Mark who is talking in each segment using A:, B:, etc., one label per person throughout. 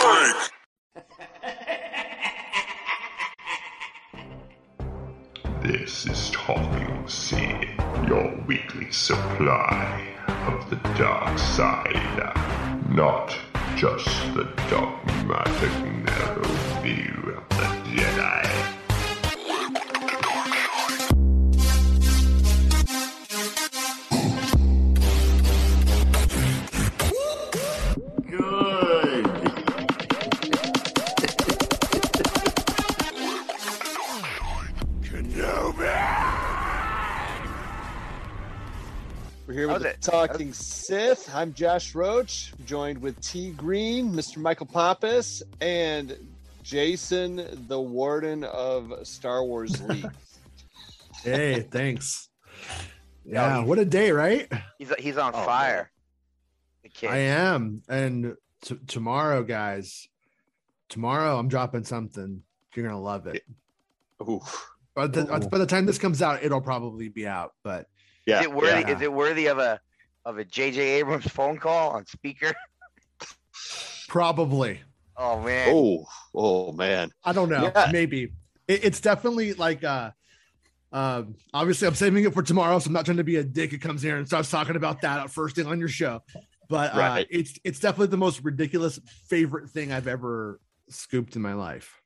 A: This is Talking Sith, your weekly supply of the dark side. Not just the dogmatic narrow view of the Jedi.
B: Talking Sith. I'm Josh Roach, joined with T Green, Mr. Michael Pappas, and Jason, the Warden of Star Wars League.
C: Hey, thanks. Yeah, what a day, right?
D: He's he's on
B: Oh,
D: fire.
C: I am. And t- tomorrow, guys, tomorrow I'm dropping something. You're gonna love it.
B: Ooh.
C: By the,
B: Ooh.
C: by the time this comes out, it'll probably be out. But
B: Yeah.
D: is it worthy?
C: yeah.
D: Is it worthy of a of a JJ Abrams phone call on speaker?
C: probably,
D: Oh man.
B: Oh, oh man.
C: I don't know.
B: Yeah.
C: Maybe it, it's definitely like uh um obviously I'm saving it for tomorrow, so I'm not trying to be a dick. It comes here and starts talking about that at first thing on your show. But uh,
B: Right.
C: it's it's definitely the most ridiculous favorite thing I've ever scooped in my life.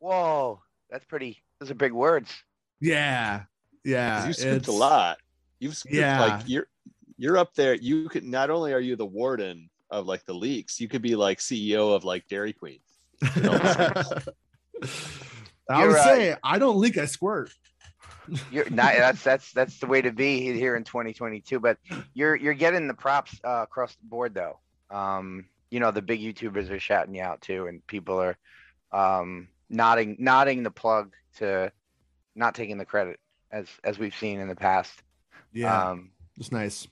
D: Whoa. That's pretty. Those are big words.
C: Yeah, yeah.
B: you scooped a lot. You've scooped
C: Yeah.
B: like you're you're up there. You could not only are you the warden of like the leaks, you could be like CEO of like Dairy Queen.
C: I
D: You're,
C: would
D: uh,
C: say I don't leak, I squirt.
D: You're not. That's that's that's the way to be here in 2022. But you're you're getting the props uh, across the board though. Um, you know the big YouTubers are shouting you out too, and people are um, nodding nodding the plug to not taking the credit as as we've seen in the past.
C: Yeah,
D: Um,
C: it's nice.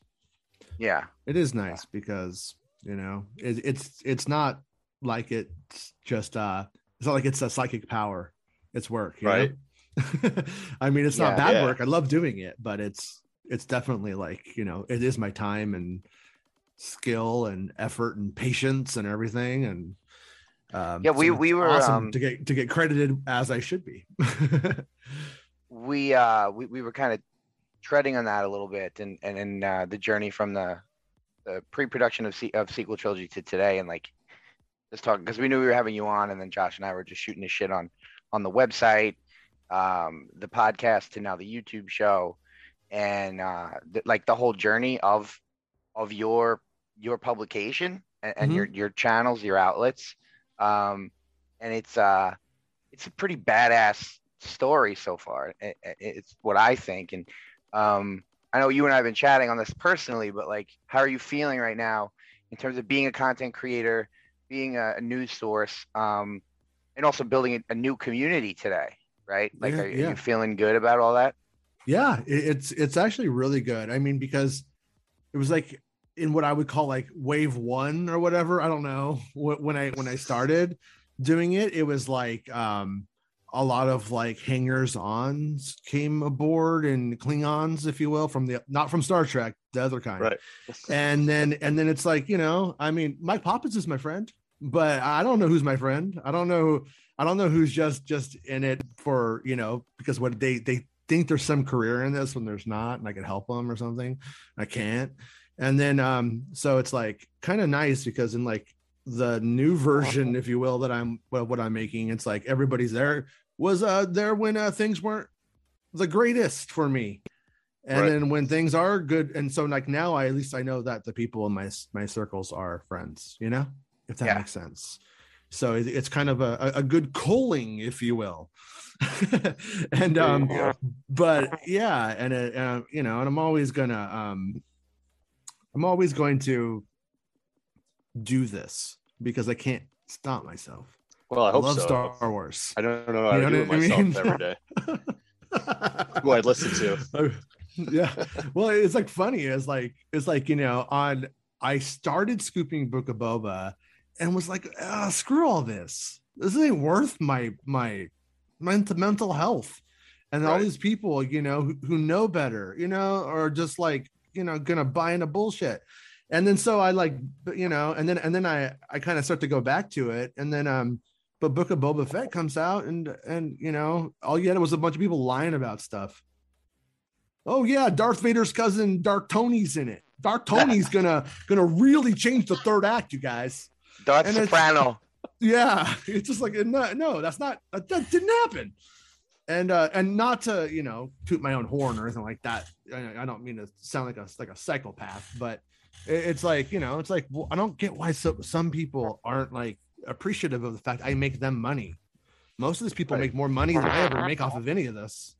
D: Yeah.
C: It is nice because you know it, it's it's not like it's just uh it's not like it's a psychic power. It's work, you know?
B: Right.
C: I mean, it's
D: Yeah.
C: not bad
B: Yeah.
C: work. I love doing it, but it's it's definitely like you know it is my time and skill and effort and patience and everything and um,
D: Yeah, we-
C: it's
D: we were,
C: awesome
D: um,
C: to get to get credited as I should be.
D: we uh we, we were kind of treading on that a little bit and and in uh, the journey from the the pre-production of se- of sequel trilogy to today and like just talking because we knew we were having you on and then Josh and I were just shooting the shit on on the website um the podcast to now the YouTube show and uh th- like the whole journey of of your your publication and, and
C: Mhm.
D: your your channels your outlets um and it's uh it's a pretty badass story so far. I- I- It's what I think, and um, I know you and I have been chatting on this personally, but like, how are you feeling right now in terms of being a content creator, being a, a news source, um, and also building a, a new community today? Right? Like,
C: Yeah,
D: are, are you feeling good about all that?
C: Yeah, it- it's it's actually really good. I mean, because it was like in what I would call like wave one or whatever. I don't know when I when I started doing it, it was like um a lot of like hangers ons came aboard and Klingons, if you will, from the not from Star Trek, the other kind.
B: Right.
C: And then and then it's like, you know, I mean, Mike Poppins is my friend, but I don't know who's my friend. I don't know I don't know who's just just in it for, you know, because what they they think there's some career in this when there's not and I can help them or something. I can't. And then um so it's like kind of nice because in like the new version if you will that I'm well, what I'm making it's like everybody's there was uh there when uh, things weren't the greatest for me. And
B: Right.
C: then when things are good and so like now I at least I know that the people in my my circles are friends, you know? If that
D: Yeah.
C: makes sense. So it, it's kind of a, a good calling if you will. and um but yeah and it, uh, you know and i'm always gonna um i'm always going to do this because i can't stop myself
B: Well, I
C: i
B: hope
C: love
B: so.
C: star wars.
B: I don't know how
C: You
B: to
C: know
B: do it
C: I
B: myself every day. Who I'd listen to.
C: yeah. Well it's like funny. It's like it's like you know on i started scooping book of boba and was like ah, screw all this. This ain't worth my my mental mental health. And all these people you know who, who know better you know are just like you know gonna buy into bullshit. And then so I like you know, and then and then I I kind of start to go back to it, and then um, but Book of Boba Fett comes out, and and you know, all you had was a bunch of people lying about stuff. Oh yeah, Darth Vader's cousin Dark Tony's in it. Dark Tony's gonna gonna really change the third act, you guys.
D: Darth
C: And it's-
D: Soprano.
C: Yeah, it's just like no, no, that's not that, that didn't happen. And uh and not to you know toot my own horn or anything like that. I, I don't mean to sound like a like a psychopath, but it- it's like you know, it's like well, I don't get why so, some people aren't like appreciative of the fact I make them money. Most of these people
B: Right.
C: make more money than I ever make off of any of this.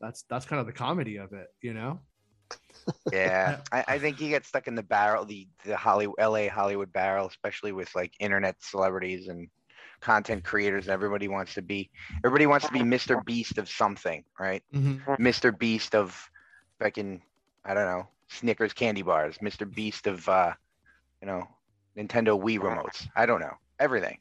C: That's that's kind of the comedy of it, you know.
D: Yeah, I, I think he gets stuck in the barrel, the the Hollywood, LA Hollywood barrel, especially with like internet celebrities and content creators. Everybody wants to be, everybody wants to be Mr. Beast of something, right? Mr. Beast of fucking, I don't know, Snickers candy bars, Mr. Beast of, uh, you know, Nintendo Wii remotes. I don't know, everything.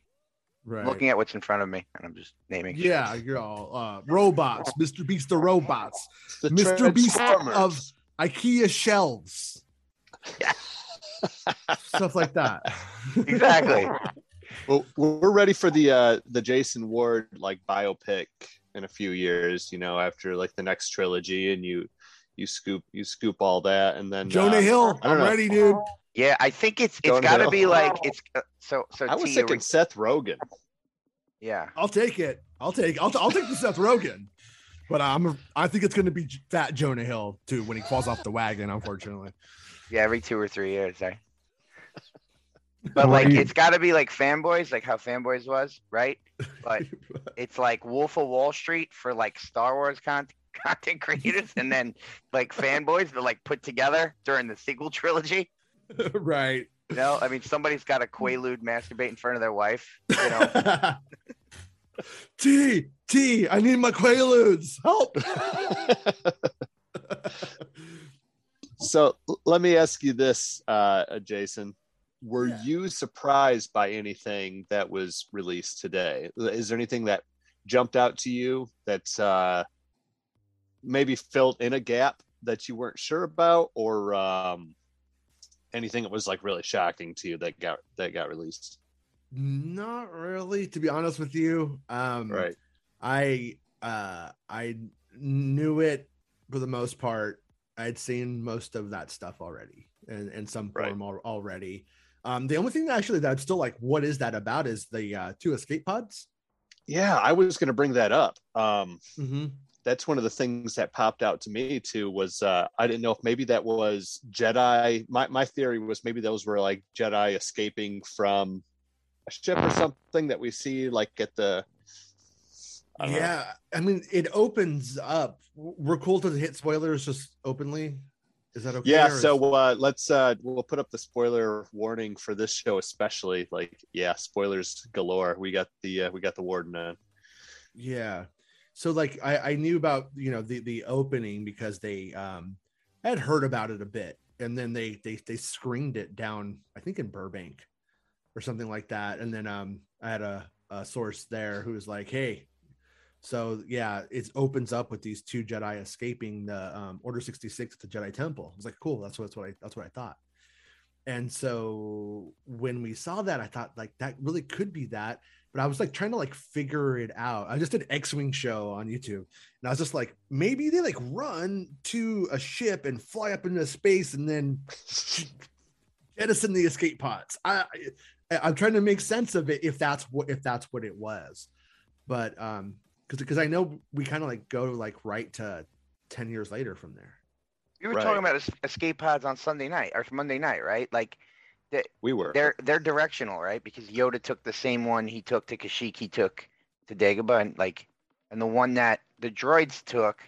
C: Right.
D: Looking at what's in front of me, and I'm just naming. shit.
C: yeah, you're all uh, robots, Mr. Beast the robots,
B: The
C: Mr. Beast
B: Transformers.
C: of IKEA shelves.
D: Yeah.
C: Stuff like that.
D: Exactly.
B: Well, we're ready for the uh the Jason Ward like biopic in a few years. You know, after like the next trilogy, and you you scoop you scoop all that, and then
C: Jonah
B: uh,
C: Hill,
B: I don't
C: I'm
B: know.
C: ready, dude.
D: Yeah, I think it's it's
B: Jonah
D: got to
B: Hill.
D: be like it's uh, so so.
B: I was
D: T,
B: thinking Seth Rogen.
D: yeah,
C: I'll take it. I'll take. I'll, I'll take the Seth Rogen. But I'm. I think it's going to be fat Jonah Hill too when he falls off the wagon. Unfortunately.
D: yeah, every two or three years, eh? But like, it's got to be like fanboys, like how fanboys was, right? But it's like Wolf of Wall Street for like Star Wars con- content creators, and then like fanboys that like put together during the sequel trilogy.
C: right.
D: You know, I mean, somebody's got a Quaalude masturbate in front of their wife. You know,
C: T T. I need my Quaaludes. Help.
B: So let me ask you this, uh, Jason. Were
C: Yeah.
B: you surprised by anything that was released today? Is there anything that jumped out to you that's uh, maybe filled in a gap that you weren't sure about, or um, anything that was like really shocking to you that got that got released?
C: Not really, to be honest with you. Um,
B: Right.
C: I uh I knew it for the most part. I'd seen most of that stuff already in, in some
B: Right.
C: form al- already. Um, the only thing that actually that I'm still like, what is that about? Is the uh, two escape pods?
B: Yeah, I was going to bring that up. Um,
C: Mm-hmm.
B: That's one of the things that popped out to me too was uh i didn't know if maybe that was jedi my, my theory was maybe those were like jedi escaping from a ship or something that we see like at the I don't know.
C: Yeah, I mean, it opens up. We're cool to hit spoilers just openly. Is that okay?
B: yeah so uh let's uh we'll put up the spoiler warning for this show especially like yeah spoilers galore we got the uh, we got the warden on
C: yeah so like i i knew about you know the the opening because they um had heard about it a bit and then they they they screened it down i think in burbank or something like that. And then um i had a, a source there who was like hey so yeah it opens up with these two jedi escaping the um, order 66 at the jedi temple. I was like cool that's what, that's what i that's what i thought. And so when we saw that i thought like that really could be that but I was like trying to like figure it out. I just did X-wing show on YouTube, and I was just like, maybe they like run to a ship and fly up into space and then jettison the escape pods. I, I I'm trying to make sense of it if that's what if that's what it was, but um, because because I know we kind of like go like right to ten years later from there.
D: You were
B: Right.
D: talking about escape pods on Sunday night or Monday night, right? Like,
B: we were
D: they're they're directional, right? Because Yoda took the same one he took to Kashyyyk, he took to Dagobah, and like, and the one that the droids took,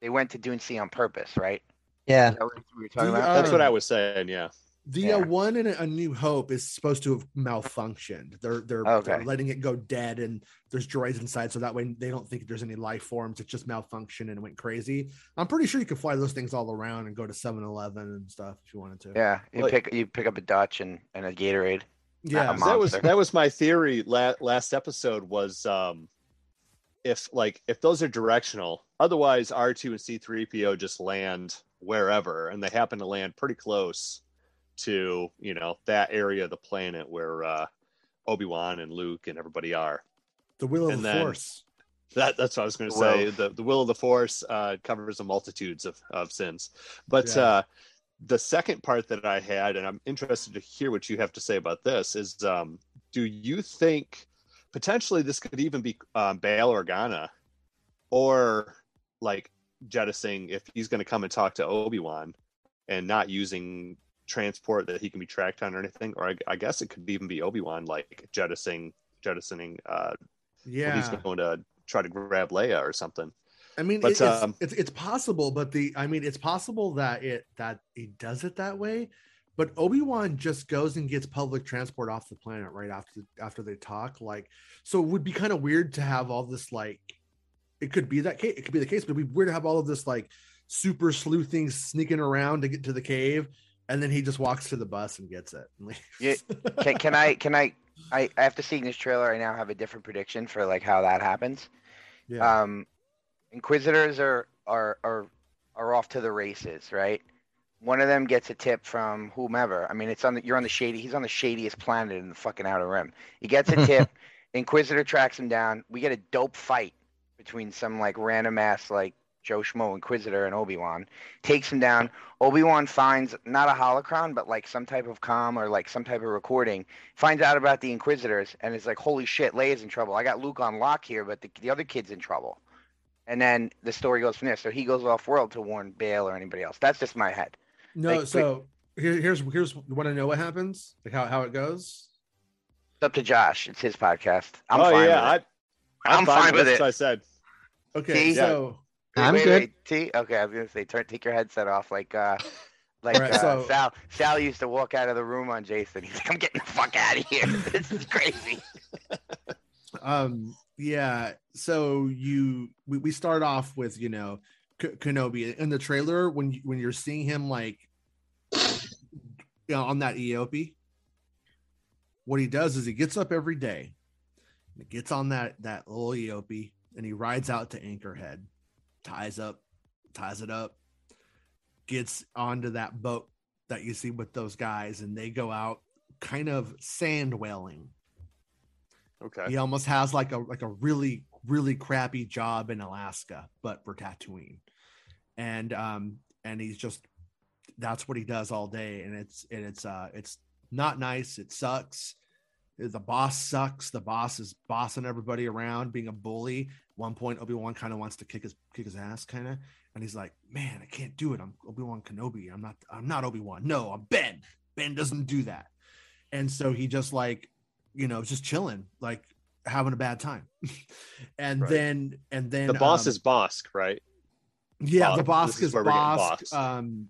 D: they went to Dune Sea on purpose, right?
E: Yeah.
D: Is that what we were talking
C: The,
D: about?
B: that's what
C: um,
B: i was saying yeah
C: The
D: Yeah.
C: uh, one in a New Hope is supposed to have malfunctioned. They're they're,
D: Okay.
C: they're letting it go dead, and there's droids inside, so that way they don't think there's any life forms. It just malfunctioned and went crazy. I'm pretty sure you could fly those things all around and go to 7-Eleven and stuff if you wanted to.
D: yeah, you
B: Like-
D: pick you pick up a Dutch and, and a Gatorade.
C: yeah.
D: Um,
B: that was that was my theory la- last episode was um if like if those are directional otherwise r2 and c3po just land wherever and they happen to land pretty close to you know that area of the planet where uh, Obi Wan and Luke and everybody are.
C: The will of
B: And
C: the
B: then-
C: force.
B: That that's what I was going to say. The the will of the Force uh, covers a multitudes of of sins, but
C: Yeah.
B: uh, the second part that I had, and I'm interested to hear what you have to say about this, is um, do you think potentially this could even be um, Bail Organa, or like jettisoning if he's going to come and talk to Obi Wan, and not using transport that he can be tracked on or anything, or I, I guess it could even be Obi Wan like jettisoning jettisoning uh,
C: Yeah.
B: he's going to try to grab Leia or something.
C: I mean,
B: But,
C: it's,
B: um,
C: it's it's possible, but the I mean, it's possible that it that he does it that way. But Obi Wan just goes and gets public transport off the planet right after after they talk. Like, so it would be kind of weird to have all this like, it could be that case. It could be the case, but it'd be weird to have all of this like super sleuthing sneaking around to get to the cave, and then he just walks to the bus and gets it. and leaves.
D: Yeah, Can, can I? Can I? I after seeing this trailer, I now have a different prediction for like how that happens.
C: yeah.
D: Um, Inquisitors are are are are off to the races, right? One of them gets a tip from whomever. I mean, it's on the you're on the shady. He's on the shadiest planet in the fucking outer rim. He gets a tip. Inquisitor tracks him down. We get a dope fight between some like random ass like Joe Schmo Inquisitor and Obi Wan. Takes him down. Obi Wan finds not a holocron, but like some type of comm or like some type of recording. Finds out about the Inquisitors and is like, "Holy shit, Leia's in trouble. I got Luke on lock here, but the, the other kid's in trouble." And then the story goes from there. So he goes off world to warn Bail or anybody else. That's just my head.
C: no,
D: like,
C: so here, here's here's you want to know what happens, like how how it goes.
D: It's up to Josh. It's his podcast. I'm
B: oh
D: fine
B: yeah,
D: with it.
B: I,
D: I'm fine with
B: That's
D: it.
B: I said.
C: Okay,
D: See?
C: so
D: Wait,
E: I'm
D: wait,
E: good.
D: wait, T? Okay, I was gonna say, turn, take your headset off, like, uh, like
C: Alright,
D: uh,
C: so-
D: Sal. Sal used to walk out of the room on Jason. He's like, "I'm getting the fuck out of here. this is crazy."
C: um yeah so you we, we start off with you know K- kenobi in the trailer when you, when you're seeing him like you know, on that eop what he does is he gets up every day and gets on that that little eop and he rides out to anchorhead ties up ties it up gets onto that boat that you see with those guys and they go out kind of sand whaling
B: Okay.
C: he almost has like a like a really really crappy job in Alaska, but for Tatooine, and um and he's just that's what he does all day, and it's and it's uh it's not nice. It sucks. The boss sucks. The boss is bossing everybody around, being a bully. One point, Obi Wan kind of wants to kick his kick his ass, kind of, and he's like, "Man, I can't do it. I'm Obi Wan Kenobi. I'm not. I'm not Obi Wan. No, I'm Ben. Ben doesn't do that." And so he just like you know, just chilling, like having a bad time. and
B: Right.
C: then and then
B: the boss
C: um,
B: is Bossk, right?
C: yeah, the
B: Bossk. is
C: is
B: where we're getting
C: boss,
B: Bossk.
C: um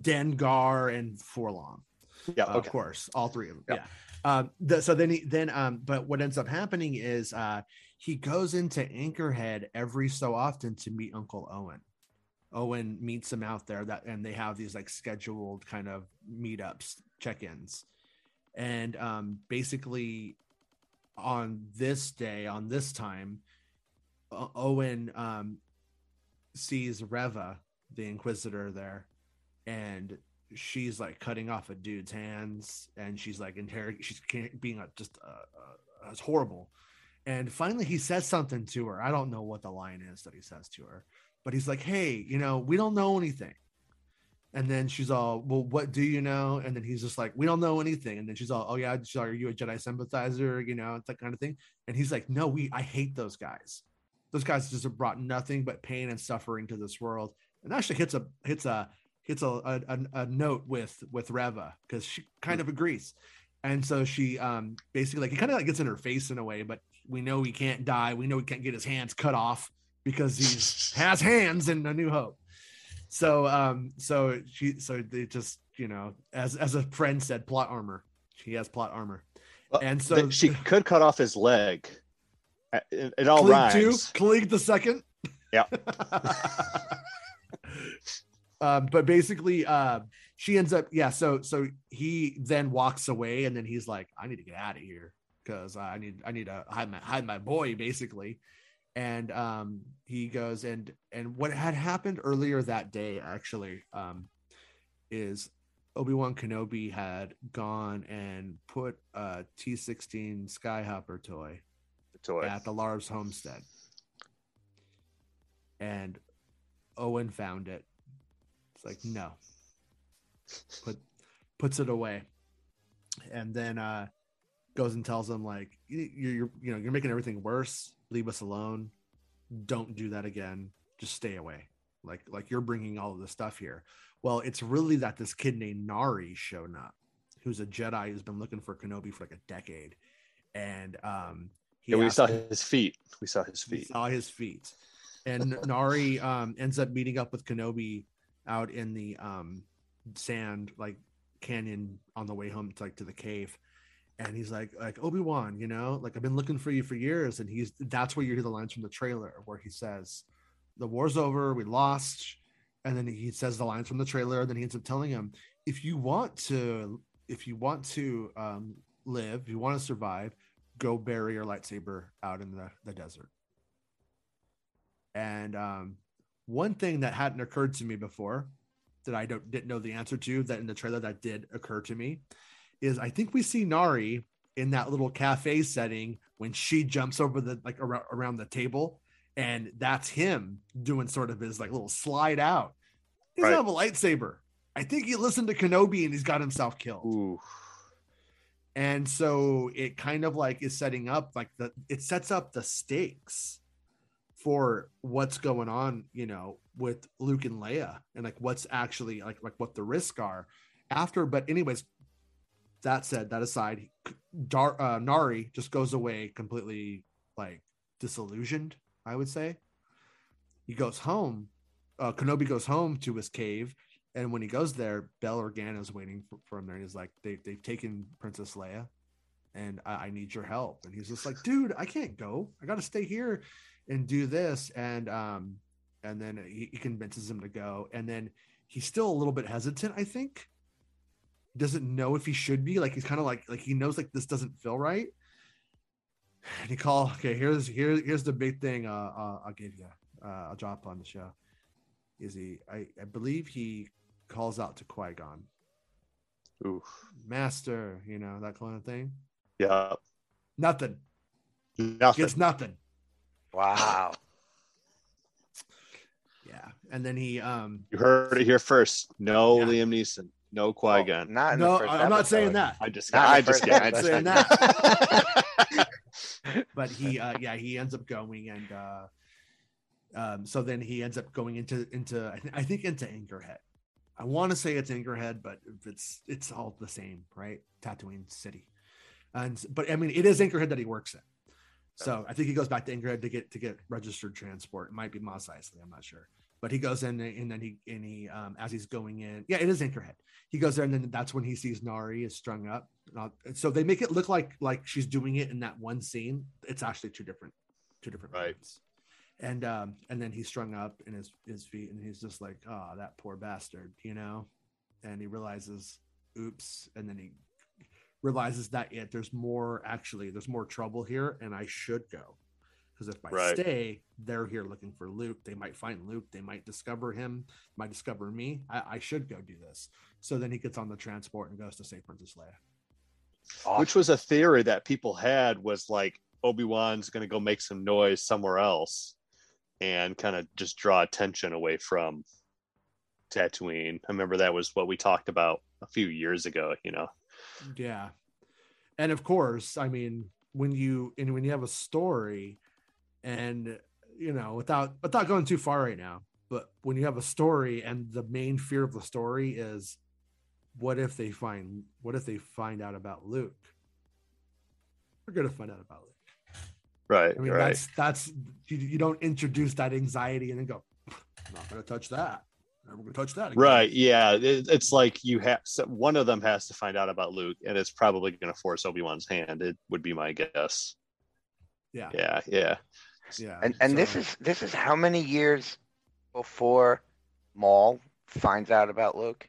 C: Dengar and 4-LOM.
B: Yeah.
C: Uh,
B: Okay.
C: Of course, all three of them.
B: Yeah.
C: Yeah. Um, the, so then he then um, but what ends up happening is uh he goes into Anchorhead every so often to meet Uncle Owen. Owen meets him out there that and they have these like scheduled kind of meetups, check-ins. And um basically on this day, on this time, Owen um sees Reva, the Inquisitor, there, and she's like cutting off a dude's hands, and she's like interrogating. She's being a, just uh, uh, horrible. And finally, he says something to her. I don't know what the line is that he says to her, but he's like, "Hey, you know, we don't know anything." And then she's all, "Well, what do you know?" And then he's just like, "We don't know anything." And then she's all, "Oh yeah, she's all, are you a Jedi sympathizer?" You know, that kind of thing. And he's like, "No, we, I hate those guys. Those guys just have brought nothing but pain and suffering to this world." And actually hits a hits a hits a a, a, a note with with Reva because she kind of agrees. And so she um basically like it kind of like gets in her face in a way, but we know he can't die. We know he can't get his hands cut off because he has hands in A New Hope. So um so she so they just you know as as a friend said plot armor. She has plot armor.
B: Well,
C: And so
B: she could cut off his leg. It, it all
C: Cliegg two,
B: rhymes.
C: Cliegg the second.
B: Yeah.
C: um, but basically, uh, she ends up, yeah. So, so he then walks away, and then he's like, "I need to get out of here because I need, I need to hide my, hide my boy, basically." And um, he goes and and what had happened earlier that day actually um, is Obi-Wan Kenobi had gone and put a T16 Skyhopper toy
B: toy.
C: at the Lars homestead. And Owen found it. It's like, no. Put puts it away. And then uh goes and tells him like "You- you're, you're you know you're making everything worse. Leave us alone. Don't do that again. Just stay away. Like like you're bringing all of this stuff here. Well it's really that this kid named nari showed up who's a jedi who's been looking for kenobi for like a decade. And um he
B: Yeah, we saw
C: him-
B: his feet. We saw his
C: we
B: feet.
C: saw his feet. And nari um ends up meeting up with kenobi out in the um sand like canyon on the way home to like to the cave and he's like like obi-wan you know like i've been looking for you for years and he's that's where you hear the lines from the trailer where he says the war's over we lost and then he says the lines from the trailer then he ends up telling him if you want to if you want to um live if you want to survive go bury your lightsaber out in the, the desert. And um one thing that hadn't occurred to me before that I don't didn't know the answer to that in the trailer that did occur to me is I think we see Nari in that little cafe setting when she jumps over the like around, around the table and that's him doing sort of his like little slide out. He doesn't
B: Right.
C: have a lightsaber. I think he listened to Kenobi and he's got himself killed.
B: Ooh.
C: And so it kind of like is setting up like the it sets up the stakes for what's going on, you know, with Luke and Leia and like what's actually like like what the risks are after. But anyways, that said, that aside, Dar- uh, Nari just goes away completely like disillusioned. I would say he goes home. Uh, Kenobi goes home to his cave, and when he goes there, Bail Organa's waiting for, for him there. And he's like, they, "They've taken Princess Leia, and I, I need your help." And he's just like, "Dude, I can't go. I got to stay here and do this." And um, and then he, he convinces him to go, and then he's still a little bit hesitant. I think doesn't know if he should be like he's kind of like like he knows like this doesn't feel right and he call okay here's here's here's the big thing uh, uh i'll give you uh i'll drop on the show is he i i believe he calls out to qui-gon
B: Ooh.
C: master you know that kind of thing
B: Yeah.
C: nothing
B: Nothing.
C: gets nothing
D: Wow.
C: yeah and then he um
B: You heard it here first. No
C: Yeah.
B: Liam Neeson. No Qui Gon.
D: Oh, not in
C: no
D: the first
C: i'm not saying that
B: I just
D: Not.
B: I just
D: first
B: got. I
D: episode.
B: just
C: saying that. but he uh yeah he ends up going and uh um so then he ends up going into into i, th- I think into anchorhead i want to say it's anchorhead but it's it's all the same right tatooine city and but i mean it is anchorhead that he works in so i think he goes back to anchorhead to get to get registered transport it might be Mos Eisley, i'm not sure but he goes in and then he and he um as he's going in yeah it is anchorhead. He goes there and then that's when he sees nari is strung up. So they make it look like like she's doing it in that one scene. It's actually two different two different
B: Right.
C: moments. and um and then he's strung up in his his feet and he's just like oh that poor bastard you know? And he realizes oops and then he realizes that it there's more actually there's more trouble here and i should go because if i
B: Right.
C: stay they're here looking for luke they might find luke they might discover him might discover me I, I should go do this so then he gets on the transport and goes to save princess leia
D: Awesome.
B: Which was a theory that people had was like Obi Wan's going to go make some noise somewhere else, and kind of just draw attention away from Tatooine. I remember that was what we talked about a few years ago. You know.
C: Yeah. And of course, I mean, when you and when you have a story and you know, without without going too far right now, but when you have a story and the main fear of the story is what if they find what if they find out about Luke? We're gonna find out about Luke.
B: Right.
C: I mean,
B: right.
C: that's that's you, you don't introduce that anxiety and then go, I'm not gonna touch that. Never gonna touch that. again."
B: Right. Yeah. It, it's like you have so one of them has to find out about Luke, and it's probably going to force Obi Wan's hand. It would be my guess.
C: Yeah.
B: Yeah. Yeah.
C: Yeah.
D: and and this
C: so-
D: is this is how many years before Maul finds out about Luke?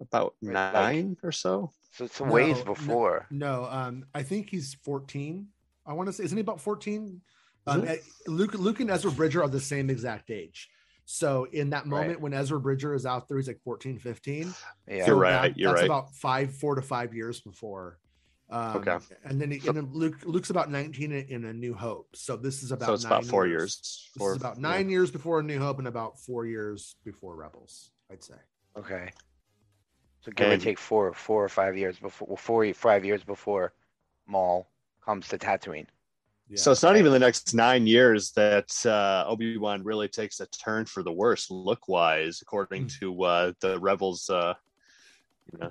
B: About
D: Right, like-
B: nine or so.
D: So it's a
C: No,
D: ways before.
C: No, um, I think he's 14. I want to say, isn't he about 14? Um, eh, Luke, Luke and Ezra Bridger are the same exact age. So in that moment
D: Right.
C: when Ezra Bridger is out there, he's like 14, 15.
D: Yeah.
B: You're
C: So
B: right,
C: that-
B: you're
C: that's
B: right.
C: about five, four to five years before. Um,
B: Okay.
C: And then, he, and then Luke Luke's about 19 in, in A New Hope. So this is about
B: so it's about four years.
C: This
B: Four-
C: is about nine years before A New Hope and about four years before Rebels, I'd say.
D: Okay. So give or
B: And-
D: take four, four or five years before, well, four, five years before Maul comes to Tatooine.
C: Yeah.
B: So it's not even the next nine years that uh, Obi Wan really takes a turn for the worse look wise, according
C: Mm.
B: to uh, the Rebels, uh, you know,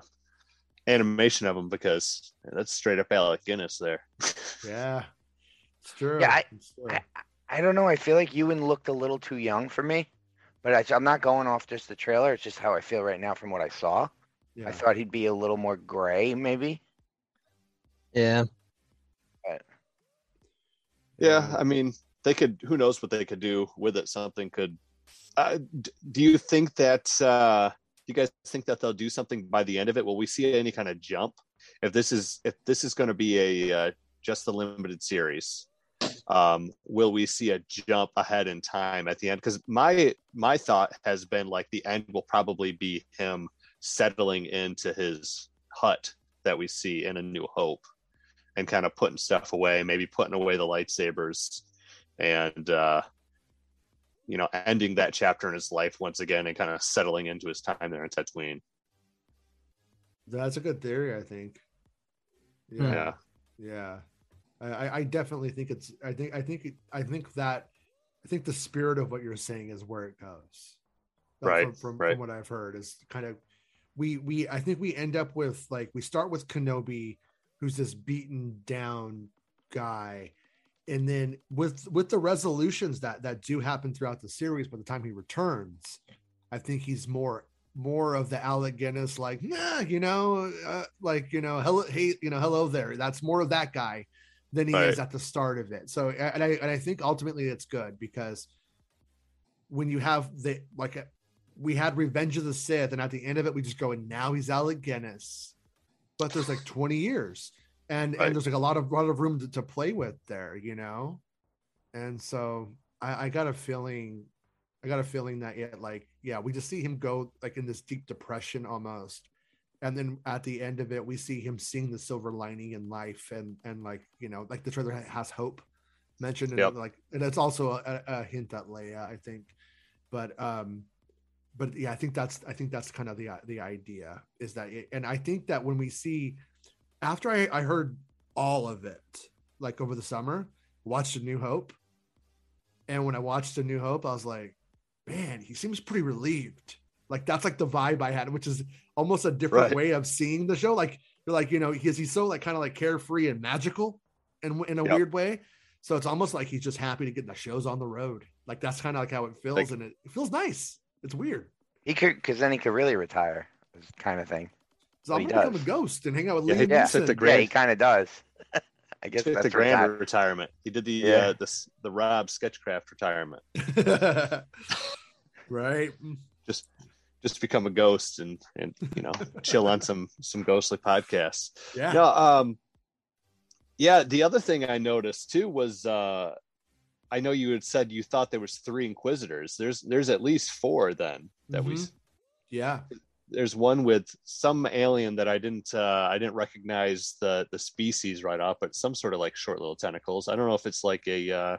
B: animation of him, because that's straight up Alec Guinness there.
C: yeah, it's true.
D: Yeah, I-
C: It's true.
D: I, I don't know. I feel like Ewan looked a little too young for me, but I, I'm not going off just the trailer. It's just how I feel right now from what I saw.
C: yeah.
D: I thought he'd be a little more gray, maybe.
E: Yeah.
B: Yeah, I mean, they could. Who knows what they could do with it? Something could. Uh, d- do you think that? Uh, do you guys think that they'll do something by the end of it? Will we see any kind of jump? If this is if this is going to be a uh, just the limited series, um, will we see a jump ahead in time at the end? Because my my thought has been like the end will probably be him settling into his hut that we see in A New Hope and kind of putting stuff away, maybe putting away the lightsabers and uh you know, ending that chapter in his life once again and kind of settling into his time there in Tatooine.
C: That's a good theory, I think.
E: Hmm.
B: Yeah.
C: Yeah, I, I- I definitely think it's. I think. I think. I think that. I think the spirit of what you're saying is where it goes.
B: Right,
C: From, from,
B: right.
C: from what I've heard is kind of. We we I think we end up with like we start with Kenobi, who's this beaten down guy, and then with with the resolutions that that do happen throughout the series. By the time he returns, I think he's more more of the Alec Guinness, like, nah, you know, uh, like, you know, hello, hey, you know, hello there. That's more of that guy than he is at the start of it. So, and I, and I think ultimately it's good because when you have the, like, uh, we had Revenge of the Sith, and at the end of it, we just go, and now he's Alec Guinness. But there's like 20 years, and
B: Right.
C: and there's like a lot of lot of room to, to play with there, you know. And so I, I got a feeling I got a feeling that yeah, like yeah, we just see him go like in this deep depression almost, and then at the end of it, we see him seeing the silver lining in life, and and like you know, like the trailer has hope mentioned, and
B: Yep.
C: like and it's also a, a hint at Leia, I think, but um, but yeah, I think that's I think that's kind of the the idea is that, it, and I think that when we see after I I heard all of it like over the summer, watched A New Hope, and when I watched A New Hope, I was like man, he seems pretty relieved. Like that's like the vibe I had, which is almost a different
B: Right.
C: way of seeing the show. Like you're like, you know, he's he's so like kind of like carefree and magical in in a
B: Yep.
C: weird way. So it's almost like he's just happy to get the shows on the road. Like that's kind of like how it feels,
B: Like-
C: and it, it feels nice. It's weird.
D: He could, because then he could really retire, kind of thing.
C: So I'm
D: he
C: gonna become a ghost and hang out with
B: Yeah,
C: Liam
B: he
D: Yeah.
B: took the Grand-
D: Yeah, he kind of does. I guess
B: Took
D: that's
B: the grand
D: that-
B: retirement. He did the
D: Yeah.
B: uh, the the Rob Sketchcraft retirement.
C: right?
B: Just just become a ghost and and you know chill on some some ghostly podcasts.
C: Yeah.
B: No, um, yeah. The other thing I noticed too was uh, I know you had said you thought there was three Inquisitors. There's there's at least four then that we.
C: Mhm. Yeah.
B: There's one with some alien that I didn't uh, I didn't recognize the the species right off, but some sort of like short little tentacles. I don't know if it's like a uh,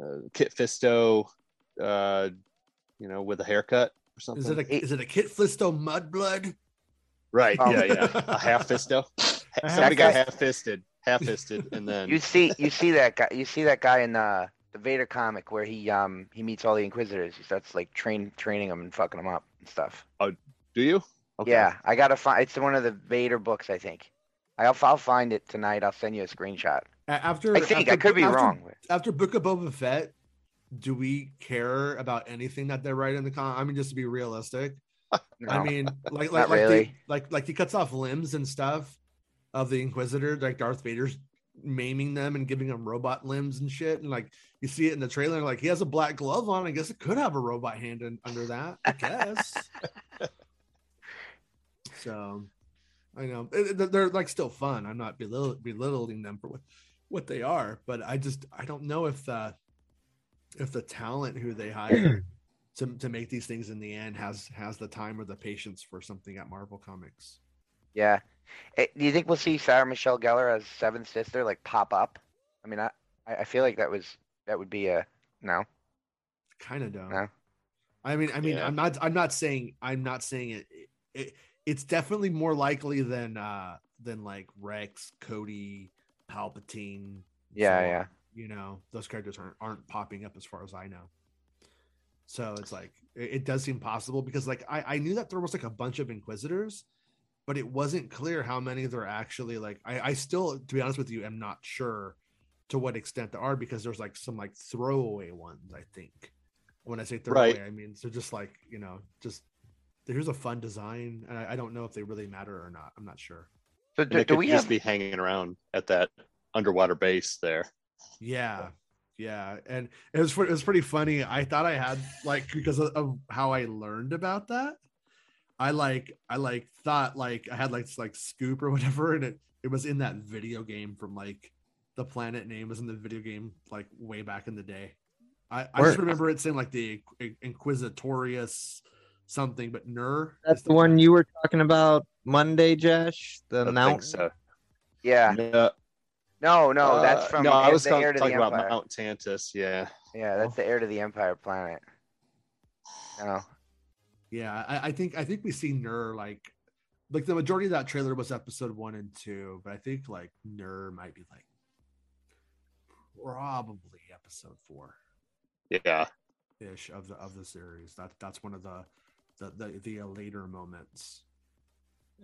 B: uh, Kit Fisto, uh, you know, with a haircut or something.
C: Is it a is it a Kit Flisto mudblood?
B: right?
D: Um,
B: yeah, yeah. A half fisto.
C: A
B: Somebody got
D: half-fist?
B: fisted, half fisted, and then
D: You see, you see that guy. You see that guy in the the Vader comic where he um he meets all the Inquisitors. He starts like train training them and fucking them up and stuff.
B: Do you? Okay.
D: Yeah, I gotta find. It's one of the Vader books, I think. I'll I'll find it tonight. I'll send you a screenshot.
C: After
D: I think I could be
C: after-
D: wrong.
C: after Book of Boba Fett, do we care about anything that they write in the con? I mean, just to be realistic. I mean, like like like,
D: really.
C: they, like like he cuts off limbs and stuff of the Inquisitor, like Darth Vader's maiming them and giving them robot limbs and shit. And like you see it in the trailer, like he has a black glove on. I guess it could have a robot hand in, under that. I guess. so, I know It- it- they're like still fun. I'm not belittling them for what what they are, but I just I don't know if the if the talent who they hire to, to make these things in the end has has the time or the patience for something at Marvel Comics.
D: Yeah. Eh, do you think we'll see Sarah Michelle Gellar as seventh sister like pop up? I mean, I I feel like that was that would be a no.
C: Kind of don't.
D: No.
C: I mean, I mean,
B: Yeah.
C: I'm not. I'm not saying. I'm not saying it, it. It's definitely more likely than uh than like Rex, Cody, Palpatine.
D: Yeah,
C: so
D: yeah.
C: You know, those characters aren't aren't popping up as far as I know. So it's like it, it does seem possible because like I I knew that there was like a bunch of Inquisitors, but it wasn't clear how many there actually like. I I still, to be honest with you, am not sure to what extent there are because there's like some like throwaway ones. I think when I say throwaway,
B: Right.
C: I mean they're just like you know just here's a fun design, and I, I don't know if they really matter or not. I'm not sure.
D: So do, do
B: could
D: we
B: just
D: have?
B: be hanging around at that underwater base there.
C: Yeah. Yeah. And it was it was pretty funny. I thought I had like because of, of how I learned about that. I like I like thought like I had like like scoop or whatever, and it it was in that video game from like the planet name was in the video game like way back in the day. I, I just remember it saying like the Inqu- Inquisitorius something, but Nur.
E: That's
C: is
E: the one you were talking about Monday, Josh. The
B: I think
E: mountain.
B: so.
D: Yeah.
B: No,
D: No, no, that's
B: uh,
D: from
B: no. I was
D: the
B: talking
D: heir to the
B: talking about. Mount Tantiss. Yeah.
D: Yeah, that's the heir to the empire planet. No.
C: Yeah, I, I think I think we see Nur like like the majority of that trailer was episode one and two, but I think like Nur might be like probably episode four
B: Yeah.
C: ish of the of the series. That that's one of the the the, the later moments,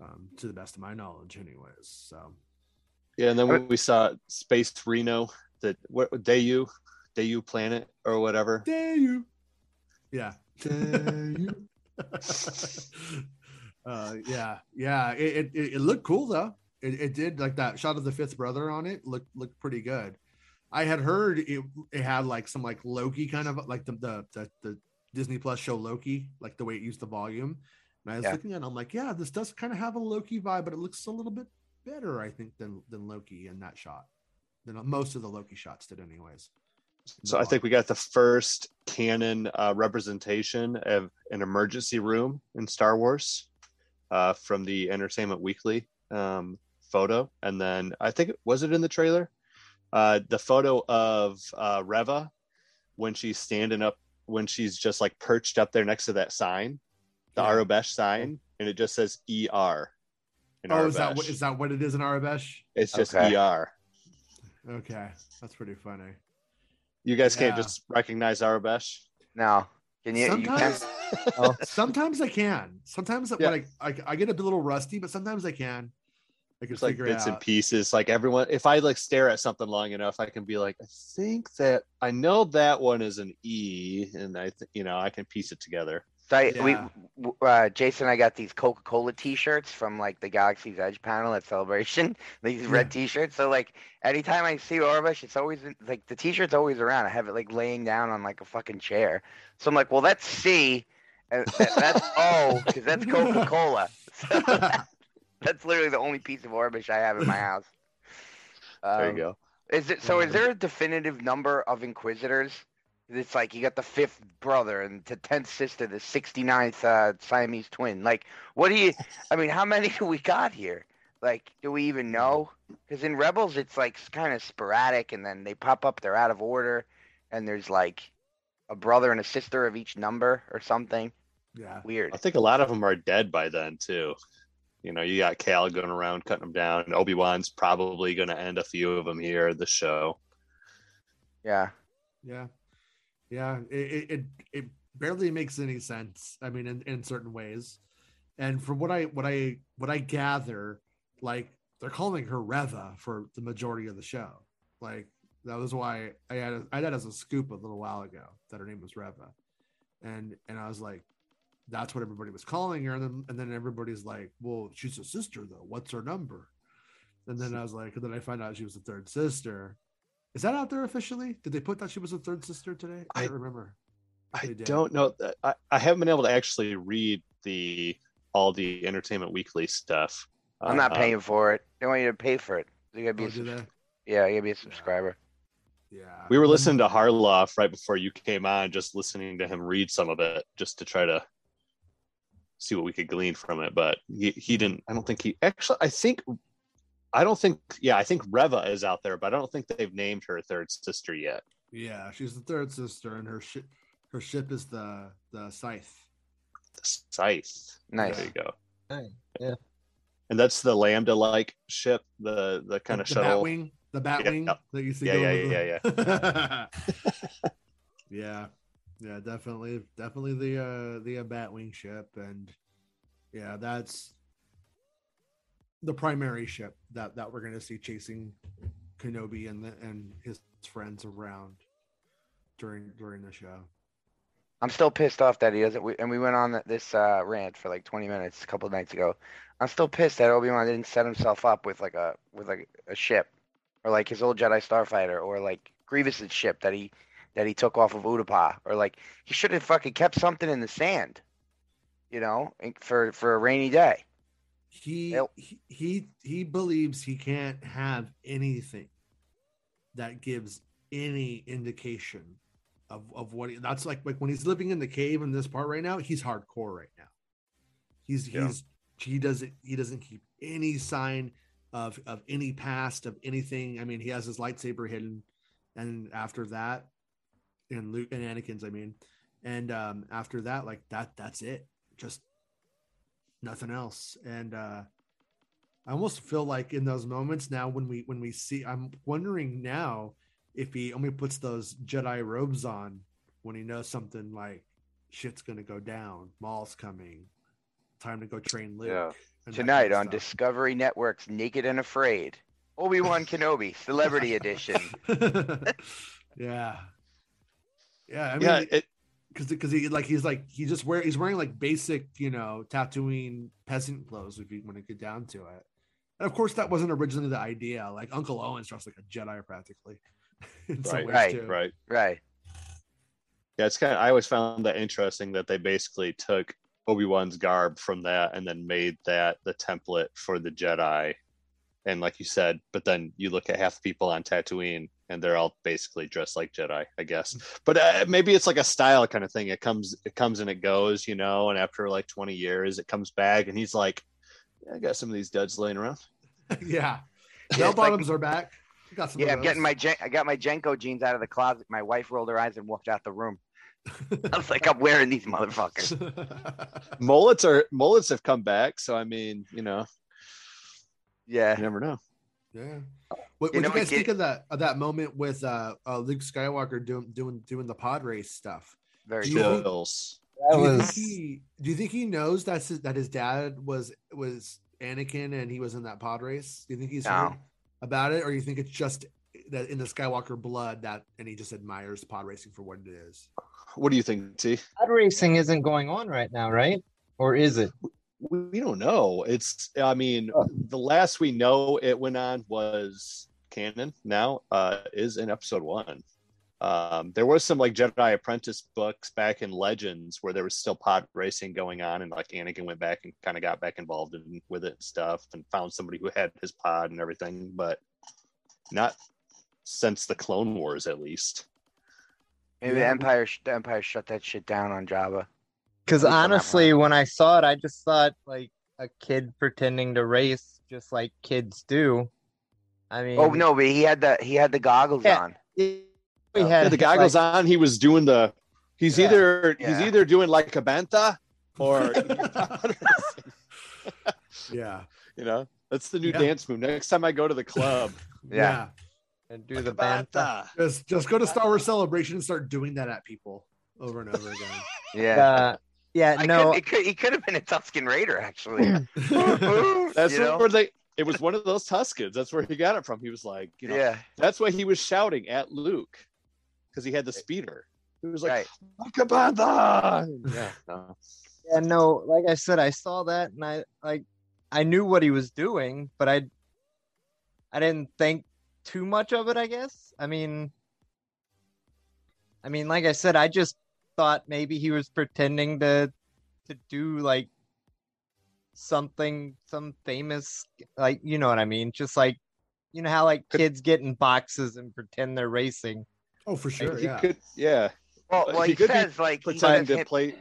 C: um, to the best of my knowledge, anyways. So
B: Yeah. And then when we saw Space Reno, that what Daiyu, Daiyu planet or whatever.
C: dare you? Yeah. Dare you? uh, yeah, yeah. It, it it it looked cool though. It, it did like that shot of the fifth brother on it looked looked pretty good. I had heard it it had like some like Loki kind of like the the the, the Disney Plus show Loki, like the way it used the volume. And I was
D: Yeah.
C: looking at it, I'm like, yeah, this does kind of have a Loki vibe, but it looks a little bit better, I think, than than Loki in that shot. Than most of the Loki shots did, anyways.
B: So I think we got the first canon uh, representation of an emergency room in Star Wars uh, from the Entertainment Weekly um, photo, and then I think was it in the trailer, uh, the photo of uh, Reva when she's standing up, when she's just like perched up there next to that sign, the
C: Yeah.
B: Aurebesh sign, and it just says ER. In
C: Oh, is that what is that what it is in Aurebesh?
B: It's just
D: Okay.
B: ER.
C: Okay, that's pretty funny.
B: You guys can't just recognize Aurebesh.
D: No. Can you? you can,
C: Sometimes, sometimes I can. Sometimes
B: Yeah.
C: when I, I I get a little rusty, but sometimes I can. I can
B: It's like bits
C: it
B: and pieces. Like everyone, if I like stare at something long enough, I can be like, I think that I know that one is an E, and I, th- you know, I can piece it together.
D: So I, we,
C: Yeah.
D: w- uh, Jason, and I got these Coca-Cola T-shirts from like the Galaxy's Edge panel at Celebration. These red T-shirts. So like, anytime I see Aurebesh, it's always like the T-shirt's always around. I have it like laying down on like a fucking chair. So I'm like, well, that's C, and that- that's O, because that's Coca-Cola. So that's literally the only piece of Aurebesh I have in my house.
B: There
D: Um,
B: you go.
D: Is it so? Is
C: Um,
D: there a definitive number of Inquisitors? It's like you got the fifth brother and the tenth sister, the 69th uh, Siamese twin. Like, what do you? I mean, how many do we got here? Like, do we even know? Because in Rebels, it's like kind of sporadic, and then they pop up. They're out of order, and there's like a brother and a sister of each number or something
C: yeah.
D: weird.
B: I think a lot of them are dead by then too. You know, you got Cal going around cutting them down. Obi Wan's probably going to end a few of them here in the show.
D: Yeah,
C: Yeah. Yeah. It, it it it barely makes any sense. I mean, in, in certain ways. And from what I what I what I gather, like they're calling her Reva for the majority of the show. Like that was why I had I had that as a scoop a little while ago that her name was Reva. And and I was like, that's what everybody was calling her. And then and then everybody's like, Well, she's a sister though. What's her number? And then I was like, and then I find out she was the third sister. Is that out there officially? Did they put that she was a third sister today? I
B: I-
C: don't remember.
B: I don't know. I, I haven't been able to actually read the all the Entertainment Weekly stuff.
D: I'm not
B: Uh,
D: paying for it. They want you to pay for it. You gotta be
C: Oh,
D: a
C: do
D: yeah, you gotta be a subscriber.
C: Yeah.
B: We were listening to Harloff right before you came on, just listening to him read some of it, just to try to see what we could glean from it. But he, he didn't. I don't think he actually. I think. I don't think. Yeah, I think Reva is out there, but I don't think they've named her third sister yet.
C: Yeah, she's the third sister, and her ship her ship is the the scythe.
B: The Scythe.
D: Nice.
B: There you go.
E: Nice. Yeah.
B: And that's the Lambda like ship, the the kind of
C: the
B: shuttle.
C: Batwing, the Batwing
B: Yeah.
C: that you see.
B: Yeah,
C: going
B: yeah,
C: with the- yeah, yeah, definitely, definitely the uh the uh, Batwing ship, and yeah, that's the primary ship that that we're gonna see chasing Kenobi and the, and his friends around during during the show.
D: I'm still pissed off that he doesn't. We, and we went on this uh, rant for like 20 minutes a couple nights ago. I'm still pissed that Obi Wan didn't set himself up with like a with like a ship, or like his old Jedi Starfighter, or like Grievous's ship that he that he took off of Utapau, or like he should have fucking kept something in the sand, you know, for for a rainy day.
C: he he he he believes he can't have anything that gives any indication of of what he, that's like like when he's living in the cave in this part right now he's hardcore right now he's
B: Yeah.
C: he's he doesn't he doesn't keep any sign of of any past of anything i mean he has his lightsaber hidden and after that and luke and anakin's i mean. And um after that like that that's it. Just nothing else. And uh i almost feel like in those moments now when we when we see i'm wondering now if he only puts those jedi robes on when he knows something like shit's gonna go down maul's coming time to go train luke
B: Yeah.
D: Tonight
C: kind
D: on Discovery Network's Naked and Afraid, Obi Wan Kenobi Celebrity Edition.
C: yeah yeah i mean
B: yeah, it,
C: because because he like he's like he just wear he's wearing like basic you know Tatooine peasant clothes if you want to get down to it. And of course, that wasn't originally the idea. Like Uncle Owen's dressed like a Jedi practically. in some
B: Right,
C: ways,
D: right,
C: too.
B: right.
D: Right.
B: Yeah, it's kind of. I always found that interesting that they basically took Obi Wan's garb from that and then made that the template for the Jedi. And like you said, but then you look at half the people on Tatooine, and they're all basically dressed like Jedi, I guess. But uh, maybe it's like a style kind of thing. It comes, it comes and it goes, you know. And after like twenty years, it comes back, and he's like, yeah, "I got some of these duds laying around."
C: yeah,
D: Yeah,
C: bell
D: it's like-
C: bottoms are back. Got some.
D: Yeah, I'm getting my Jen- I got my JNCO jeans out of the closet. My wife rolled her eyes and walked out the room. I was like, I'm wearing these motherfuckers.
B: Mullets are mullets have come back, so I mean, you know,
D: Yeah.
B: you never know.
C: Yeah. What,
D: You
C: what do you
D: we
C: guys think of that of that moment with uh, uh Luke Skywalker doing doing doing the pod race stuff?
D: Very
C: Do you
D: cool.
C: think-
E: That
C: do you
E: was
C: think he do you think he knows that's his, that his dad was was Anakin and he was in that pod race? Do you think he's
D: No.
C: heard about it, or you think it's just that in the Skywalker blood that and he just admires pod racing for what it is?
B: What do you think, T?
E: pod racing isn't going on right now, right? Or is it?
B: We we don't know. It's I mean, the last we know it went on was canon now, uh, is in episode one. Um, there was some like Jedi Apprentice books back in Legends where there was still pod racing going on, and like Anakin went back and kind of got back involved in, with it and stuff, and found somebody who had his pod and everything, but not since the Clone Wars, at least.
D: Maybe the Empire, the Empire shut that shit down on Jabba.
E: Because
D: At least on that
E: honestly, when I saw it, I just thought like a kid pretending to race, just like kids do. I mean,
D: Oh no, but he had the he had the goggles
E: Yeah.
D: on.
E: he we
B: Yeah,
E: had
B: the goggles
E: like,
B: on. He was doing the. He's
E: Yeah.
B: either he's either doing like a bantha or
C: Yeah,
B: you know that's the new
C: Yeah.
B: dance move. Next time I go to the club,
D: Yeah.
E: and do the bantha.
C: Just just go to Star Wars Celebration and start doing that at people over and over again.
D: Yeah.
E: Uh, yeah,
D: I
E: no,
D: could, it could, he could have been a Tusken Raider actually.
B: That's
D: You know?
B: where they. It was one of those Tuskens. That's where he got it from. He was like, you know,
D: yeah.
B: that's why he was shouting at Luke because he had the speeder. He was like,
D: Right.
B: "Like a! Yeah, no.
E: yeah, no. Like I said, I saw that, and I like, I knew what he was doing, but I, I didn't think too much of it. I guess. I mean, I mean, like I said, I just thought maybe he was pretending to, to do like something, some famous, like you know what I mean, just like you know how like
B: Could-
E: kids get in boxes and pretend they're racing.
C: Oh, for sure.
B: he
C: Yeah.
B: could, yeah,
D: Well,
B: But
D: well
B: he
D: he,
B: could be
D: says like he
B: pretending to
D: him-
B: play.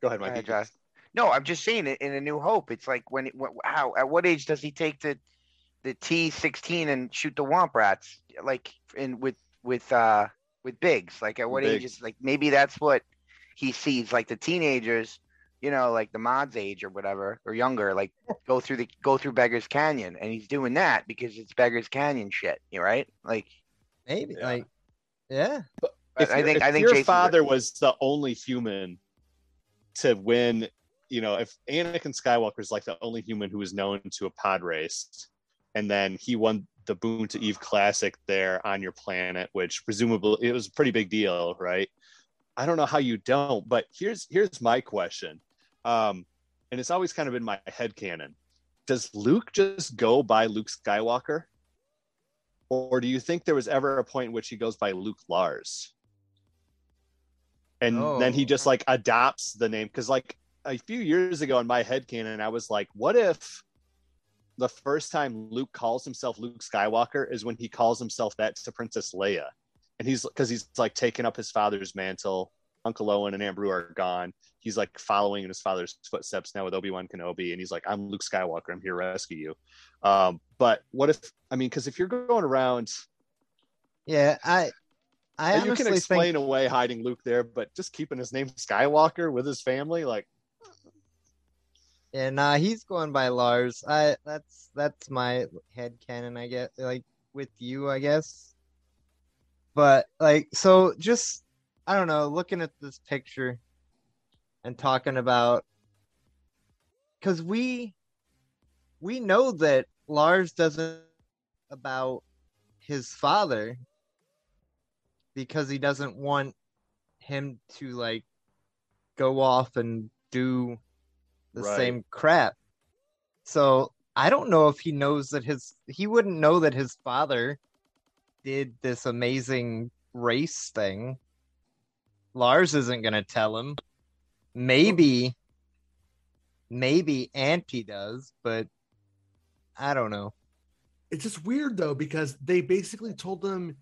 B: Go ahead, Mike.
D: ahead, Josh. No, I'm just saying it in A New Hope. It's like when, it, wh- how at what age does he take the the T16 and shoot the Womp Rats? Like in with with uh with Biggs. Like at what age is like maybe that's what he sees. Like the teenagers, you know, like the mods age or whatever or younger, like go through the go through Beggars Canyon, and he's doing that because it's Beggars Canyon shit. You right? Like
E: Maybe
B: Yeah.
E: like yeah.
D: but
B: if
D: I think
B: if
D: I think
B: your
D: Jason's right.
B: father was the only human to win, you know, if Anakin Skywalker is like the only human who was known to a pod race, and then he won the Boonta Eve Classic there on your planet, which presumably it was a pretty big deal, right? I don't know how you don't, but here's here's my question, um, and it's always kind of been my head canon. Does Luke just go by Luke Skywalker? Or do you think there was ever a point in which he goes by Luke Lars? And then he
E: Oh.
B: just like adopts the name because like a few years ago in my head canon, I was like, what if the first time Luke calls himself Luke Skywalker is when he calls himself that to Princess Leia? And he's because he's like taking up his father's mantle. Uncle Owen and Aunt Beru are gone. He's like following in his father's footsteps now with Obi Wan Kenobi, and he's like, "I'm Luke Skywalker. I'm here to rescue you." Um, but what if I mean, because if you're going around,
E: Yeah, I I
B: you can explain
E: think
B: away hiding Luke there, but just keeping his name Skywalker with his family, like,
E: yeah, nah, he's going by Lars. I that's that's my head canon, I guess. Like with you, I guess. But like so just I don't know, looking at this picture and talking about because we we know that Lars doesn't about his father because he doesn't want him to like go off and do the
B: Right.
E: same crap. So I don't know if he knows that his he wouldn't know that his father did this amazing race thing. Lars isn't gonna tell him. Maybe maybe Auntie does, but I don't know.
C: it's just weird though because they basically told him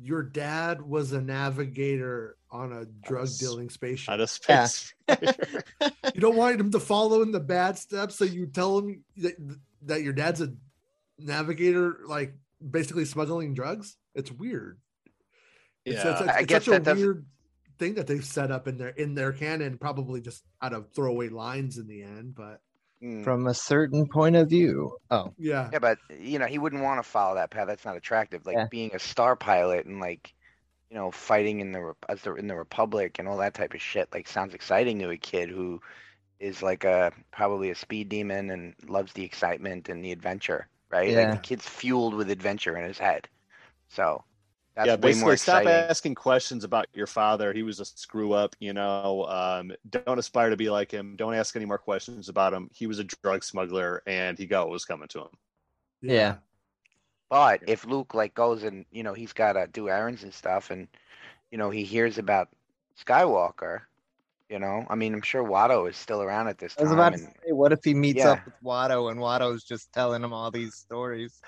C: your dad was a navigator on a drug dealing spaceship.
B: out of space.
C: You don't want him to follow in the bad steps, so you tell him that, that your dad's a navigator, like basically smuggling drugs. It's weird. It's,
B: yeah,
C: it's, it's,
D: I
C: it's
D: guess
C: such a
D: that doesn't-
C: weird thing that they've set up in their in their canon, probably just out of throwaway lines in the end. But
D: Mm.
E: From a certain point of view. Oh,
C: yeah,
D: Yeah, but you know, he wouldn't want to follow that path. That's not attractive. Like
E: Yeah.
D: being a star pilot and like, you know, fighting in the as the in the Republic and all that type of shit. Like sounds exciting to a kid who is like a probably a speed demon and loves the excitement and the adventure, right? Like the kid's fueled with adventure in his head. So that's
B: yeah,
D: way
B: basically
D: more
B: stop asking questions about your father. He was a screw up, you know. Um, don't aspire to be like him. Don't ask any more questions about him. He was a drug smuggler and he got what was coming to him.
E: Yeah.
D: But if Luke like goes and you know he's got to do errands and stuff, and you know he hears about Skywalker, you know, I mean, I'm sure Watto is still around at this
E: I was
D: time.
E: about to say, what if he meets
D: Yeah.
E: up with Watto and Watto's just telling him all these stories?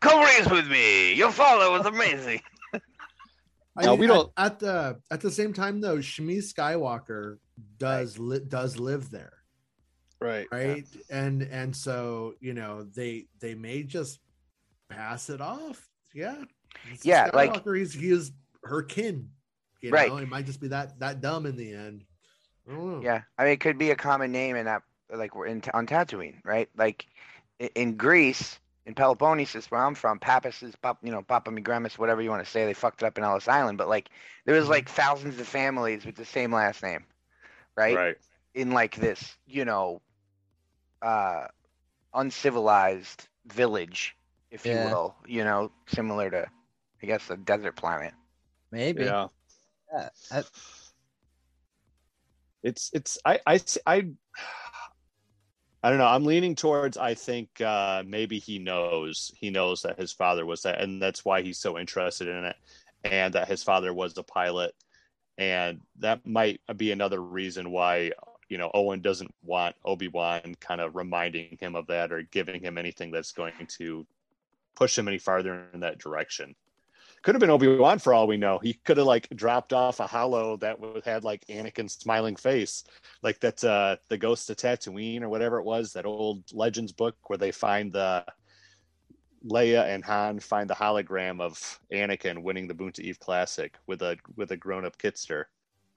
D: Come race with me. Your father was amazing.
C: I
B: No,
C: mean,
B: we don't-
C: At, the at the same time, though, Shmi Skywalker does li- does live there,
B: Right.
C: right? And and so you know they they may just pass it off. Yeah. It's
D: Yeah, like-
C: Skywalker, he's he is her kin. You
D: Right.
C: know, it might just be that that dumb in the end. I
D: yeah, I mean, it could be a common name in that, like we're in on Tatooine, right? Like in Greece, in Peloponnesus, where I'm from, Pappas is, Pap, you know, Papa Migramus, whatever you want to say. They fucked it up in Ellis Island, but like there was
C: Mhm.
D: like thousands of families with the same last name, right?
B: Right.
D: in like this, you know, uh, uncivilized village, if
E: Yeah.
D: you will, you know, similar to, I guess, a desert planet.
E: Maybe.
B: Yeah.
E: Yeah, I-
B: It's it's I I I I don't know. I'm leaning towards I think uh maybe he knows he knows that his father was that and that's why he's so interested in it and that his father was a pilot and that might be another reason why you know Owen doesn't want Obi-Wan kind of reminding him of that or giving him anything that's going to push him any farther in that direction. Could have been Obi Wan for all we know. He could have like dropped off a holo that would had like Anakin's smiling face, like that uh the Ghost of Tatooine or whatever it was, that old Legends book where they find the Leia and Han find the hologram of Anakin winning the Boonta Eve Classic with a with a grown up Kitster,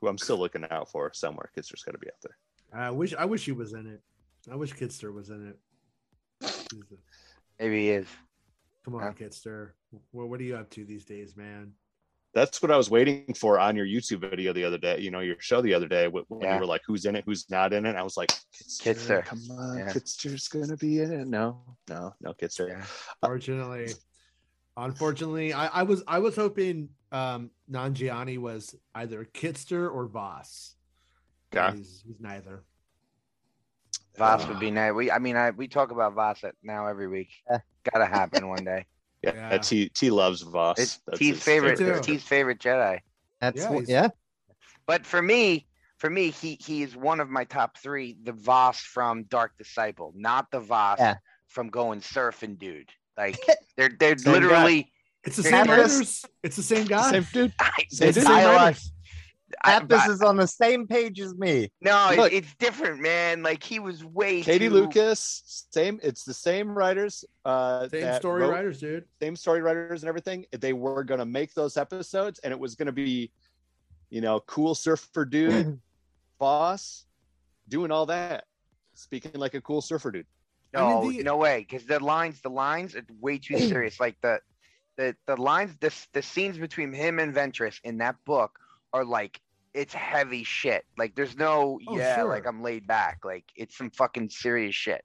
B: who I'm still looking out for somewhere. Kitster's got to be out there.
C: I wish I wish he was in it. I wish Kitster was in it.
D: Maybe he is.
C: Come on,
D: Yeah.
C: Kitster. What what are you up to these days, man?
B: That's what I was waiting for on your YouTube video the other day. You know, your show the other day when when
D: Yeah.
B: you were like, "Who's in it? Who's not in it?" I was like, "Kitster,
D: Kitster.
B: come on,
D: Yeah.
B: Kitster's gonna be in it." No, no, no, Kitster.
D: Yeah.
C: Fortunately, unfortunately, I, I was I was hoping um Nanjiani was either Kitster or Vos.
B: Yeah.
C: He's, he's neither.
D: Vos would be nice. We, I mean, I we talk about Vos at- now every week.
E: Yeah.
D: Gotta happen one day.
B: Yeah,
C: Yeah.
B: T T loves Vos.
D: It's
B: That's
D: T's
B: his
D: favorite.
C: too.
D: It's T's favorite Jedi.
E: That's
C: Yeah,
E: wh-
C: he's-
E: yeah.
D: But for me, for me, he he is one of my top three. The Vos from Dark Disciple, not the Vos
E: Yeah.
D: from going surfing, dude. Like they're they're
B: Same guy.
D: literally.
C: It's the same
D: different.
C: writers. It's the same guy.
B: Same dude.
D: I,
B: Same
D: the
B: dude.
D: dialogue. I-
E: Pappas is on the same page as me.
D: no, it-
B: Look.
D: it's different, man. Like he was way.
B: Katie
D: too,
B: Lucas, same. It's the same writers. Uh,
C: Same story
B: wrote-
C: writers, dude.
B: same story writers and everything. They were gonna make those episodes, and it was gonna be, you know, cool surfer dude, boss, doing all that, speaking like a cool surfer dude.
C: I
D: No,
C: mean, the-
D: no way. Because the lines, the lines, are way too serious. Like the, the, the lines, the the scenes between him and Ventress in that book are like it's heavy shit. Like there's no,
C: Oh,
D: yeah,
C: sure.
D: like I'm laid back. Like it's some fucking serious shit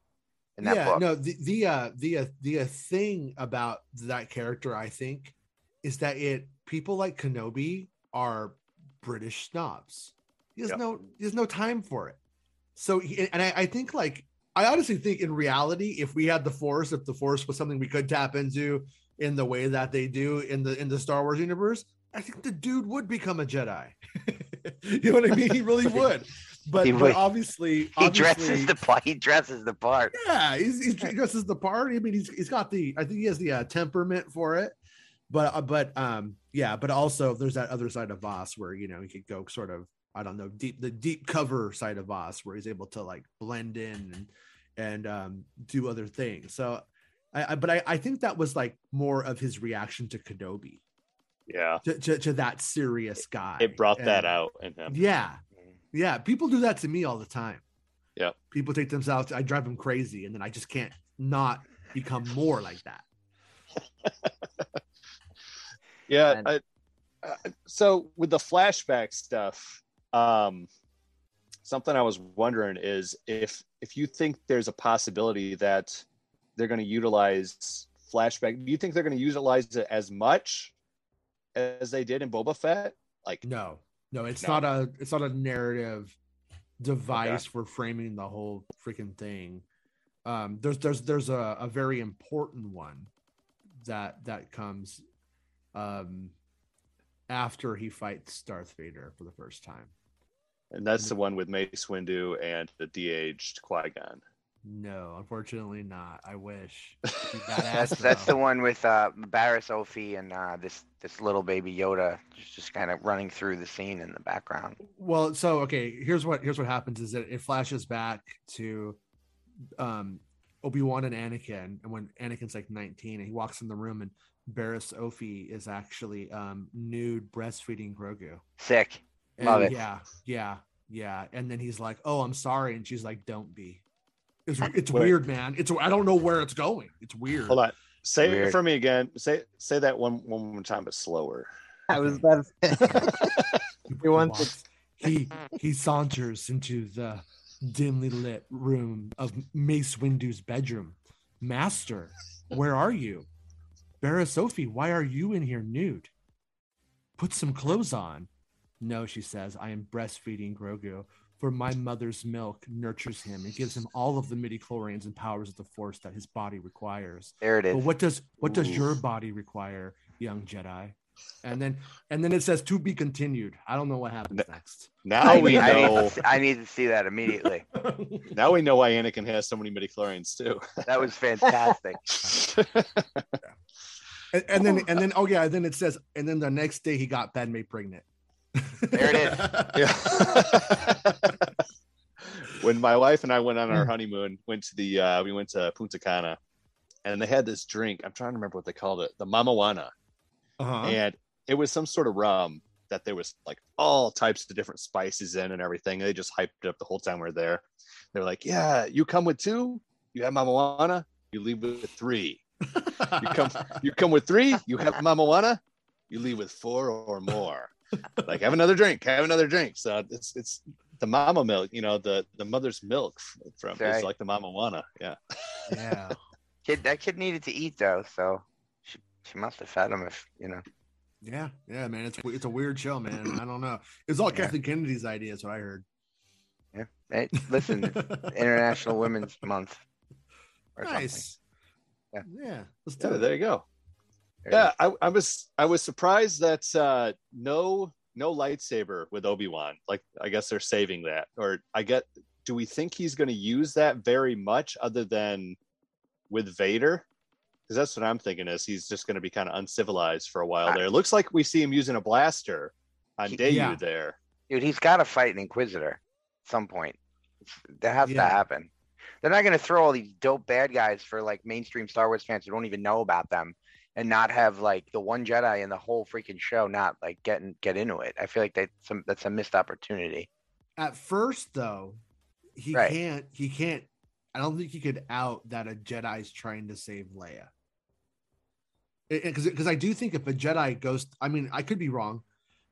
D: in that
C: yeah,
D: book.
C: no, the the uh, the uh, the uh, thing about that character, I think, is that it people like Kenobi are British snobs. He has
B: Yep.
C: no there's no time for it. So, and I, I think like I honestly think in reality, if we had the Force, if the Force was something we could tap into in the way that they do in the in the Star Wars universe, I think the dude would become a Jedi. you know what I mean? He really would. But,
D: He
C: but obviously,
D: he
C: obviously,
D: dresses the part. He dresses the part.
C: yeah, he's, he's, he dresses the part. I mean, he's he's got the I think he has the uh, temperament for it. But uh, but um yeah, but also there's that other side of Vos where you know he could go sort of I don't know deep the deep cover side of Vos where he's able to like blend in and and um do other things. So I, I but I I think that was like more of his reaction to Kenobi
B: Yeah,
C: to to, to that serious guy.
B: it brought that out in him.
C: Yeah, yeah, people do that to me all the time.
B: yeah
C: People take themselves, I drive them crazy, and then I just can't not become more like that.
B: Yeah.
E: And-
B: I, uh, so with the flashback stuff, um, something I was wondering is if if you think there's a possibility that they're going to utilize flashback, do you think they're going to utilize it as much as they did in Boba Fett? Like,
C: No, no, it's
B: No.
C: not a it's not a narrative device for framing the whole freaking thing. Um, there's there's there's a, a very important one that that comes um after he fights Darth Vader for the first time.
B: and that's the one with Mace Windu and the de-aged Qui Gon.
C: No, unfortunately not. I wish. It'd be badass,
D: That's that's the one with uh Barriss Offee and uh this this little baby Yoda just, just kind of running through the scene in the background.
C: well so okay here's what here's what happens is that it flashes back to um obi-wan and anakin and when anakin's like 19 and he walks in the room and Barriss Offee is actually um nude breastfeeding grogu
D: Sick.
C: and
D: Love it.
C: yeah yeah yeah and then he's like oh i'm sorry and she's like don't be it's, it's
B: Wait.
C: weird man it's i don't know where it's going it's weird
B: Hold on. Say
D: Weird.
B: it for me again. Say say that one one more time, but slower.
E: I was about to say. He wants
C: walks- he he saunters into the dimly lit room of Mace Windu's bedroom. Master, where are you? Barriss Offee, why are you in here nude? Put some clothes on. No, she says, I am breastfeeding Grogu, for my mother's milk nurtures him and gives him all of the midi-chlorians and powers of the force that his body requires.
D: There it is.
C: But what does what does your body require, young Jedi? And then and then it says to be continued. I don't know what happens next.
B: Now
D: I,
B: we
D: need, I, need
B: know.
D: to, see- I need to see that immediately.
B: Now we know why Anakin has so many midichlorians too.
D: That was fantastic.
C: And, and then and then oh yeah, then it says, and then the next day he got Padme pregnant.
D: There it is.
B: Yeah. When my wife and I went on our
C: Hmm.
B: honeymoon, went to the uh, we went to Punta Cana, and they had this drink. I'm trying to remember what they called it, the Mamawana,
C: uh-huh.
B: and it was some sort of rum that there was like all types of different spices in and everything. They just hyped it up the whole time we are there. They're like, "Yeah, you come with two, you have Mamawana, you leave with three. You come, you come with three, you have Mamawana, you leave with four or more. Like have another drink, have another drink. So it's it's the mama milk, you know, the the mother's milk from
D: Right.
B: is like the Mamawana. Yeah,
C: yeah.
D: Kid, that kid needed to eat though, so she she must have fed him if you know.
C: Yeah, yeah, man. It's it's a weird show, man. I don't know. It's all
D: Yeah.
C: Kathleen Kennedy's idea, is what I heard. Yeah.
D: Hey, listen, International Women's Month. Or
C: nice.
D: Yeah.
C: yeah. Let's do
B: yeah
C: it.
B: there you go.
D: something.
B: Yeah, I, I was I was surprised that uh, no no lightsaber with Obi Wan. Like I guess they're saving that, or I get. Do we think he's going to use that very much, other than with Vader? Because that's what I'm thinking is he's just going to be kind of uncivilized for a while
D: I-
B: there. It looks like we see him using a blaster on
D: He-
B: Daiyu
C: Yeah.
B: there.
D: Dude, he's got to fight an Inquisitor at some point. That has
C: Yeah.
D: to happen. They're not going to throw all these dope bad guys for like mainstream Star Wars fans who don't even know about them and not have like the one Jedi in the whole freaking show not like getting get into it. I feel like that's some that's a missed opportunity.
C: At first, though, he
D: Right.
C: can't. He can't. I don't think he could out that a Jedi's trying to save Leia. Because because I do think if a Jedi goes, I mean, I could be wrong,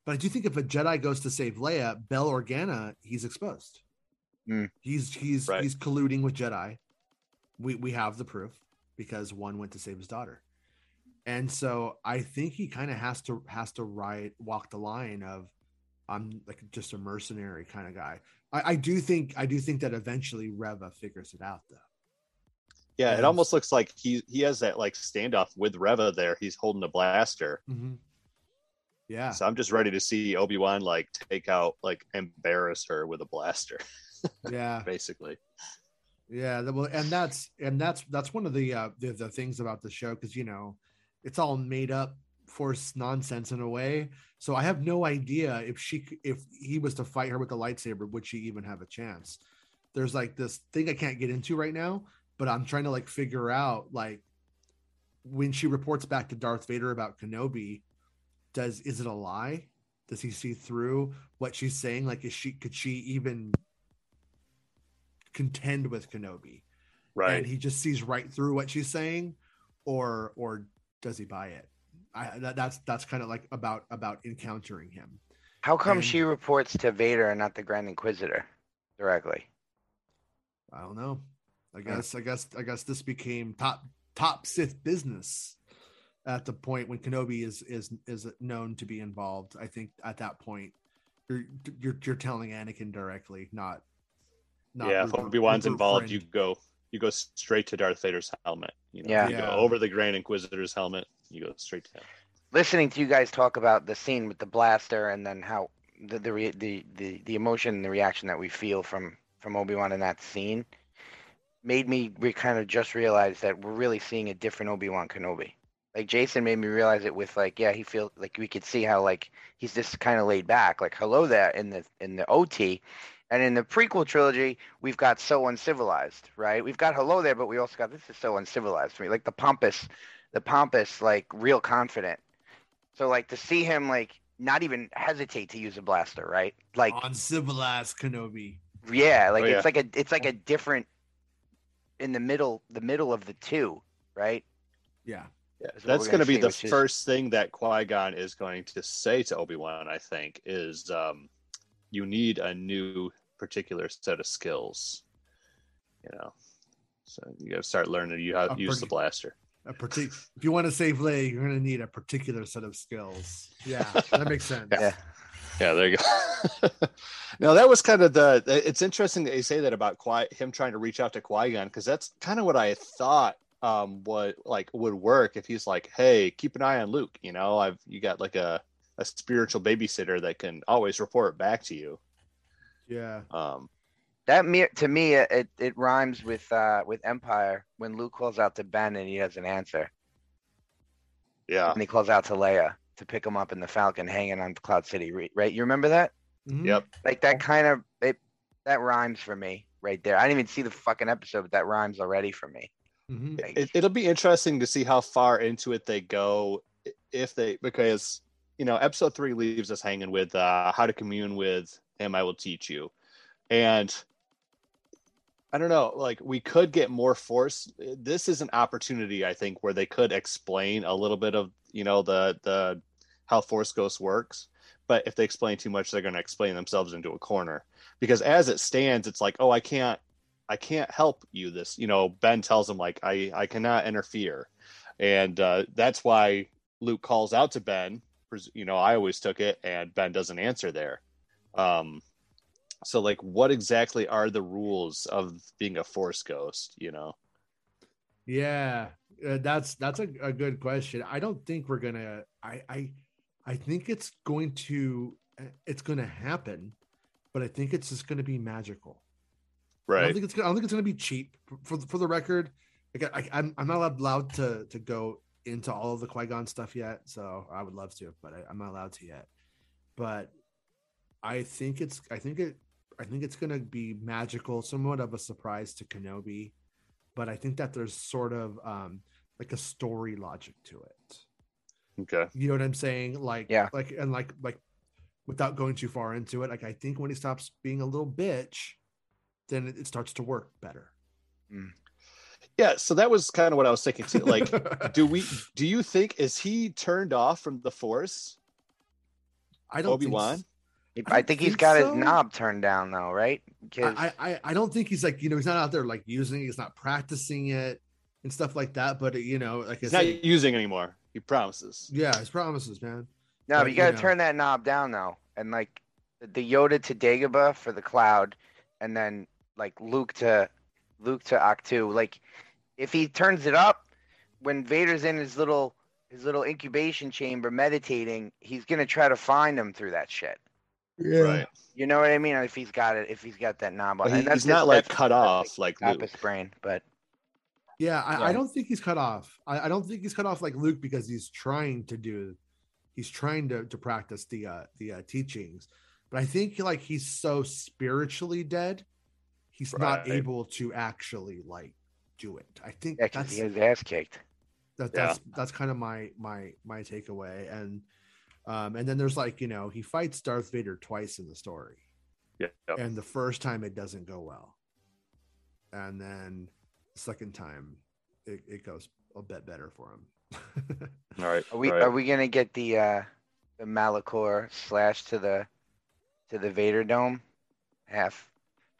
C: but I do think if a Jedi goes to save Leia, Bail Organa, he's exposed.
D: Hmm.
C: He's he's
B: Right.
C: he's colluding with Jedi. We we have the proof because one went to save his daughter, and so I think he kind of has to has to ride walk the line of I'm like just a mercenary kind of guy. I, I do think I do think that eventually Reva figures it out though.
B: Yeah,
C: Yes.
B: it almost looks like he he has that like standoff with Reva there. He's holding a blaster.
C: Yeah,
B: So I'm just ready to see Obi Wan like take out like embarrass her with a blaster,
C: yeah,
B: basically.
C: yeah. Well, and that's and that's that's one of the uh, the, the things about the show because you know it's all made up force nonsense in a way. So I have no idea if she if he was to fight her with the lightsaber, would she even have a chance? There's like this thing I can't get into right now, but I'm trying to like figure out like when she reports back to Darth Vader about Kenobi, does is it a lie? Does he see through what she's saying? Like, is she could she even contend with Kenobi?
B: Right.
C: And he just sees right through what she's saying, or or does he buy it? I that, that's that's kind of like about about encountering him.
D: How come
C: And-
D: she reports to Vader and not the Grand Inquisitor directly?
C: I don't know. I
D: Yeah.
C: guess I guess I guess this became top top Sith business at the point when Kenobi is is is known to be involved. I think at that point you're you're you're telling Anakin directly, not not
B: yeah, if Obi Wan's
C: Rupert
B: involved, you go you go straight to Darth Vader's helmet. You know,
D: Yeah.
B: you
C: Yeah.
B: go over the Grand Inquisitor's helmet. You go straight to him.
D: Listening to you guys talk about the scene with the blaster and then how the the re- the, the, the emotion and the reaction that we feel from from Obi Wan in that scene made me re- kind of just realize that we're really seeing a different Obi Wan Kenobi. Like Jason made me realize it with like yeah he feels like we could see how like he's just kind of laid back like hello there in the in the OT and in the prequel trilogy we've got so uncivilized right we've got hello there but we also got this is so uncivilized to me like the pompous the pompous like real confident so like to see him like not even hesitate to use a blaster right like
C: uncivilized Kenobi.
D: yeah like
B: Oh,
D: it's like a it's like a different in the middle the middle of the two right
C: Yeah.
B: Yeah, that's going
D: gonna
B: be the
D: which is-
B: first thing that Qui Gon is going to say to Obi Wan. I think is um, you need a new particular set of skills. You know, so you got to start learning you how to
C: A
B: use the blaster.
C: A partic- if you want to save Leia, you're going to need a particular set of skills. Yeah, that makes sense.
D: yeah
B: Yeah, there you go. now that was kind of the. It's interesting that you say that about Qui, him trying to reach out to Qui Gon because that's kind of what I thought um what like would work if he's like, hey, keep an eye on Luke. You know, I've you got like a a spiritual babysitter that can always report back to you.
C: Yeah.
B: Um,
D: that me to me it, it it rhymes with uh with empire when luke calls out to ben and he doesn't answer
B: Yeah.
D: And he calls out to Leia to pick him up in the Falcon hanging on Cloud City, right? You remember that?
C: Mhm.
B: Yep.
D: Like that kind of it that rhymes for me right there. I didn't even see the fucking episode, but that rhymes already for me.
C: Mhm.
D: Like,
B: It, it'll be interesting to see how far into it they go if they because you know episode three leaves us hanging with uh, how to commune with him. I will teach you, and I don't know. Like we could get more force. This is an opportunity, I think, where they could explain a little bit of you know the the how Force Ghost works. But if they explain too much, they're going to explain themselves into a corner. Because as it stands, it's like, oh, I can't, I can't help you. This, you know, Ben tells him like, I, I cannot interfere, and uh, that's why Luke calls out to Ben. You know, I always took it, and Ben doesn't answer there. Um, so like, what exactly are the rules of being a Force Ghost? You know,
C: Yeah, uh, that's that's a, a good question. I don't think we're gonna. I I I think it's going to uh, it's going to happen, but I think it's just going to be magical. Right. I don't think it's gonna, I don't think it's going to be cheap. For for the record, like I, I'm I'm not allowed to to go into all of the Qui Gon stuff yet. So I would love to, but I, I'm not allowed to yet. But I think it's I think it I think it's going to be magical, somewhat of a surprise to Kenobi. But I think that there's sort of um like a story logic to it.
B: Okay.
C: You know what I'm saying? Like,
D: Yeah.
C: like, and like, like, without going too far into it, like, I think when he stops being a little bitch, then it, it starts to work better.
B: Yeah. So that was kind of what I was thinking too. Like, do we? Do you think is he turned off from the Force?
C: I don't think
B: Obi-Wan?
C: s-
D: I,
C: I
D: think
C: don't
D: he's
C: think
D: got
C: so.
D: his knob turned down though, right?
C: I, I, I don't think he's like, you know, he's not out there like using it, he's not practicing it and stuff like that. But, you know, like I
B: He's not
C: said,
B: using anymore. He promises.
C: yeah, his promises, man.
D: no,
C: but,
D: but you
C: you
D: gotta
C: know.
D: turn that knob down though, and like the Yoda to Dagobah for the Cloud, and then like Luke to Luke to Ahch-To. Like if he turns it up when Vader's in his little his little incubation chamber meditating, he's gonna try to find him through that shit.
B: Right.
D: You know what I mean? If he's got it, if he's got that knob on,
B: But he-
D: and that's
B: he's not like
D: that's-
B: cut off like Luke.
D: Pappas brain, but
C: Yeah, I, I don't think he's cut off. I, I don't think he's cut off like Luke because he's trying to do, he's trying to to practice the uh the uh, teachings, but I think like he's so spiritually dead, he's not able to actually like do it. I think
D: yeah, 'cause
C: that's
D: his ass kicked.
C: that,
B: Yeah.
C: that's that's kind of my my my takeaway. And um and then there's like you know he fights Darth Vader twice in the story,
B: Yeah. Yep.
C: and the first time it doesn't go well, and then the second time it, it goes a bit better for him.
B: All right.
D: Are we
B: all right.
D: are we gonna get the uh the Malachor slash to the to the Vader dome? Half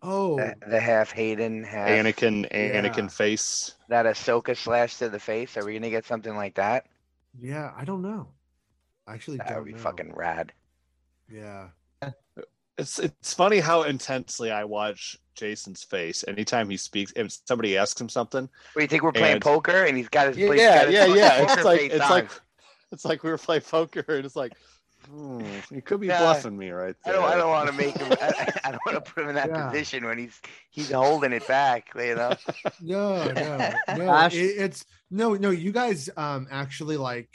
C: oh,
D: the, the half Hayden, half
B: Anakin,
C: Yeah.
B: Anakin face.
D: that Ahsoka slash to the face. Are we gonna get something like that?
C: yeah, I don't know. I actually
D: That
C: don't
D: would be
C: know.
D: fucking rad.
C: yeah.
B: It's it's funny how intensely I watch Jason's face anytime he speaks. If somebody asks him something,
D: What you think we're playing
B: And-
D: poker and he's got his
B: yeah, yeah,
D: his
B: yeah, yeah. It's like it's
D: on.
B: like it's like we were playing poker, and it's like, hmm, you could be
D: Yeah.
B: bluffing me right
D: I
B: there.
D: don't I don't want to make him I, I don't want to put him in that
C: Yeah.
D: position when he's he's holding it back, you know.
C: No, no, no.
E: Ash-
C: it- it's no, no. You guys um actually like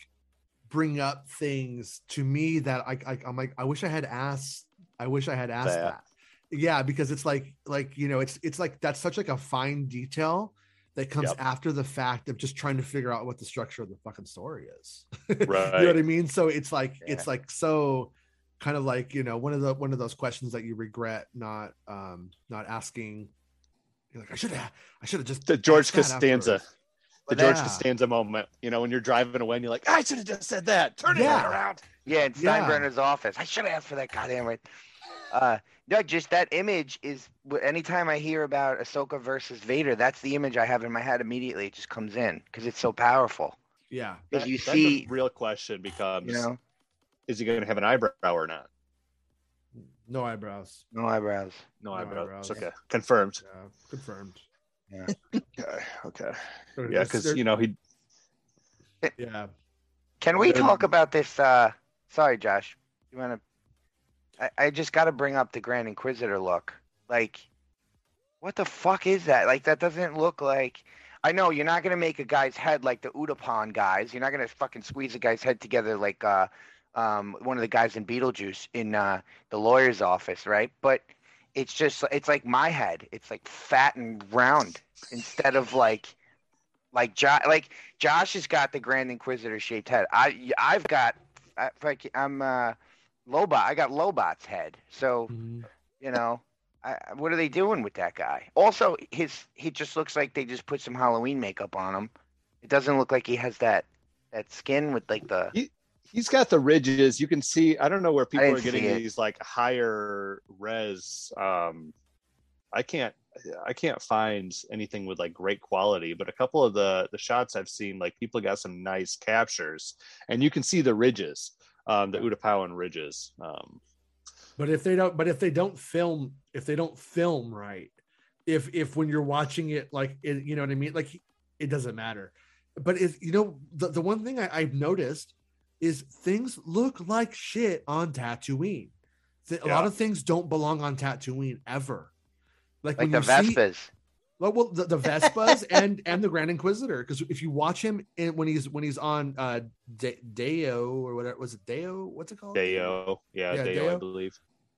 C: bring up things to me that I, I I'm like I wish I had asked. I wish I had asked
B: That.
C: that. Yeah, because it's like like you know it's it's like that's such like a fine detail that comes
B: Yep.
C: after the fact of just trying to figure out what the structure of the fucking story is. Right. you know what I mean? So it's like it's like so kind of like you know one of the one of those questions that you regret not um not asking. You're like I should have I should have just
B: The George Costanza,
C: afterwards."
B: the
C: But
B: George
C: yeah.
B: Costanza moment. You know, when you're driving away, and you're like, I should have just said that. Turn it
C: Yeah.
B: around.
D: Yeah, in
C: Yeah.
D: Steinbrenner's office. I should have asked for that goddamn right. Uh, no, just that image is. Anytime I hear about Ahsoka versus Vader, that's the image I have in my head immediately. It just comes in because it's so powerful.
C: Yeah.
D: Because
B: That-
D: you
B: then
D: see,
B: the real question becomes:
D: you know,
B: Is he going to have an eyebrow or not?
C: No eyebrows.
D: no eyebrows.
B: No,
C: No
B: eyebrows.
C: eyebrows.
B: Okay, confirmed.
C: Yeah, confirmed.
B: Okay, okay. Yeah, because you know he.
C: yeah.
D: Can we talk about this? Uh, sorry, Josh. You want to? I, I just got to bring up the Grand Inquisitor look. Like, what the fuck is that? Like, that doesn't look like. I know you're not gonna make a guy's head like the Utapaun guys. You're not gonna fucking squeeze a guy's head together like uh, um, one of the guys in Beetlejuice in uh, the lawyer's office, right? But it's just it's like my head. It's like fat and round instead of like like Josh. Like Josh has got the Grand Inquisitor shaped head. I I've got I, I'm uh, Lobot. I got Lobot's head. So
C: Mhm.
D: you know. I, I- what are they doing with that guy? Also, his he just looks like they just put some Halloween makeup on him. It doesn't look like he has that that skin with like the
B: He's got the ridges. You can see. I don't know where people are getting these like higher res. Um, I can't. I can't find anything with like great quality, but a couple of the the shots I've seen, like people got some nice captures, and you can see the ridges, um, the Utapaun ridges. Um,
C: But if they don't, but if they don't film, if they don't film right, if if when you're watching it, like it, you know what I mean, like it doesn't matter. But if you know, the, the one thing I, I've noticed is things look like shit on Tatooine. Th- A lot of things don't belong on Tatooine ever. Like,
D: like
C: when
D: the
C: you see-
D: Vespas.
C: Well, well the, the Vespas and and the Grand Inquisitor. Because if you watch him in, when he's when he's on uh De- Deo or whatever was it Deo? What's it called?
B: Deo, yeah,
C: Yeah,
B: Deo, I believe.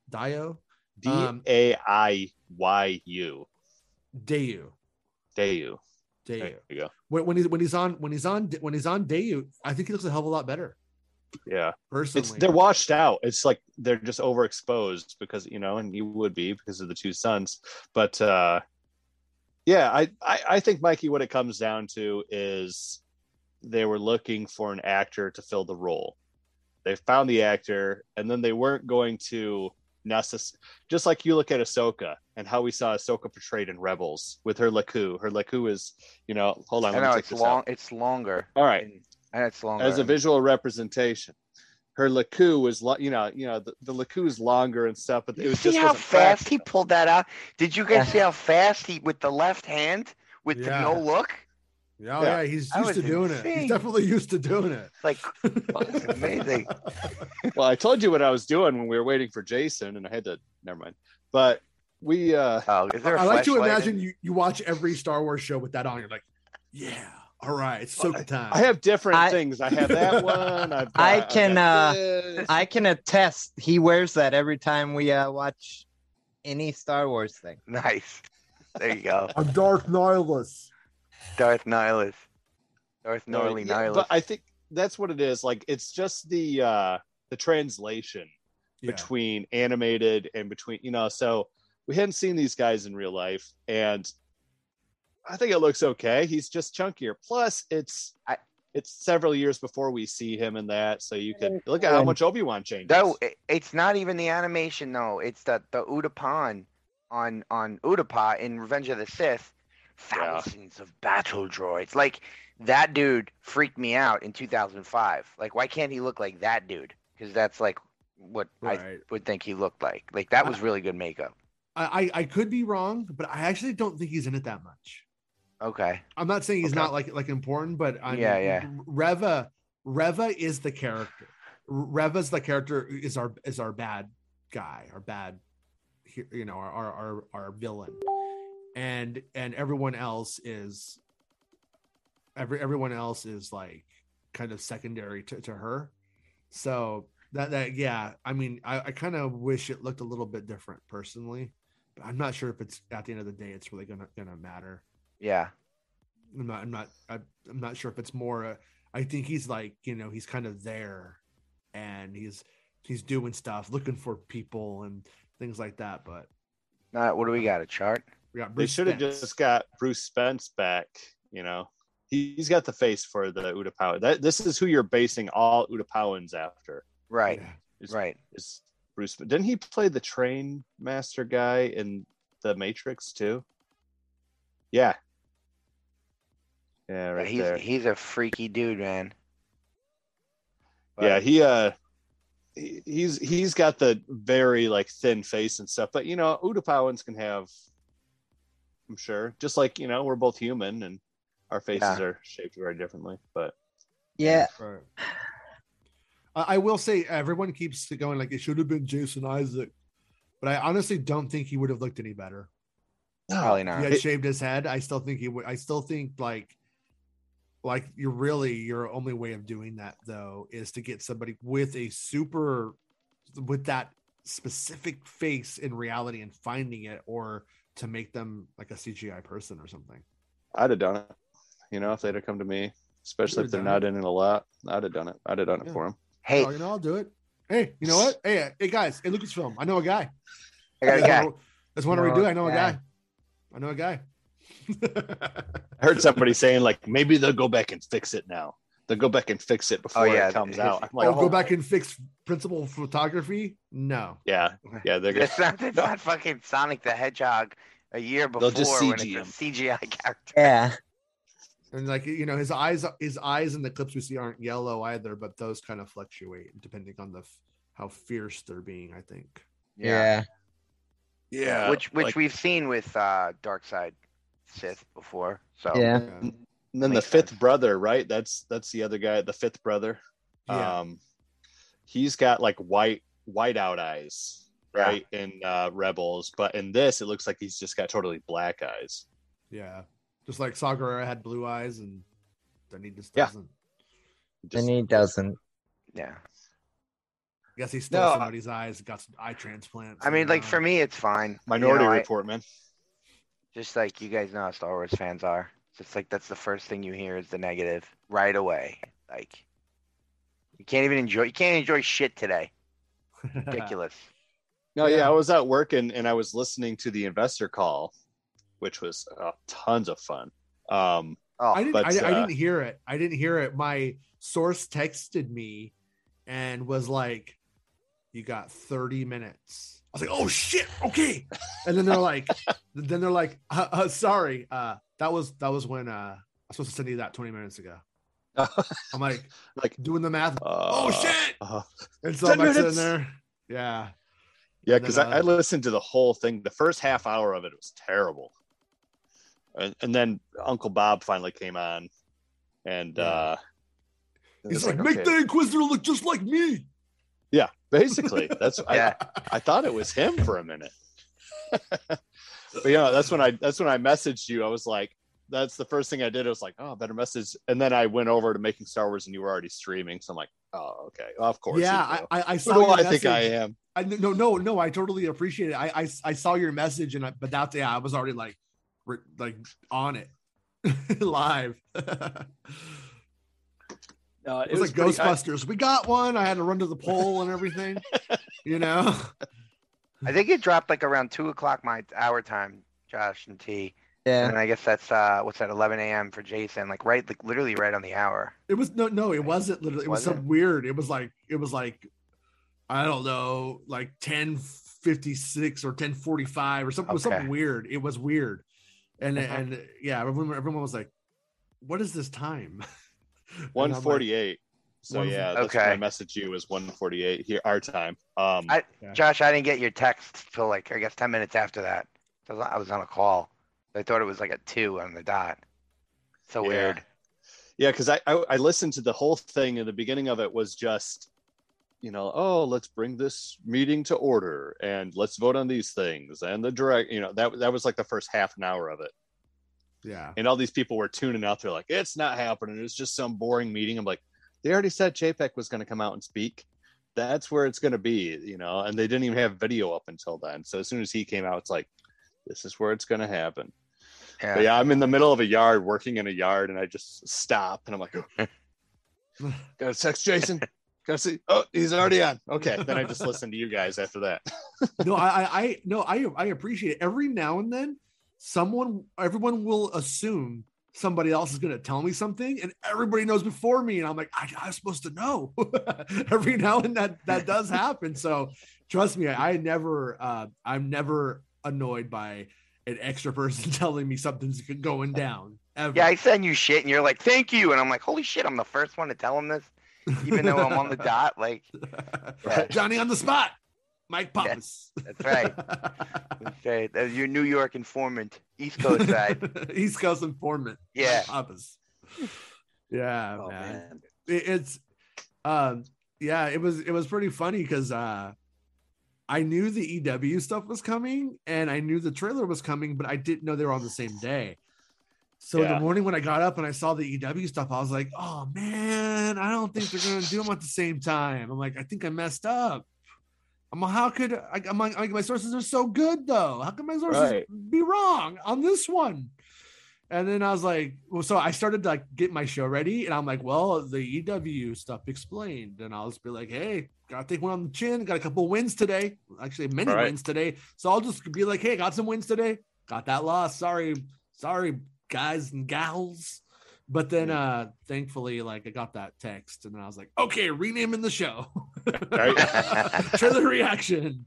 C: Dio.
B: D a i y u.
C: Um,
B: A I Y U.
C: Deu.
B: Deu.
C: Deu.
B: There you go.
C: when, when he's when he's on when he's on when he's on Daiyu, I think he looks a hell of a lot better
B: Yeah.
C: personally.
B: it's they're washed out. It's like they're just overexposed because you know, and you would be because of the two sons. But uh yeah, I, I I think Mikey, what it comes down to is they were looking for an actor to fill the role. They found the actor, and then they weren't going to necess just like you look at Ahsoka and how we saw Ahsoka portrayed in Rebels with her Lekku. Her Lekku is, you know, hold on,
D: I
B: let me
D: know it's long.
B: out.
D: It's longer.
B: All right
D: and, and it's longer.
B: as a visual representation. Her lekku was, lo- you know, you know, the, the lekku is longer and stuff, but it
D: You
B: was
D: see
B: just
D: how fast he pulled that out? Did you guys
E: Yeah.
D: see how fast he with the left hand with
C: Yeah.
D: the no look?
C: yeah, oh,
B: Yeah.
C: yeah, he's
D: That
C: used to doing it. He's definitely used to doing it.
D: Like it's amazing.
B: Well, I told you what I was doing when we were waiting for Jason, and I had to. Never mind. But we, uh
D: Oh, is there a
C: I like to
D: flashlight in-
C: imagine you you watch every Star Wars show with that on. You're like, yeah, all right, it's Ahsoka time.
B: I have different
E: I-
B: things. I have that one. I've got,
E: I
B: I've
E: can,
B: got
E: uh,
B: this.
E: I can attest he wears that every time we uh, watch any Star Wars thing.
D: Nice. There you go.
C: I'm Darth Nihilus.
D: Darth Nihilus. Darth
B: No, yeah,
D: Nihilus.
B: but I think that's what it is. Like it's just the uh the translation
C: Yeah.
B: between animated and between you know so we hadn't seen these guys in real life and i think it looks okay he's just chunkier plus it's
D: I-
B: it's several years before we see him in that so you can look at how much obi-wan changes
D: No, it's not even the animation though. It's the the Utapaun on on Utapau in Revenge of the Sith.
B: Yeah.
D: Thousands of battle droids. Like that dude freaked me out in 2005. Like, why can't he look like that dude? Because that's like what I would think he looked like. Like that was really good makeup.
C: I, I I could be wrong, but I actually don't think he's in it that much.
D: Okay.
C: I'm not saying he's
D: Okay.
C: not like like important, but I
D: Yeah,
C: mean,
D: yeah.
C: Reva Reva is the character. Reva's the character is our is our bad guy, our bad, you know, our our our, our villain, and and everyone else is every everyone else is like kind of secondary to, to her. So that that yeah, I mean, I, I kind of wish it looked a little bit different personally, but I'm not sure if it's at the end of the day it's really gonna gonna matter.
D: Yeah.
C: I'm not. I'm not. I'm I'm not sure if it's more. Uh, I think he's like you know he's kind of there, and he's he's doing stuff, looking for people and things like that. But
D: Now, what do we got? A chart?
C: we got
B: they should have just got bruce spence back you know he, he's got the face for the Utapawa. That this is who you're basing all Utapauns after.
D: Right.
C: Yeah.
B: Is,
D: Right.
B: Is Bruce? Didn't he play the train master guy in the Matrix too? Yeah. Yeah, right
D: he's
B: there.
D: he's a freaky dude, man.
B: yeah, he uh, he, he's he's got the very like thin face and stuff. But you know, Utapauns can have, I'm sure, just like you know, we're both human and our faces
D: Yeah.
B: are shaped very differently. But
E: Yeah,
C: Right. I, I will say everyone keeps going like it should have been Jason Isaac, but I honestly don't think he would have looked any better.
D: Probably not.
C: he had
B: It-
C: shaved his head, I still think he would. I still think like, like you're really your only way of doing that though is to get somebody with a super, with that specific face in reality and finding it, or to make them like a CGI person or something.
B: I'd have done it. You know, if they'd have come to me, especially if they're not
C: done
B: in it a lot, I'd have done it. I'd have done it for them.
D: Hey,
C: Oh, you know, I'll do it. Hey, you know what? Hey, hey guys, hey Lucasfilm, I know a guy.
D: I got a guy.
C: That's what
E: Know
C: we
E: a
C: do. I know a
E: guy.
C: guy. I know a guy.
B: I heard somebody saying like maybe they'll go back and fix it now. They'll go back and fix it before
D: yeah,
B: it comes out. I'm like,
C: oh, go
B: oh,
C: back and fix principal photography? No.
B: yeah, yeah, they're gonna.
D: It's not, it's not fucking Sonic the Hedgehog a year before
B: They'll just
D: when
B: CG
D: it's a CGI character.
E: Yeah.
C: And like you know, his eyes, his eyes in the clips we see aren't yellow either, but those kind of fluctuate depending on the f- how fierce they're being. I think.
E: Yeah.
B: Yeah,
D: which which
B: like-
D: we've seen with uh Dark Side Sith before. So
E: Yeah.
C: Yeah.
B: And then the fifth
D: sense.
B: brother, right? That's that's the other guy, the fifth brother.
C: Yeah.
B: Um, he's got like white white out eyes,
D: Yeah.
B: right? In uh, Rebels, but in this, it looks like he's just got totally black eyes.
C: Yeah. Just like Saw Gerrera had blue eyes, and then he just doesn't.
B: Just-
E: And he doesn't.
D: yeah.
C: I guess he stole
B: No, I-
C: somebody's eyes, got some eye transplants.
D: I mean,
C: and,
D: like
C: uh,
D: for me, it's fine.
B: Minority
D: You know, I-
B: Report, man.
D: Just like you guys know how Star Wars fans are. It's just like that's the first thing you hear is the negative right away. Like you can't even enjoy. You can't enjoy shit today. Ridiculous.
B: No, yeah.
C: Yeah.
B: I was at work and and I was listening to the investor call, which was uh, tons of fun. Um,
D: Oh,
C: I didn't.
B: But,
C: I, I
B: uh,
C: didn't hear it. I didn't hear it. My source texted me and was like, "You got 30 minutes." I was like, "Oh shit, okay." And then they're like, "Then they're like, uh, uh, sorry, uh, that was that was when uh, I was supposed to send you that 20 minutes ago." I'm like,
B: like,
C: doing the math.
B: uh,
C: oh shit!
B: uh,
C: And so
B: 10
C: I'm like sitting there. Yeah.
B: yeah, because
C: then,
B: I, I
C: uh,
B: listened to the whole thing. The first half hour of it was terrible, and, and then Uncle Bob finally came on, and
C: Yeah.
B: uh,
C: He's
B: was
C: like, make
B: okay.
C: the Inquisitor look just like me.
B: Basically that's
D: yeah.
B: I, I thought it was him for a minute. but you know, that's when I that's when I messaged you. I was like, that's the first thing I did. I was like, oh, better message. And then I went over to making Star Wars, and you were already streaming. So I'm like, oh, okay, well, of course.
C: Yeah. I, I, I saw.
B: I think I am?
C: I no no no I totally appreciate it. I I, I saw your message and I, but that's yeah I was already like like on it live. it
B: it
C: was, like
B: pretty- I-
C: Ghostbusters. we got one. I had to run to the pole and everything. you know.
D: I think it dropped like around two o'clock my hour time, Josh and T.
E: Yeah.
D: And I guess that's uh what's that, eleven AM for Jason, like right like literally right on the hour.
C: It was no no it wasn't literally it was,
D: Was
C: some weird. It was like it was like I don't know like ten fifty six or ten forty five or something. It was something weird. It was weird, and
D: Mhm.
C: and yeah everyone everyone was like, "What is this time?" And I'm
B: One
C: like.
B: So
C: One-
B: yeah, that's
D: Okay.
B: when I messaged you was one forty-eight here our time. Um,
D: I- Josh, I didn't get your text till like I guess ten minutes after that. I was, I was on a call. I thought it was like a two on the dot. So
B: Yeah.
D: weird.
B: yeah, because I, I I listened to the whole thing, and the beginning of it was just, you know, oh, let's bring this meeting to order, and let's vote on these things, and the direct, you know, that that was like the first half an hour of it,
C: yeah.
B: and all these people were tuning out. They're like, it's not happening. It's just some boring meeting. I'm like, they already said Chapek was going to come out and speak. That's where it's going to be, you know, and they didn't even have video up until then. So as soon as he came out, it's like, this is where it's going to happen.
D: Yeah.
B: But yeah, I'm in the middle of a yard working in a yard and I just stop and I'm like, oh, gotta text Jason. Gotta see. Oh, he's already on. Okay. Then I just listen to you guys after that.
C: no, I, I, I, no, I, I appreciate it. Every now and then, someone, everyone will assume somebody else is going to tell me something, and everybody knows before me, and I'm like, I, I'm supposed to know. Every now and that that does happen. So trust me, I, I never, uh, I'm never annoyed by an extra person telling me something's going down. Ever.
D: Yeah, I send you shit and you're like, thank you. And I'm like, holy shit, I'm the first one to tell him this, even though I'm on the dot. Like, Yeah.
C: Johnny on the spot, Mike Pappas.
D: that's right. That's right. That's your New York informant, East Coast side.
C: East Coast informant.
D: Yeah.
C: Pappas. Yeah,
B: Oh,
C: man. It- it's um yeah, it was it was pretty funny because uh I knew the EW stuff was coming and I knew the trailer was coming, but I didn't know they were on the same day. So in the morning when I got up and I saw the EW stuff, I was like, oh man, I don't think they're gonna do them at the same time. I'm like, I think I messed up. I'm like, how could I, I'm like, my sources are so good though? How can my sources
B: Right.
C: be wrong on this one? And then I was like, well, so I started to like get my show ready, and I'm like, well, the EW stuff explained, and I'll just be like, hey, gotta take one on the chin, got a couple wins today, actually many
B: right.
C: wins today. So I'll just be like, hey, got some wins today, got that loss. Sorry, sorry, guys and gals. But then uh thankfully, like I got that text, and then I was like, okay, renaming the show.
B: Right.
C: Trailer reaction.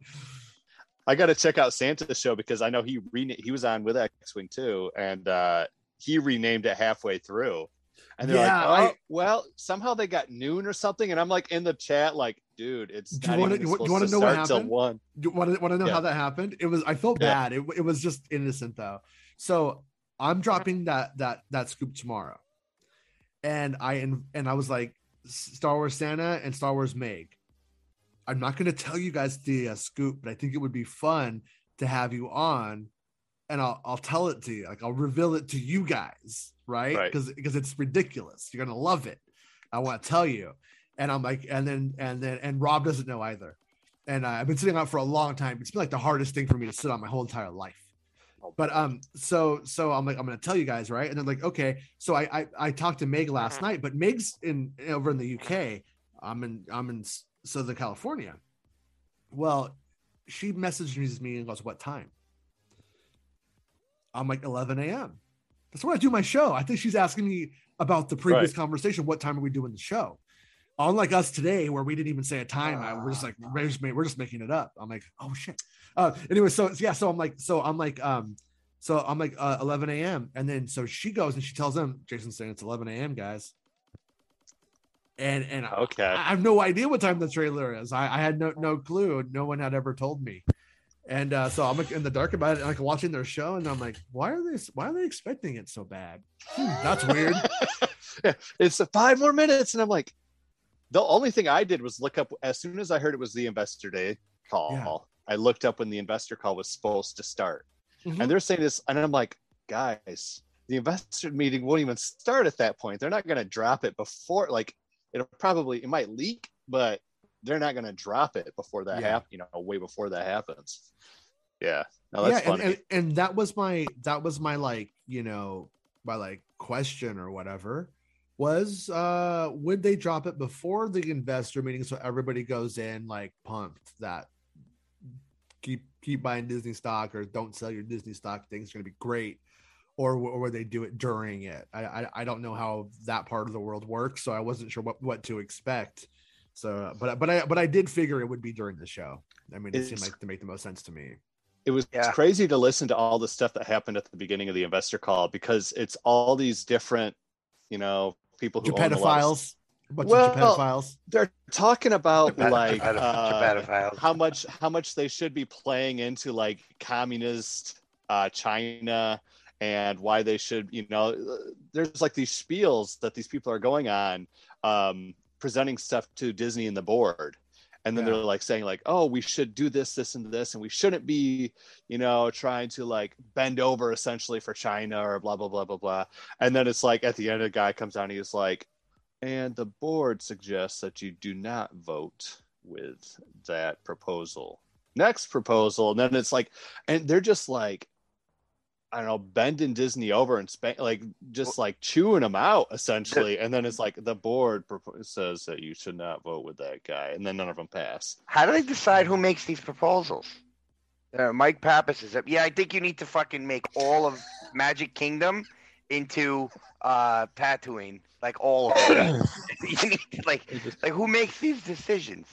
B: I got to check out Santa's show because I know he rena- he was on with X Wing too, and uh, he renamed it halfway through. And they're
C: Yeah,
B: like, "Oh,
C: I-
B: well, somehow they got noon or something." And I'm like in the chat, like, "Dude, it's
C: Do you wanna- you wa- you
B: supposed
C: wanna know what happened?
B: one."
C: Do want to want to know
B: Yeah.
C: how that happened? It was I felt
B: Yeah.
C: bad. It, it was just innocent though. So I'm dropping that that that scoop tomorrow, and I and I was like Star Wars Santa and Star Wars Meg. I'm not going to tell you guys the uh, scoop, but I think it would be fun to have you on, and I'll I'll tell it to you. Like I'll reveal it to you guys, right?
B: Right.
C: Because because it's ridiculous. You're gonna love it. I want to tell you, and I'm like, and then and then and Rob doesn't know either and uh, I've been sitting out for a long time. It's been like the hardest thing for me to sit on my whole entire life. But um, so so I'm like I'm gonna tell you guys right, and they're like okay. So I I, I talked to Meg last night, but Meg's in over in the UK. I'm in I'm in Southern California. Well, she messages me and goes, "What time?" I'm like 11 a.m. That's when I do my show. I think she's asking me about the previous
B: Right.
C: conversation. What time are we doing the show? Unlike us today, where we didn't even say a time, I- we're just like we're just, we're just making it up. I'm like, oh shit. Uh, anyway, so yeah, so I'm like, so I'm like, um, so I'm like uh, 11 a.m. and then so she goes and she tells them, Jason's saying it's 11 a.m. guys. And and I-
B: Okay.
C: I have no idea what time the trailer is. I, I had no no clue. No one had ever told me. And uh, so I'm like in the dark about it, like watching their show, and I'm like, why are they why are they expecting it so bad? Hmm, that's weird.
B: it's five more minutes, and I'm like, the only thing I did was look up as soon as I heard it was the investor day call. I looked up when the investor call was supposed to start,
C: Mhm.
B: and they're saying this, and I'm like, guys, the investor meeting won't even start at that point. They're not going to drop it before, like, it'll probably it might leak, but they're not going to drop it before that
C: Yeah.
B: happens. You know, way before that happens. Yeah, no, that's
C: yeah, and,
B: funny.
C: and, and that was my that was my like you know my like question or whatever was uh would they drop it before the investor meeting so everybody goes in like pumped that keep keep buying Disney stock or don't sell your Disney stock things going to be great? Or, or would they do it during it? I, I I don't know how that part of the world works so I wasn't sure what what to expect. So but but I but I did figure it would be during the show. I mean it seemed like to make the most sense to me.
B: It was
D: Yeah.
B: crazy to listen to all the stuff that happened at the beginning of the investor call because it's all these different, you know, people who own a lot of-
C: Japetophiles. Bunch
B: Well,
C: of Japetophiles.
B: They're talking about
D: Japet-
B: like
D: Japet-
B: uh,
D: Japetophiles.
B: how much how much they should be playing into like communist uh, China and why they should, you know, there's like these spiels that these people are going on, um, presenting stuff to Disney and the board. And then
C: Yeah.
B: they're like saying like, oh, we should do this, this, and this, and we shouldn't be, you know, trying to like bend over essentially for China or blah blah blah blah blah. And then it's like at the end, a guy comes down, he's like, and the board suggests that you do not vote with that proposal. Next proposal, and then it's like, and they're just like, I don't know, bending Disney over and spank, like just like chewing them out essentially. And then it's like the board says that you should not vote with that guy, and then none of them pass.
D: How do they decide who makes these proposals? Uh, Mike Pappas is up. Yeah, I think you need to fucking make all of Magic Kingdom into uh Tatooine, like all of it. you need to, like, like who makes these decisions?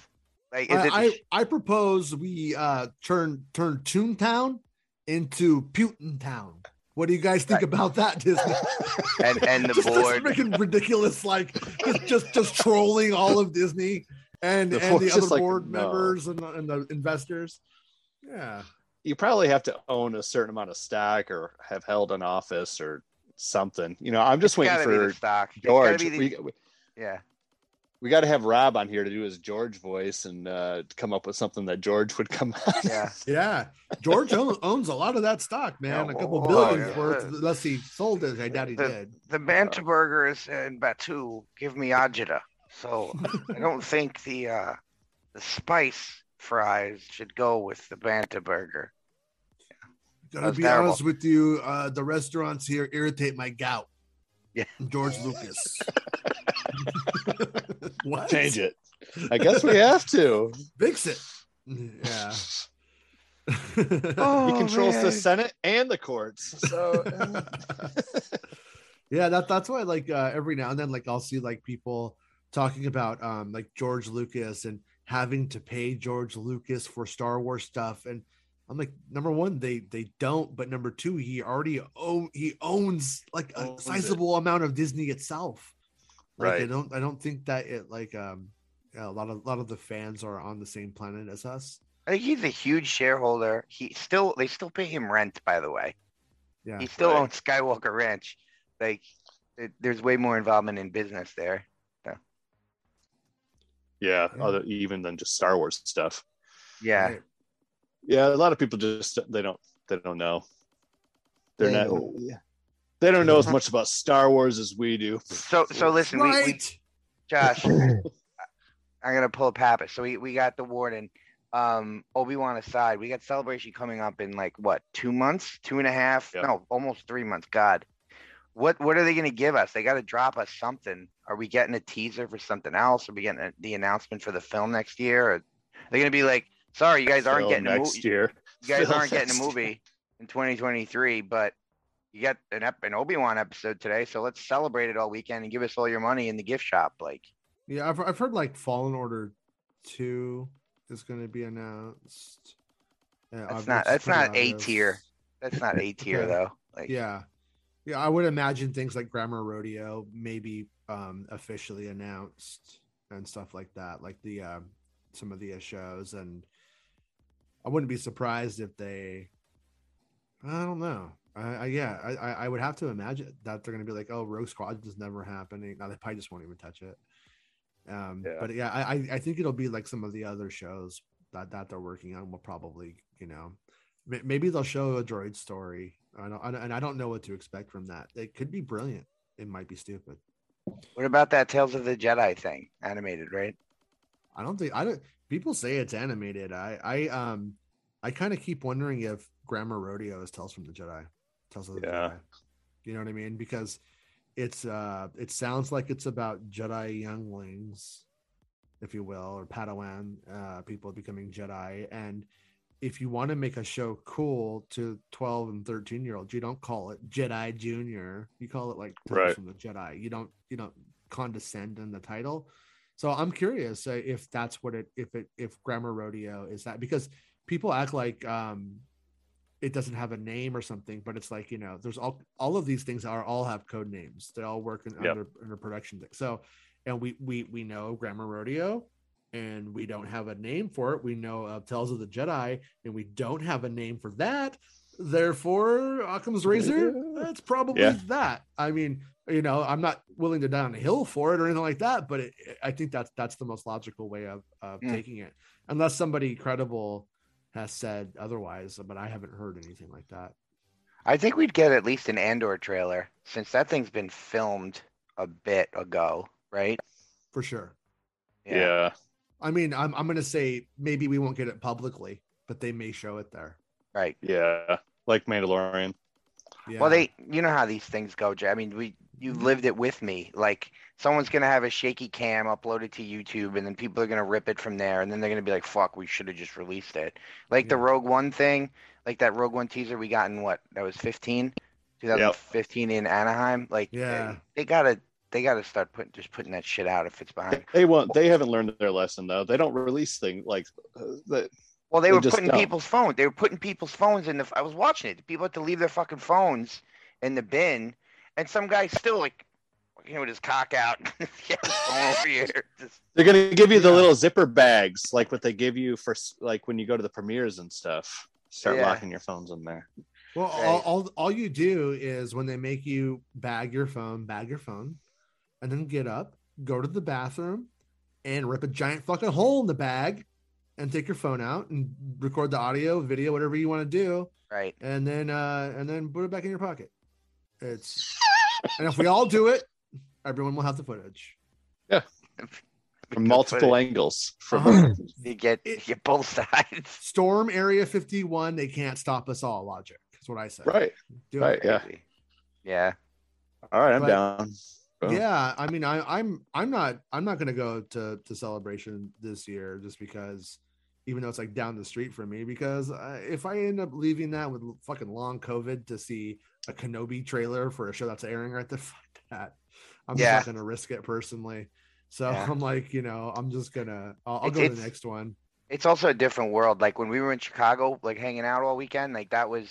D: Like, is
C: I,
D: it?
C: I I propose we uh turn turn Toontown into Putin Town. What do you guys think about that, Disney?
D: and and the
C: just, just
D: board.
C: making ridiculous, like just just just trolling all of Disney and
B: The
C: and the other
B: like,
C: board
B: no.
C: members and, the- and the investors. Yeah,
B: You probably have to own a certain amount of stock or have held an office or something. You know, I'm just
D: It's
B: waiting
D: gotta the
B: for
D: stock.
B: George.
D: be the-
B: We, we-
D: yeah.
B: We got to have Rob on here to do his George voice and uh, come up with something that George would come on.
D: Yeah.
C: Yeah, George own, owns a lot of that stock, man.
D: Yeah,
C: a couple
D: oh,
C: billions
D: yeah.
C: worth, unless he sold it. I doubt he
D: The-
C: did.
D: The Bantha burgers in Batuu give me agita, so I don't think the uh, the spice fries should go with the Bantha burger.
C: Gotta be
D: terrible.
C: honest with you, uh, the restaurants here irritate my gout.
D: Yeah.
C: George Lucas. what?
B: Change it. I guess we have to.
C: Fix it. Yeah.
D: Oh,
B: he controls the. Senate and the courts. So
C: yeah, that that's why like uh, every now and then like I'll see like people talking about um like George Lucas and having to pay George Lucas for Star Wars stuff and I'm like number one they they don't but number two he already own he owns like a
B: Owns it.
C: sizable amount of Disney itself. Like I don't I don't think that it like um yeah, a lot of a lot of the fans are on the same planet as us.
D: I think he's a huge shareholder. He still they still pay him rent, by the way.
C: Yeah.
D: He still
B: Right.
D: owns Skywalker Ranch. Like it, there's way more involvement in business there.
B: yeah,
C: Yeah.
B: other even than just Star Wars stuff.
D: Yeah.
C: Right.
B: Yeah, a lot of people just they don't they don't know. They're
E: They
B: not.
E: know.
B: They don't know as much about Star Wars as we do.
D: So so listen, we, we. Josh, I'm gonna pull a Pappas. So we, we got the warden. Um, Obi Wan aside, we got celebration coming up in like what two months, two and a half,
B: Yep.
D: no, almost three months. God, what what are they gonna give us? They got to drop us something. Are we getting a teaser for something else? Are we getting a, the announcement for the film next year? Or are they gonna be like, sorry, you guys aren't
B: Film
D: getting a
B: next
D: movie.
B: year.
D: You guys
B: Film
D: aren't getting a
B: next year.
D: movie in 2023, but you got an ep- an Obi Wan episode today, so let's celebrate it all weekend and give us all your money in the gift shop. Like,
C: Yeah, I've I've heard like Fallen Order two is going to be announced. Yeah,
D: That's not- that's not A tier. that's not A tier
C: Yeah.
D: though. Like,
C: Yeah, yeah, I would imagine things like Grammar Rodeo maybe um officially announced and stuff like that, like the um some of the uh, shows, and I wouldn't be surprised if they. I don't know. I, I yeah, I I would have to imagine that they're going to be like, oh, Rogue Squadron is never happening. Now they probably just won't even touch it. Um,
B: Yeah.
C: but yeah, I I- think it'll be like some of the other shows that that they're working on will probably you know May- maybe they'll show a droid story I don't, I don't- and i don't know what to expect from that it could be brilliant it might be stupid
D: what about that Tales of the Jedi thing? Animated, right?
C: i don't think i don't people say it's animated i i um i kind of keep wondering if grammar rodeo is tales from the jedi tales of the
B: Yeah.
C: jedi you know what i mean? Because it's uh it sounds like it's about jedi younglings if you will or padawan uh people becoming jedi. And if you want to make a show cool to 12 and 13 year olds you don't call it jedi junior. You call it like Tales
B: Right.
C: from the jedi. You don't you don't condescend in the title. So i'm curious uh, if that's what it if it if grammar rodeo is that because people act like um it doesn't have a name or something but it's like you know there's all all of these things are all have code names they all work in
B: Yep.
C: under under production thing. so and we we we know grammar rodeo and we don't have a name for it we know of tales of the jedi and we don't have a name for that therefore occam's razor that's probably
B: Yeah.
C: that i mean you know i'm not willing to die on a hill for it or anything like that but it, i think that's that's the most logical way of, of
D: Mm.
C: taking it unless somebody credible has said otherwise but i haven't heard anything like that
D: I think we'd get at least an Andor trailer since that thing's been filmed a bit ago, right?
C: for sure
B: Yeah.
C: i mean i'm, I'm gonna say maybe we won't get it publicly but they may show it there
D: Right.
B: Yeah. Like Mandalorian.
C: Yeah
D: Well, they, you know how these things go, Jay. I mean, we, you lived it with me. Like, someone's gonna have a shaky cam uploaded to YouTube, and then people are gonna rip it from there, and then they're gonna be like, "Fuck, we should have just released it." Like the Rogue One thing, like that Rogue One teaser we got in what? That was 15, 2015 in Anaheim. Like,
C: Yeah.
D: they, they gotta, they gotta start putting just putting that shit out if it's behind.
B: They won't. They haven't learned their lesson though. They don't release things like uh, the,
D: Well, they
B: They
D: were putting
B: don't.
D: people's phones. They were putting people's phones in the. I was watching it. People had to leave their fucking phones in the bin, and some guy still like, you know, with his cock out, yeah, phone over here. Just,
B: They're gonna give you the
C: Yeah.
B: little zipper bags, like what they give you for like when you go to the premieres and stuff. Start
D: Yeah.
B: locking your phones in there.
C: Well, all,
D: Right.
C: all all you do is when they make you bag your phone, bag your phone, and then get up, go to the bathroom, and rip a giant fucking hole in the bag and take your phone out and record the audio, video, whatever you want to do,
D: Right.
C: and then uh and then put it back in your pocket. It's and if we all do it, everyone will have the footage. Yeah.
B: From multiple angles. From
C: Uh-huh.
D: You get you
C: It-
D: get both sides.
C: Storm Area 51, they can't stop us all. Logic. That's what I said.
B: right.
C: Do
B: right.
C: it.
B: Yeah.
D: Yeah.
B: All right. I'm
C: But-
B: down.
C: Yeah, I mean, I, I'm I'm not I'm not gonna go to to celebration this year just because, even though it's like down the street from me, because uh, if I end up leaving that with fucking long COVID to see a Kenobi trailer for a show that's airing right the fuck that. I'm
D: Yeah.
C: not gonna risk it personally. So
D: Yeah.
C: I'm like, you know, I'm just gonna I'll, I'll go to the next one.
D: It's also a different world. Like when we were in Chicago, like hanging out all weekend, like that was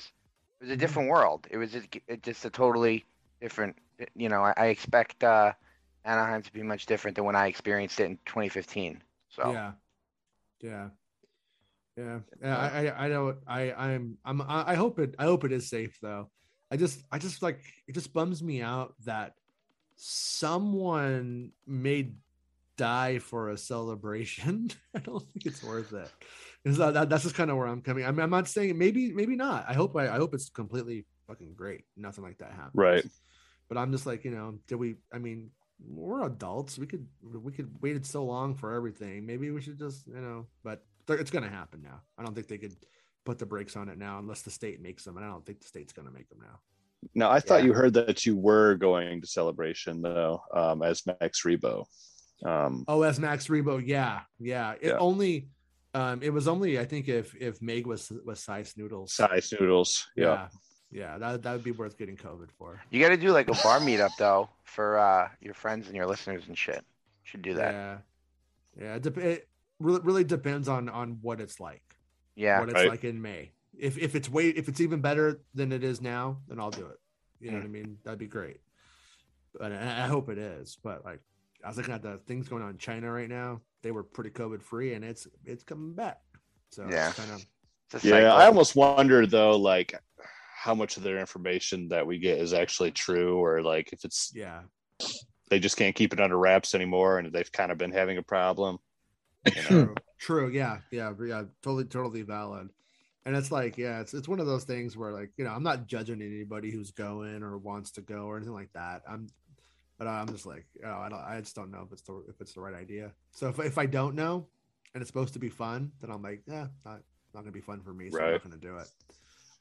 D: it was a different world. It was just, it just a totally different. You know, I, I expect uh, Anaheim to be much different than when I experienced it in 2015. So
C: Yeah, yeah, yeah. yeah I, I I know I I'm I'm I I hope it I hope it is safe though. I just I just like it just bums me out that someone may die for a celebration. I don't think it's worth it. Is that, that that's just kind of where I'm coming. I mean, I'm not saying maybe maybe not. I hope I, I hope it's completely fucking great. Nothing like that happens.
B: Right.
C: But I'm just like, you know, did we? I mean, we're adults. We could we could waited so long for everything. Maybe we should just, you know. But it's gonna happen now. I don't think they could put the brakes on it now unless the state makes them, and I don't think the state's gonna make them now.
B: Now, I thought
D: Yeah.
B: you heard that you were going to celebration though, um, as Max Rebo. Um,
C: Oh, as Max Rebo, yeah, yeah. It
B: Yeah.
C: only, um, it was only I think if if Meg was was size noodles.
B: size noodles. Yeah.
C: yeah, yeah. That that would be worth getting COVID for.
D: you got to do like a bar meetup though for uh, your friends and your listeners and shit. Should do that.
C: Yeah, yeah. It, dep- it really, really depends on on what it's like.
D: Yeah.
C: what it's
B: Right.
C: like in May. If if it's way if it's even better than it is now, then I'll do it. You know
D: Mm.
C: what I mean? That'd be great. But I, I hope it is. But like I was looking at the things going on in China right now. They were pretty COVID free, and it's it's coming back. So
D: Yeah.
C: kind of
B: Yeah. I almost wonder though, like how much of their information that we get is actually true, or like if it's
C: yeah,
B: they just can't keep it under wraps anymore, and they've kind of been having a problem. You know?
C: true, true. Yeah, yeah, yeah. Totally, totally valid. And it's like, yeah, it's it's one of those things where like you know I'm not judging anybody who's going or wants to go or anything like that. I'm, but I'm just like, oh, I don't, I just don't know if it's the if it's the right idea. So if if I don't know, and it's supposed to be fun, then I'm like, yeah, not not gonna be fun for me, so I'm not gonna do it.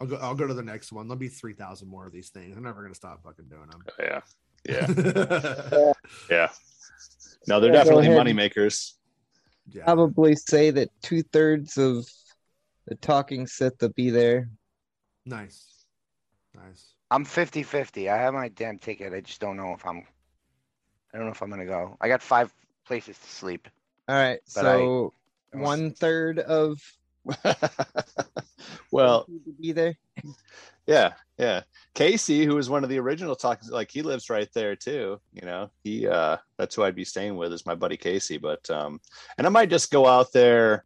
C: I'll go. I'll go to the next one. There'll be three thousand more of these things. I'm never gonna stop fucking doing them.
B: Oh, yeah. Yeah. Yeah. No, they're
E: Yeah,
B: definitely
E: ahead.
B: money makers.
C: yeah.
E: Probably say that two thirds of the Talking Sith will be there.
C: Nice. Nice.
D: I'm 50 50. I have my damn ticket. I just don't know if I'm. I don't know if I'm gonna go. I got five places to sleep.
E: All right,
D: But I-
E: so one third of
B: well,
E: be there.
B: yeah, yeah. Casey, who was one of the original talkers, like he lives right there too. You know, he uh that's who I'd be staying with is my buddy Casey. But um and I might just go out there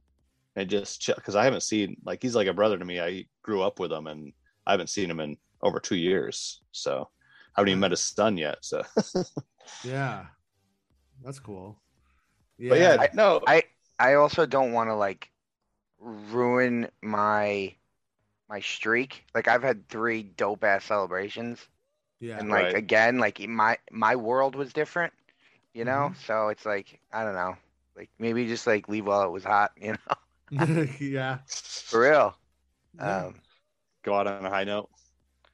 B: and just chill because I haven't seen like he's like a brother to me. I grew up with him and I haven't seen him in over two years. So I haven't even met his son yet. So
C: Yeah. That's cool. Yeah.
B: but yeah,
D: I-
B: no,
D: I I also don't want to like ruin my my streak. Like I've had three dope ass celebrations,
C: yeah.
D: and like
B: Right.
D: again, like my my world was different, you know.
C: Mm-hmm.
D: So it's like I don't know, like maybe just like leave while it was hot, you know,
C: yeah.
D: for real.
C: Yeah.
D: Um,
B: go out on a high note.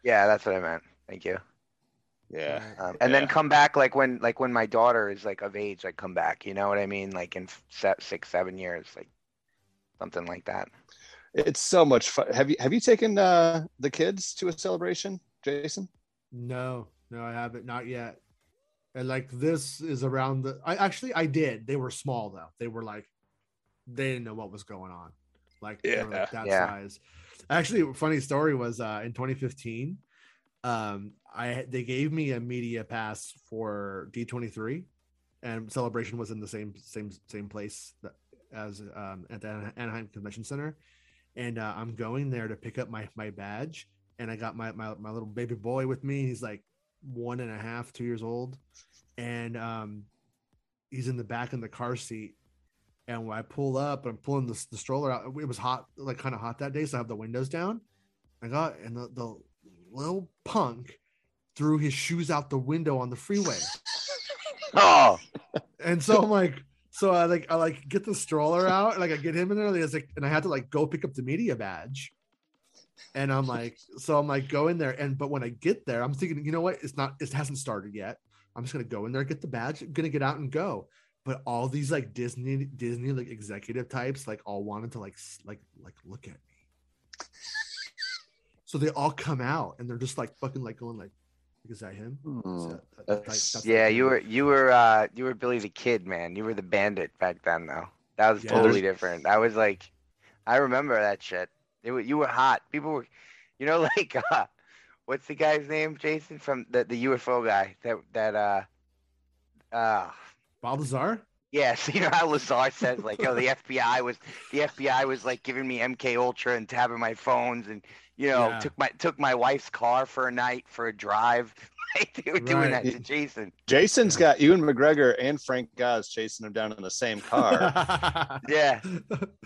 D: yeah, that's what I meant. Thank you.
B: Yeah.
D: Um, and then come back like when like when my daughter is like of age, like come back. You know what I mean? Like in f- six, seven years, like something like that.
B: It's so much fun. Have you have you taken uh the kids to a celebration, Jason?
C: No, no, I haven't. Not yet. And like this is around the. I actually I did. They were small though. They were like, they didn't know what was going on. Like they were like that
D: Yeah.
C: size. Actually, funny story was uh in 2015. Um, I they gave me a media pass for D23, and celebration was in the same same same place that, as um at the Anaheim Convention Center, and uh, I'm going there to pick up my my badge, and I got my my, my little baby boy with me. He's like one and a half, two years old, and um, he's in the back in the car seat, And when I pull up, I'm pulling the, the stroller out. It was hot, like kind of hot that day, so I have the windows down. I got and the, the little punk threw his shoes out the window on the freeway.
D: Oh,
C: And so I'm like, so I like I like get the stroller out, and like I get him in there, and, it's like, and I had to like go pick up the media badge. And I'm like, so I'm like, go in there. And but when I get there, I'm thinking, you know what? It's not, it hasn't started yet. I'm just gonna go in there, get the badge, gonna get out and go. But all these like Disney, Disney like executive types, like all wanted to like like like look at me. So they all come out and they're just like fucking like going like, is that him? Is
B: Hmm.
C: that- that- that-
B: That's-
C: that's
D: yeah, you were you were uh you were Billy the Kid, man. You were the bandit back then, though. That was
C: Yeah.
D: totally different. I was like, I remember that shit. It, wa- you were hot. People were, you know, like uh, what's the guy's name, Jason, from the the UFO guy that that uh uh
C: Bob Lazar.
D: yeah, you know how Lazar says like, oh, the FBI was the FBI was like giving me MK Ultra and tapping my phones and you know
C: Yeah.
D: took my took my wife's car for a night for a drive. They were doing
C: Right.
D: that to Jason.
B: Jason's got Ewan McGregor and Frank Oz chasing him down in the same car
D: Yeah,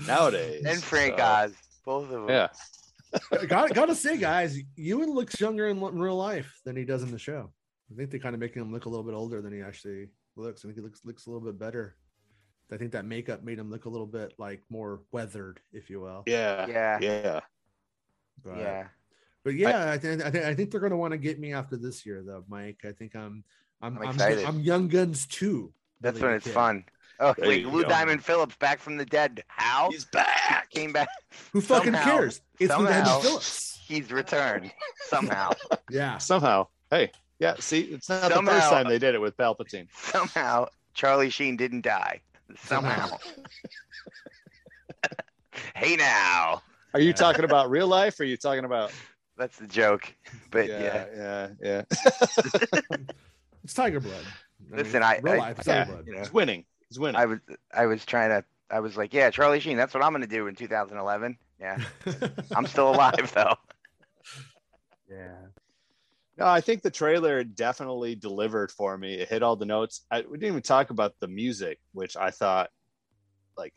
B: nowadays.
D: and Frank
B: so,
D: Oz, both of them.
B: Yeah.
C: got gotta say, guys, Ewan looks younger in, in real life than he does in the show. I think they kind of making him look a little bit older than he actually looks. I think he looks looks a little bit better. I think that makeup made him look a little bit like more weathered, if you will.
B: Yeah.
D: Yeah.
B: Yeah.
C: But,
D: yeah.
C: but yeah, I, think I think I think they're gonna want to get me after this year, though, Mike. I think I'm I'm
D: I'm
C: I'm. I'm young guns too.
D: That's
C: Billy
D: when it's
C: Kid.
D: fun. Oh,
B: There
D: wait, Lou
B: go.
D: Diamond Phillips back from the dead. How?
B: He's back.
D: Came back.
C: Who fucking
D: Somehow-
C: cares? It's Lou Diamond Phillips.
D: He's returned somehow.
C: Yeah.
B: Somehow. Hey. Yeah. See, it's not the first time they did it with Palpatine.
D: somehow Charlie Sheen didn't die. Somehow. hey now.
B: Are you talking about real life? Or are you talking about?
D: That's the joke. But yeah.
B: yeah, yeah, yeah.
C: It's Tiger Blood.
D: Listen, I-
C: real
D: I-
C: life, it's
B: yeah.
C: Tiger Blood.
D: You know,
B: He's winning. It's winning.
D: I was I was trying to I was like, yeah, Charlie Sheen, that's what I'm gonna do in 2011. Yeah. I'm still alive though.
C: yeah.
B: No, I think the trailer definitely delivered for me. It hit all the notes. I, we didn't even talk about the music, which I thought, like,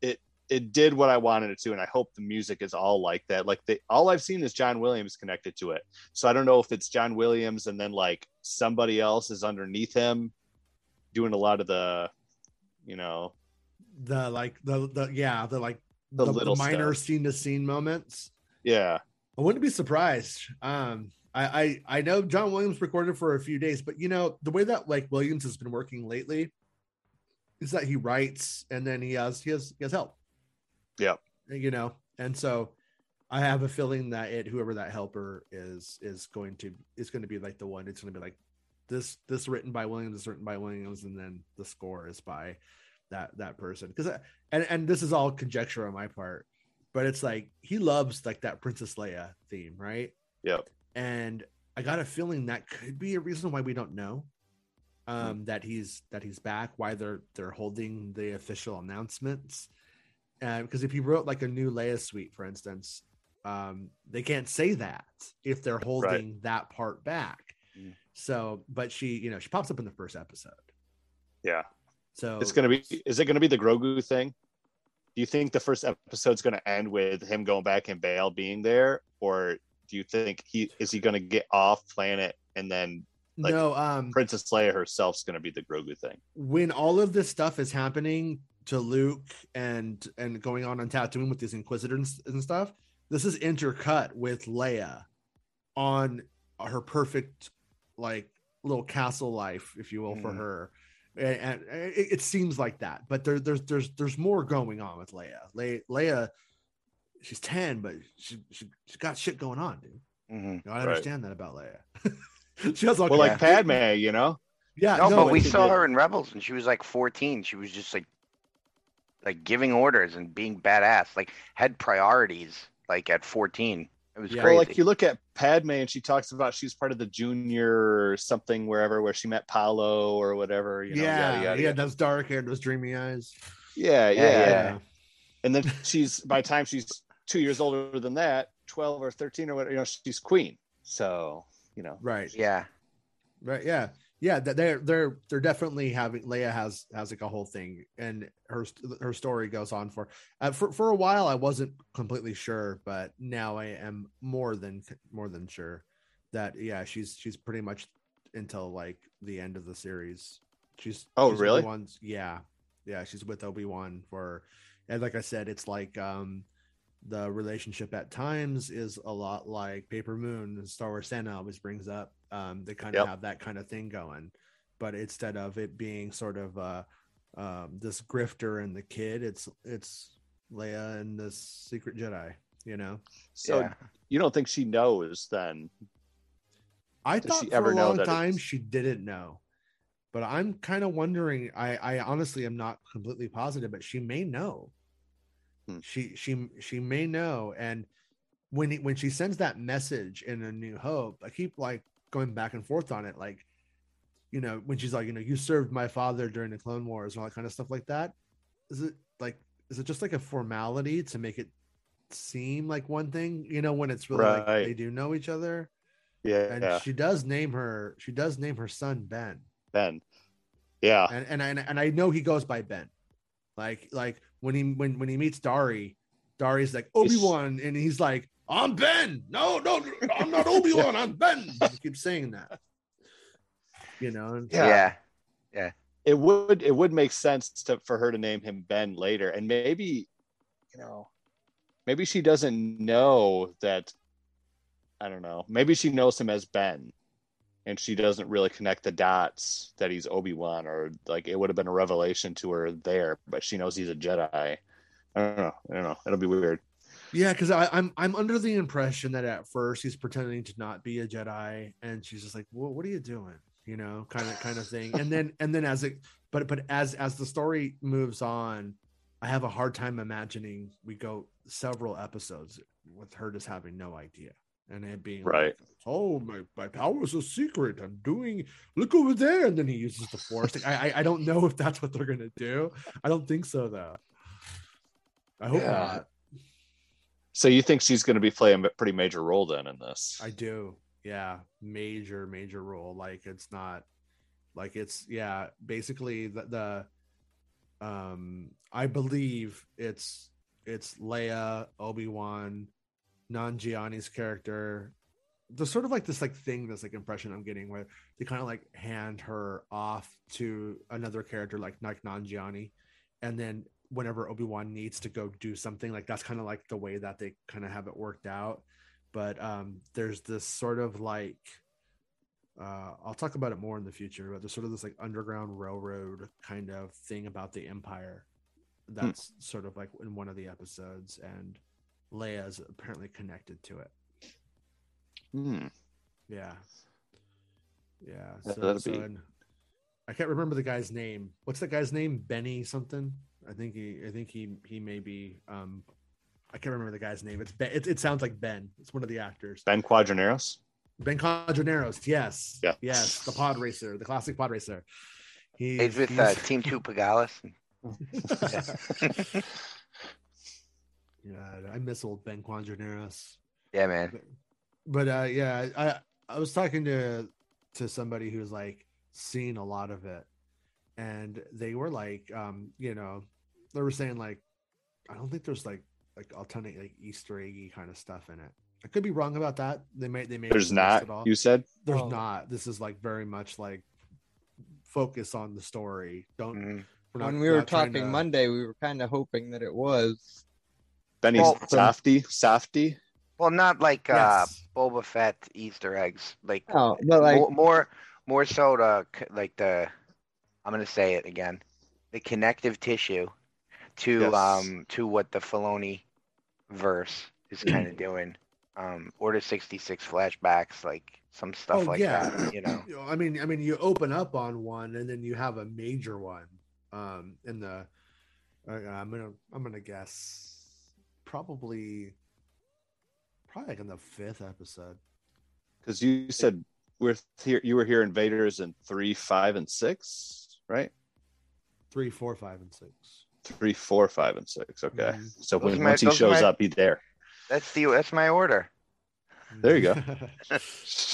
B: it it did what I wanted it to, and I hope the music is all like that. Like, the all I've seen is John Williams connected to it, so I don't know if it's John Williams and then like somebody else is underneath him, doing a lot of the, you know,
C: The like the the yeah the like
B: The
C: the,
B: little
C: minor
B: stuff.
C: scene to scene moments.
B: yeah,
C: I wouldn't be surprised. Um, I, I I know John Williams recorded for a few days, but you know the way that like Williams has been working lately is that he writes and then he has he has he has help.
B: Yeah, uh,
C: You know, and so I have a feeling that it whoever that helper is is going to is going to be like the one. It's going to be like this this written by Williams, is written by Williams, and then the score is by that that person. Because uh, and and this is all conjecture on my part, but it's like he loves like that Princess Leia theme, right?
B: Yep.
C: And I got a feeling that could be a reason why we don't know um that he's that he's back, why they're they're holding the official announcements. Uh, because if you wrote like a new Leia suite, for instance, um, they can't say that if they're holding that part back.
D: Mm.
C: So, but she, you know, she pops up in the first episode.
B: yeah.
C: So
B: It's gonna be. Is it gonna be the Grogu thing? Do you think the first episode's gonna end with him going back and Bail being there, or do you think he is he gonna get off planet and then like-
C: no, um,
B: Princess Leia herself's gonna be the Grogu thing?
C: when all of this stuff is happening to Luke and and going on on Tatooine with these Inquisitors and stuff, this is intercut with Leia on her perfect like little castle life, if you will, for
B: Mhm.
C: her. And, and it, it seems like that, but there, there's there's there's more going on with Leia. Le- Leia, she's ten, but she she she got shit going on, dude.
D: hmm
C: You know, I
B: Right.
C: understand that about Leia. she has all
B: Well, like Padme, you know.
C: yeah,
D: No,
C: no,
D: but we
B: it's-
D: saw her in Rebels and she was like 14. She was just like like giving orders and being badass, like had priorities like at 14. It was
C: Yeah.
D: crazy.
B: Well, like you look at Padme and she talks about she's part of the junior or something wherever where she met Paolo or whatever. You know,
C: yeah,
B: yada, yada,
C: yeah,
B: yada.
C: those dark hair, those dreamy eyes.
B: yeah,
D: Yeah,
B: yeah,
D: yeah.
B: And then she's by the time she's two years older than that, twelve or thirteen or whatever, you know, she's queen. So you know,
C: Right.
D: yeah.
C: Right. Yeah. yeah that they're they're they're definitely having leia has has like a whole thing and her her story goes on for uh, for for a while i wasn't completely sure but now i am more than more than sure that yeah she's she's pretty much until like the end of the series she's
B: Oh,
C: she's
B: really?
C: Obi-Wan's- yeah yeah she's with obi-wan for and like i said it's like um the relationship at times is a lot like paper moon star wars santa always brings up um they kind of
B: Yep.
C: have that kind of thing going but instead of it being sort of uh um this grifter and the kid it's it's leia and this secret jedi you know
B: So
D: yeah.
B: you don't think she knows then?
C: i
B: Does
C: thought
B: she
C: for
B: ever
C: a long time
B: it's-
C: she didn't know but i'm kind of wondering i i honestly am not completely positive but she may know
B: Hmm.
C: she she she may know and when he, when she sends that message in a new hope i keep like going back and forth on it like you know when she's like you know you served my father during the clone wars and all that kind of stuff like that is it like is it just like a formality to make it seem like one thing you know when it's really like they do know each other
B: Yeah,
C: and
B: yeah.
C: she does name her she does name her son ben
B: Ben. Yeah,
C: and and I, and I know he goes by Ben. Like like when he when when he meets Dari, Dari's like Obi Wan, and he's like, "I'm Ben. No, no, I'm not Obi Wan. I'm Ben." He keeps saying that. You know. and-
B: Yeah.
D: Yeah.
B: it would it would make sense to for her to name him Ben later, and maybe you know, maybe she doesn't know that. I don't know. Maybe she knows him as Ben, and she doesn't really connect the dots that he's Obi Wan, or like it would have been a revelation to her there, but she knows he's a Jedi. I don't know. I don't know. It'll be weird.
C: Yeah, because I'm I'm under the impression that at first he's pretending to not be a Jedi, and she's just like, "Well, what are you doing?" You know, kind of kind of thing. And then and then as it, but but as as the story moves on, I have a hard time imagining we go several episodes with her just having no idea and it being like,
B: Right.
C: oh, my my power is a secret. I'm doing. Look over there, and then he uses the force. Like, I, I I don't know if that's what they're gonna do. I don't think so though. I hope
B: Yeah.
C: not.
B: So you think she's going to be playing a pretty major role then in this?
C: I do. Yeah, major major role. Like it's not like it's yeah, basically the, the um I believe it's it's Leia, Obi-Wan, Nanjiani's character. There's sort of like this like thing this like impression I'm getting where they kind of like hand her off to another character like like Nanjiani and then whenever Obi-Wan needs to go do something like that's kind of like the way that they kind of have it worked out but um there's this sort of like uh I'll talk about it more in the future but there's sort of this like underground railroad kind of thing about the empire that's sort of like in one of the episodes and Leia is apparently connected to it
B: Hmm.
C: yeah yeah
B: Yeah,
C: so,
B: that'd
C: so
B: be-
C: and I can't remember the guy's name what's the guy's name Benny something I think he I think he he may be um I can't remember the guy's name it's ben, it, it sounds like Ben it's one of the actors
B: Ben Quadinaros.
C: Ben Quadinaros, yes,
B: Yeah.
C: yes, the pod racer, the classic pod racer. He,
D: He's with uh, Teemto Pagalies.
C: yeah, I miss old Ben Quadinaros.
D: Yeah, man.
C: But uh, yeah, I I was talking to to somebody who's like seen a lot of it, and they were like, um, you know, they were saying like, I don't think there's like like alternate like Easter eggy kind of stuff in it. I could be wrong about that. They may they may
B: There's not.
C: it all.
B: You said
C: There's
E: Oh.
C: not. This is like very much like focus on the story. Don't.
D: Mhm.
C: we're not-
E: when we were talking
C: to-
E: Monday, we were kind of hoping that it was.
B: Benny
D: Well,
B: Safety. Safety.
D: Well, not like uh, Boba Fett Easter eggs. Like
E: Oh, but like,
D: more, more, more so to like the. I'm gonna say it again. The connective tissue to
B: Yes.
D: um to what the Filoni verse is kind of doing. Um, Order 66 flashbacks, like some stuff
C: Oh,
D: like
C: yeah.
D: that. You know.
C: You know, I mean, I mean, you open up on one, and then you have a major one. Um, in the, uh, I'm gonna, I'm gonna guess, probably, probably like in the fifth episode.
B: Because you said we're here. You were here invaders in three, five, and six, right?
C: Three, four, five, and six.
B: Three, four, five, and six. Okay.
C: Mhm.
B: So
D: Those
B: when,
D: my-
B: once he shows
D: my-
B: up, he's there.
D: That's the that's my order.
B: There you go.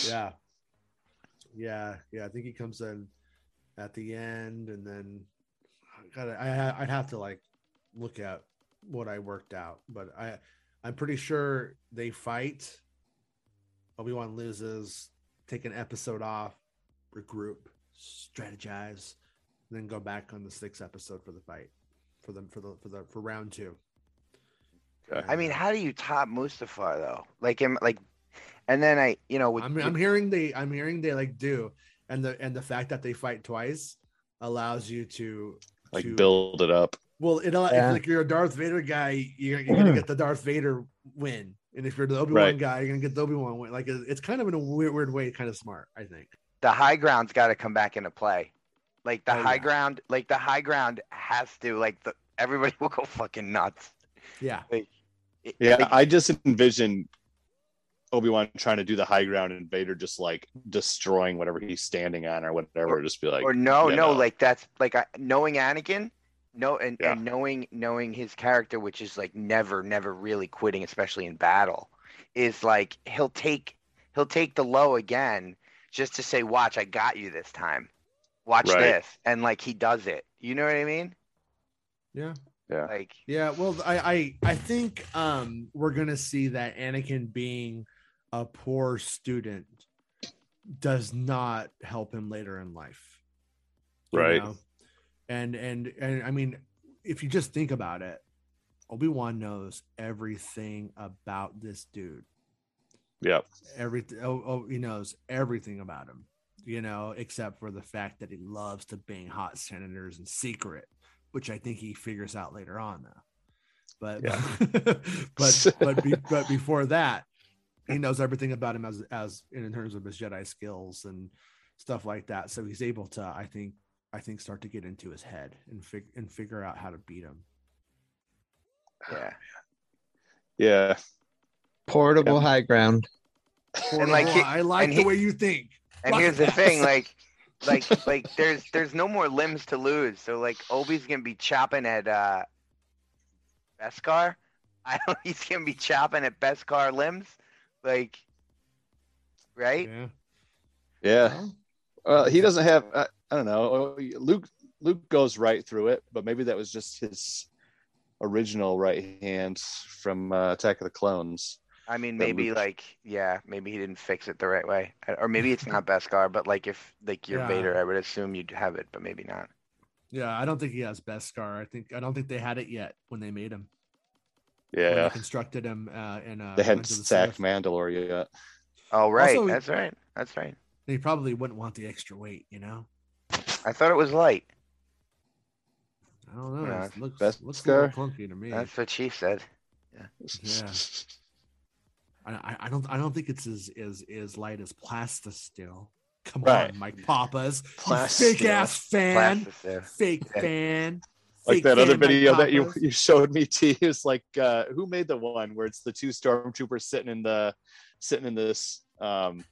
C: yeah. Yeah, yeah. I think he comes in at the end, and then I gotta, I I'd have to like look at what I worked out, but I I'm pretty sure they fight. Obi Wan loses, take an episode off, regroup, strategize, then go back on the sixth episode for the fight for them for the for the for round two.
D: I mean, how do you top Mustafar though? Like him, like, and then I, you know, with,
C: I'm, I'm hearing they I'm hearing they like do, and the and the fact that they fight twice allows you to
B: Like
C: to,
B: build it up.
C: Well, it if
E: Yeah.
C: like you're a Darth Vader guy, you're, you're gonna mm-hmm. get the Darth Vader win, and if you're the Obi Wan
B: Right.
C: guy, you're gonna get the Obi Wan win. Like it's kind of in a weird, weird way, kind of smart, I think.
D: the high ground's got to come back into play. Like the
C: Oh,
D: high
C: yeah.
D: ground, like the high ground has to, like the everybody will go fucking nuts.
C: Yeah,
D: It-
B: Yeah,
D: like,
B: I just envision Obi Wan trying to do the high ground and Vader just like destroying whatever he's standing on or whatever. just be like,
D: or no,
B: you
D: no,
B: know.
D: like that's like I, knowing Anakin, no, and,
B: Yeah.
D: and knowing knowing his character, which is like never, never really quitting, especially in battle, is like he'll take he'll take the low again just to say, "Watch, I got you this time. Watch
B: Right.
D: this," and like he does it. You know what I mean?
C: yeah,
D: Like
C: yeah. Well, I, I, I think um we're gonna see that Anakin being a poor student does not help him later in life. you
B: Right.
C: know? And and and I mean, if you just think about it, Obi Wan knows everything about this dude.
B: yeah,
C: everything oh, oh he knows everything about him you know except for the fact that he loves to bang hot senators in secret which i think he figures out later on though but
B: Yeah.
C: but but be, but before that he knows everything about him as as in terms of his jedi skills and stuff like that so he's able to i think i think start to get into his head and fig- and figure out how to beat him
D: yeah,
B: yeah.
E: Portable high ground.
D: And, like, he-
C: i like
D: and
C: the
D: he-
C: way you think
D: and
C: Fuck
D: here's the thing, like. Like, like, there's, there's no more limbs to lose. So, like, Obi's gonna be chopping at uh, Beskar. I don't. He's gonna be chopping at Beskar limbs, like, right?
C: yeah
B: Yeah.
C: Well,
B: Well, he doesn't have. I, I don't know. Luke Luke goes right through it, but maybe that was just his original right hand from uh, Attack of the Clones.
D: I mean, maybe
B: Luke-
D: like, yeah, maybe he didn't fix it the right way, or maybe it's not Beskar, but like, if like you're
C: Yeah.
D: Vader, I would assume you'd have it, but maybe not.
C: Yeah, I don't think he has Beskar. I think I don't think they had it yet when they made him. When
B: Yeah,
C: they constructed him uh, in uh,
B: they hadn't
C: Revenge of the
B: sacked
C: Sith.
B: Mandalore yet.
D: Oh, right,
C: Also-
D: that's right, that's right.
C: They probably wouldn't want the extra weight, you know.
D: I thought it was light.
C: I don't know.
D: Yeah,
C: it looks
B: Best
C: looks a little clunky to me.
D: That's what she said.
C: Yeah. I, I- I don't I don't think it's as as as light as Plasta still. Come
B: Right.
C: on, Mike Pappas, you
B: Plastic.
C: fake ass fan,
D: Plasticine.
C: fake
D: Yeah.
C: fan.
B: like
C: fake
B: that other
C: fan, Mike
B: video that you, you showed me t is like uh who made the one where it's the two stormtroopers sitting in the sitting in this um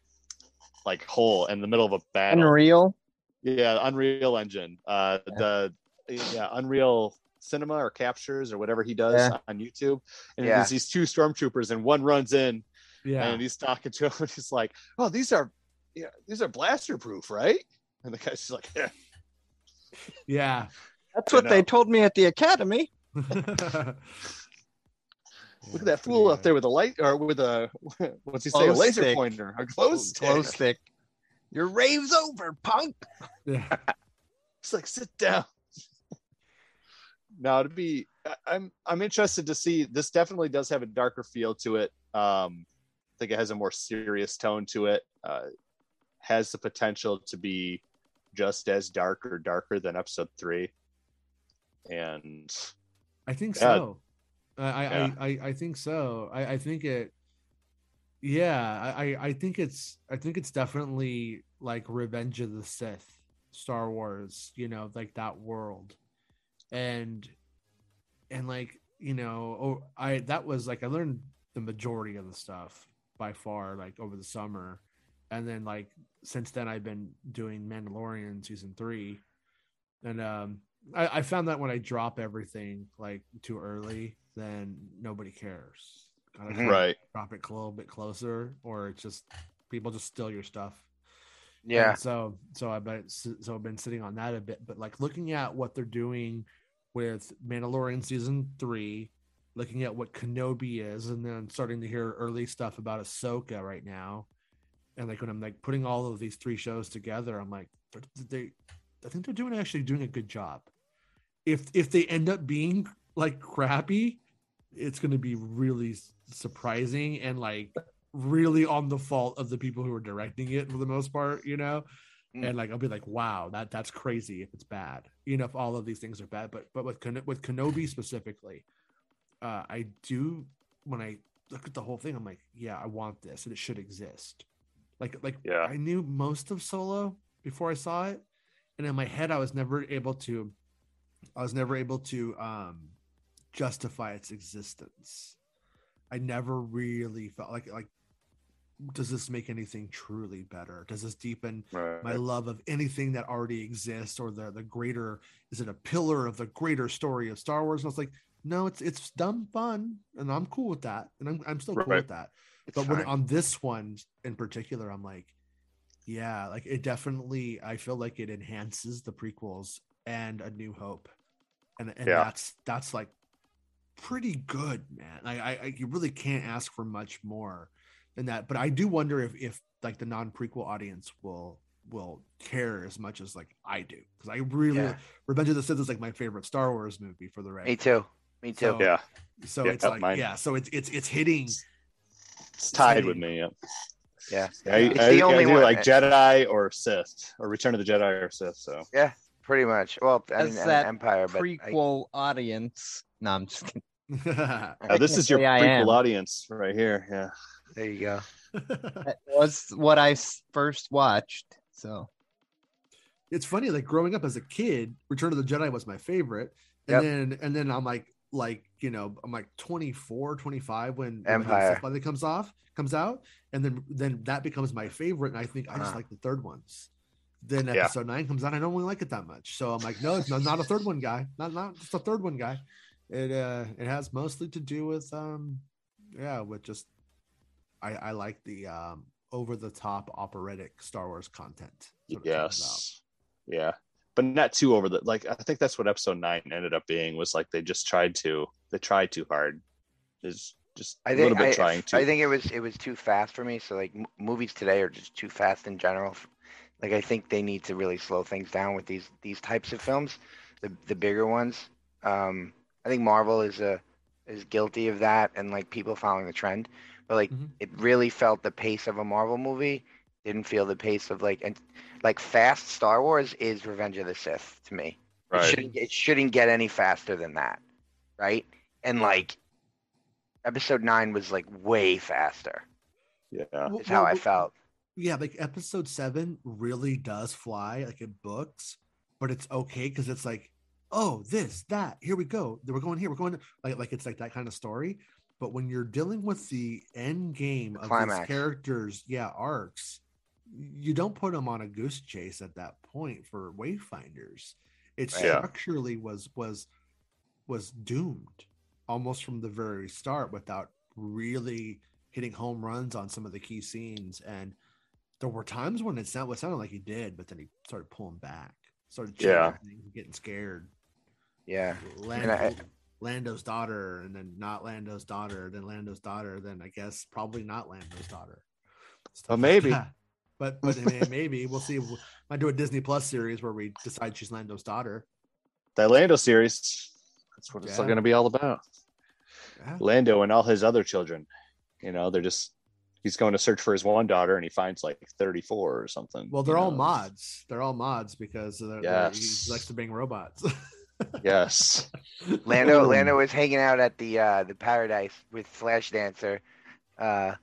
B: like hole in the middle of a battle
E: Unreal.
B: Yeah unreal engine uh the yeah unreal cinema or captures or whatever he does
E: Yeah.
B: on youtube and
D: Yeah.
B: there's these two stormtroopers and one runs in
C: Yeah,
B: and he's talking to him and he's like oh these are yeah these are blaster proof right and the guy's just like yeah
C: yeah.
E: That's what they
B: know.
E: told me at the academy.
B: Look at that fool up there with a light or with a what's he say? A laser
E: stick.
B: pointer, a glow stick.
E: Glow stick. Your rave's over, punk.
C: Yeah.
B: It's like sit down. now to be, I- I'm I'm interested to see. This definitely does have a darker feel to it. Um, I think it has a more serious tone to it. Uh, has the potential to be just as dark or darker than episode three. And
C: I think
B: Yeah.
C: so. I I,
B: Yeah.
C: I, I I think so. I, I think it. Yeah, I, I- think it's I think it's definitely like Revenge of the Sith, Star Wars. You know, like that world, and and like you know, oh, I that was like I learned the majority of the stuff by far, like over the summer, and then like since then I've been doing Mandalorian season three, and um I, I found that when I drop everything like too early, then nobody cares. Gotta
D: Mhm.
B: right,
C: drop it a little bit closer, or it's just people just steal your stuff.
D: Yeah.
C: And so so I've been so I've been sitting on that a bit, but like looking at what they're doing with Mandalorian season three, looking at what Kenobi is, and then starting to hear early stuff about Ahsoka right now. And like when I'm like putting all of these three shows together, I'm like, they, I think they're doing actually doing a good job. If if they end up being like crappy, it's going to be really surprising and like really on the fault of the people who are directing it for the most part, you know.
D: Mm.
C: And like I'll be like, wow, that that's crazy if it's bad. You know, if all of these things are bad, but but with Ken- with Kenobi specifically, uh, I do when I look at the whole thing, I'm like, yeah, I want this, and it should exist. Like like
B: Yeah.
C: I knew most of Solo before I saw it, and in my head, I was never able to, I was never able to um justify its existence. I never really felt like like does this make anything truly better? Does this deepen
B: Right.
C: my love of anything that already exists or the the greater is it a pillar of the greater story of Star Wars? And I was like, no, it's it's dumb fun, and I'm cool with that, and I'm I'm still cool with that.
D: It's
C: but when on this one in particular, I'm like, yeah, like it definitely. I feel like it enhances the prequels and A New Hope, and and
B: Yeah.
C: that's that's like pretty good, man. I, I I you really can't ask for much more than that. But I do wonder if if like the non prequel audience will will care as much as like I do because I really
D: Yeah.
C: Revenge of the Sith is like my favorite Star Wars movie for the record.
D: Me too. Me too.
C: So-
B: yeah,
C: So
B: Yeah,
C: it's like
B: mine.
C: yeah, so it's it's it's hitting.
B: it's tied with me. Yeah.
D: Yeah.
B: I,
D: It's
B: I,
D: the
B: I
D: only
B: do
D: one-
B: like Jedi or Sith or Return of the Jedi or Sith. So yeah,
D: Pretty much. Well, I mean,
E: As
D: and
E: that
D: Empire, but
E: Prequel audience. No, I'm just kidding.
B: Uh, this is your prequel audience right here. Yeah.
D: there you go.
E: That was what I first watched. So
C: it's funny like growing up as a kid return of the jedi was my favorite and
D: Yep.
C: then and then i'm like like you know i'm like 24 25 when Revenge
D: Empire.
C: Sith finally comes off comes out and then then that becomes my favorite and i think i just
D: Uh-huh.
C: like the third ones then
B: Yeah.
C: episode nine comes out i don't really like it that much so i'm like no it's not, not a third one guy not not just a third one guy it uh it has mostly to do with um yeah with just i i like the um over the top operatic star wars content That's what it's all about.
B: Yes. Yeah. But not too over the like I think that's what episode nine ended up being was like they just tried to they tried too hard. Is just a
D: I
B: little bit
D: I,
B: trying to.
D: I think it was it was too fast for me. So like m- movies today are just too fast in general. Like I think they need to really slow things down with these these types of films, the the bigger ones. Um, I think Marvel is a is guilty of that and like people following the trend. But like
C: Mhm.
D: it really felt the pace of a Marvel movie didn't feel the pace of like and like fast Star Wars is Revenge of the Sith to me. It
B: right.
D: shouldn't, it shouldn't get any faster than that, right? And like, episode nine was like way faster.
B: Yeah.
C: Well-
D: Is how
C: well,
D: I felt.
C: yeah like episode seven really does fly like in books but it's okay because it's like oh this that here we go we're going here we're going like like it's like that kind of story but when you're dealing with the end game of these characters yeah arcs you don't put them on a goose chase at that point for wayfinders it
B: Yeah.
C: structurally was was was doomed almost from the very start without really hitting home runs on some of the key scenes and there were times when it sounded, it sounded like he did, but then he started pulling back, started
B: Yeah.
C: getting scared.
D: Yeah.
C: Lando,
D: I-
C: Lando's daughter, and then not Lando's daughter, then Lando's daughter, then I guess probably not Lando's daughter. Stuff
B: Well, maybe.
C: that. But but maybe we'll see. If, I do a Disney Plus series where we decide she's Lando's daughter.
B: That Lando series. That's what it's
C: Yeah.
B: gonna be all about.
C: Yeah.
B: Lando and all his other children. You know, they're just he's going to search for his one daughter and he finds like 34 or something.
C: Well, they're all
B: know.
C: mods. They're all mods because they're, they're- he likes to bang robots.
B: Yes.
D: Lando
B: Boom.
D: Lando was hanging out at the uh the paradise with Flash Dancer, uh,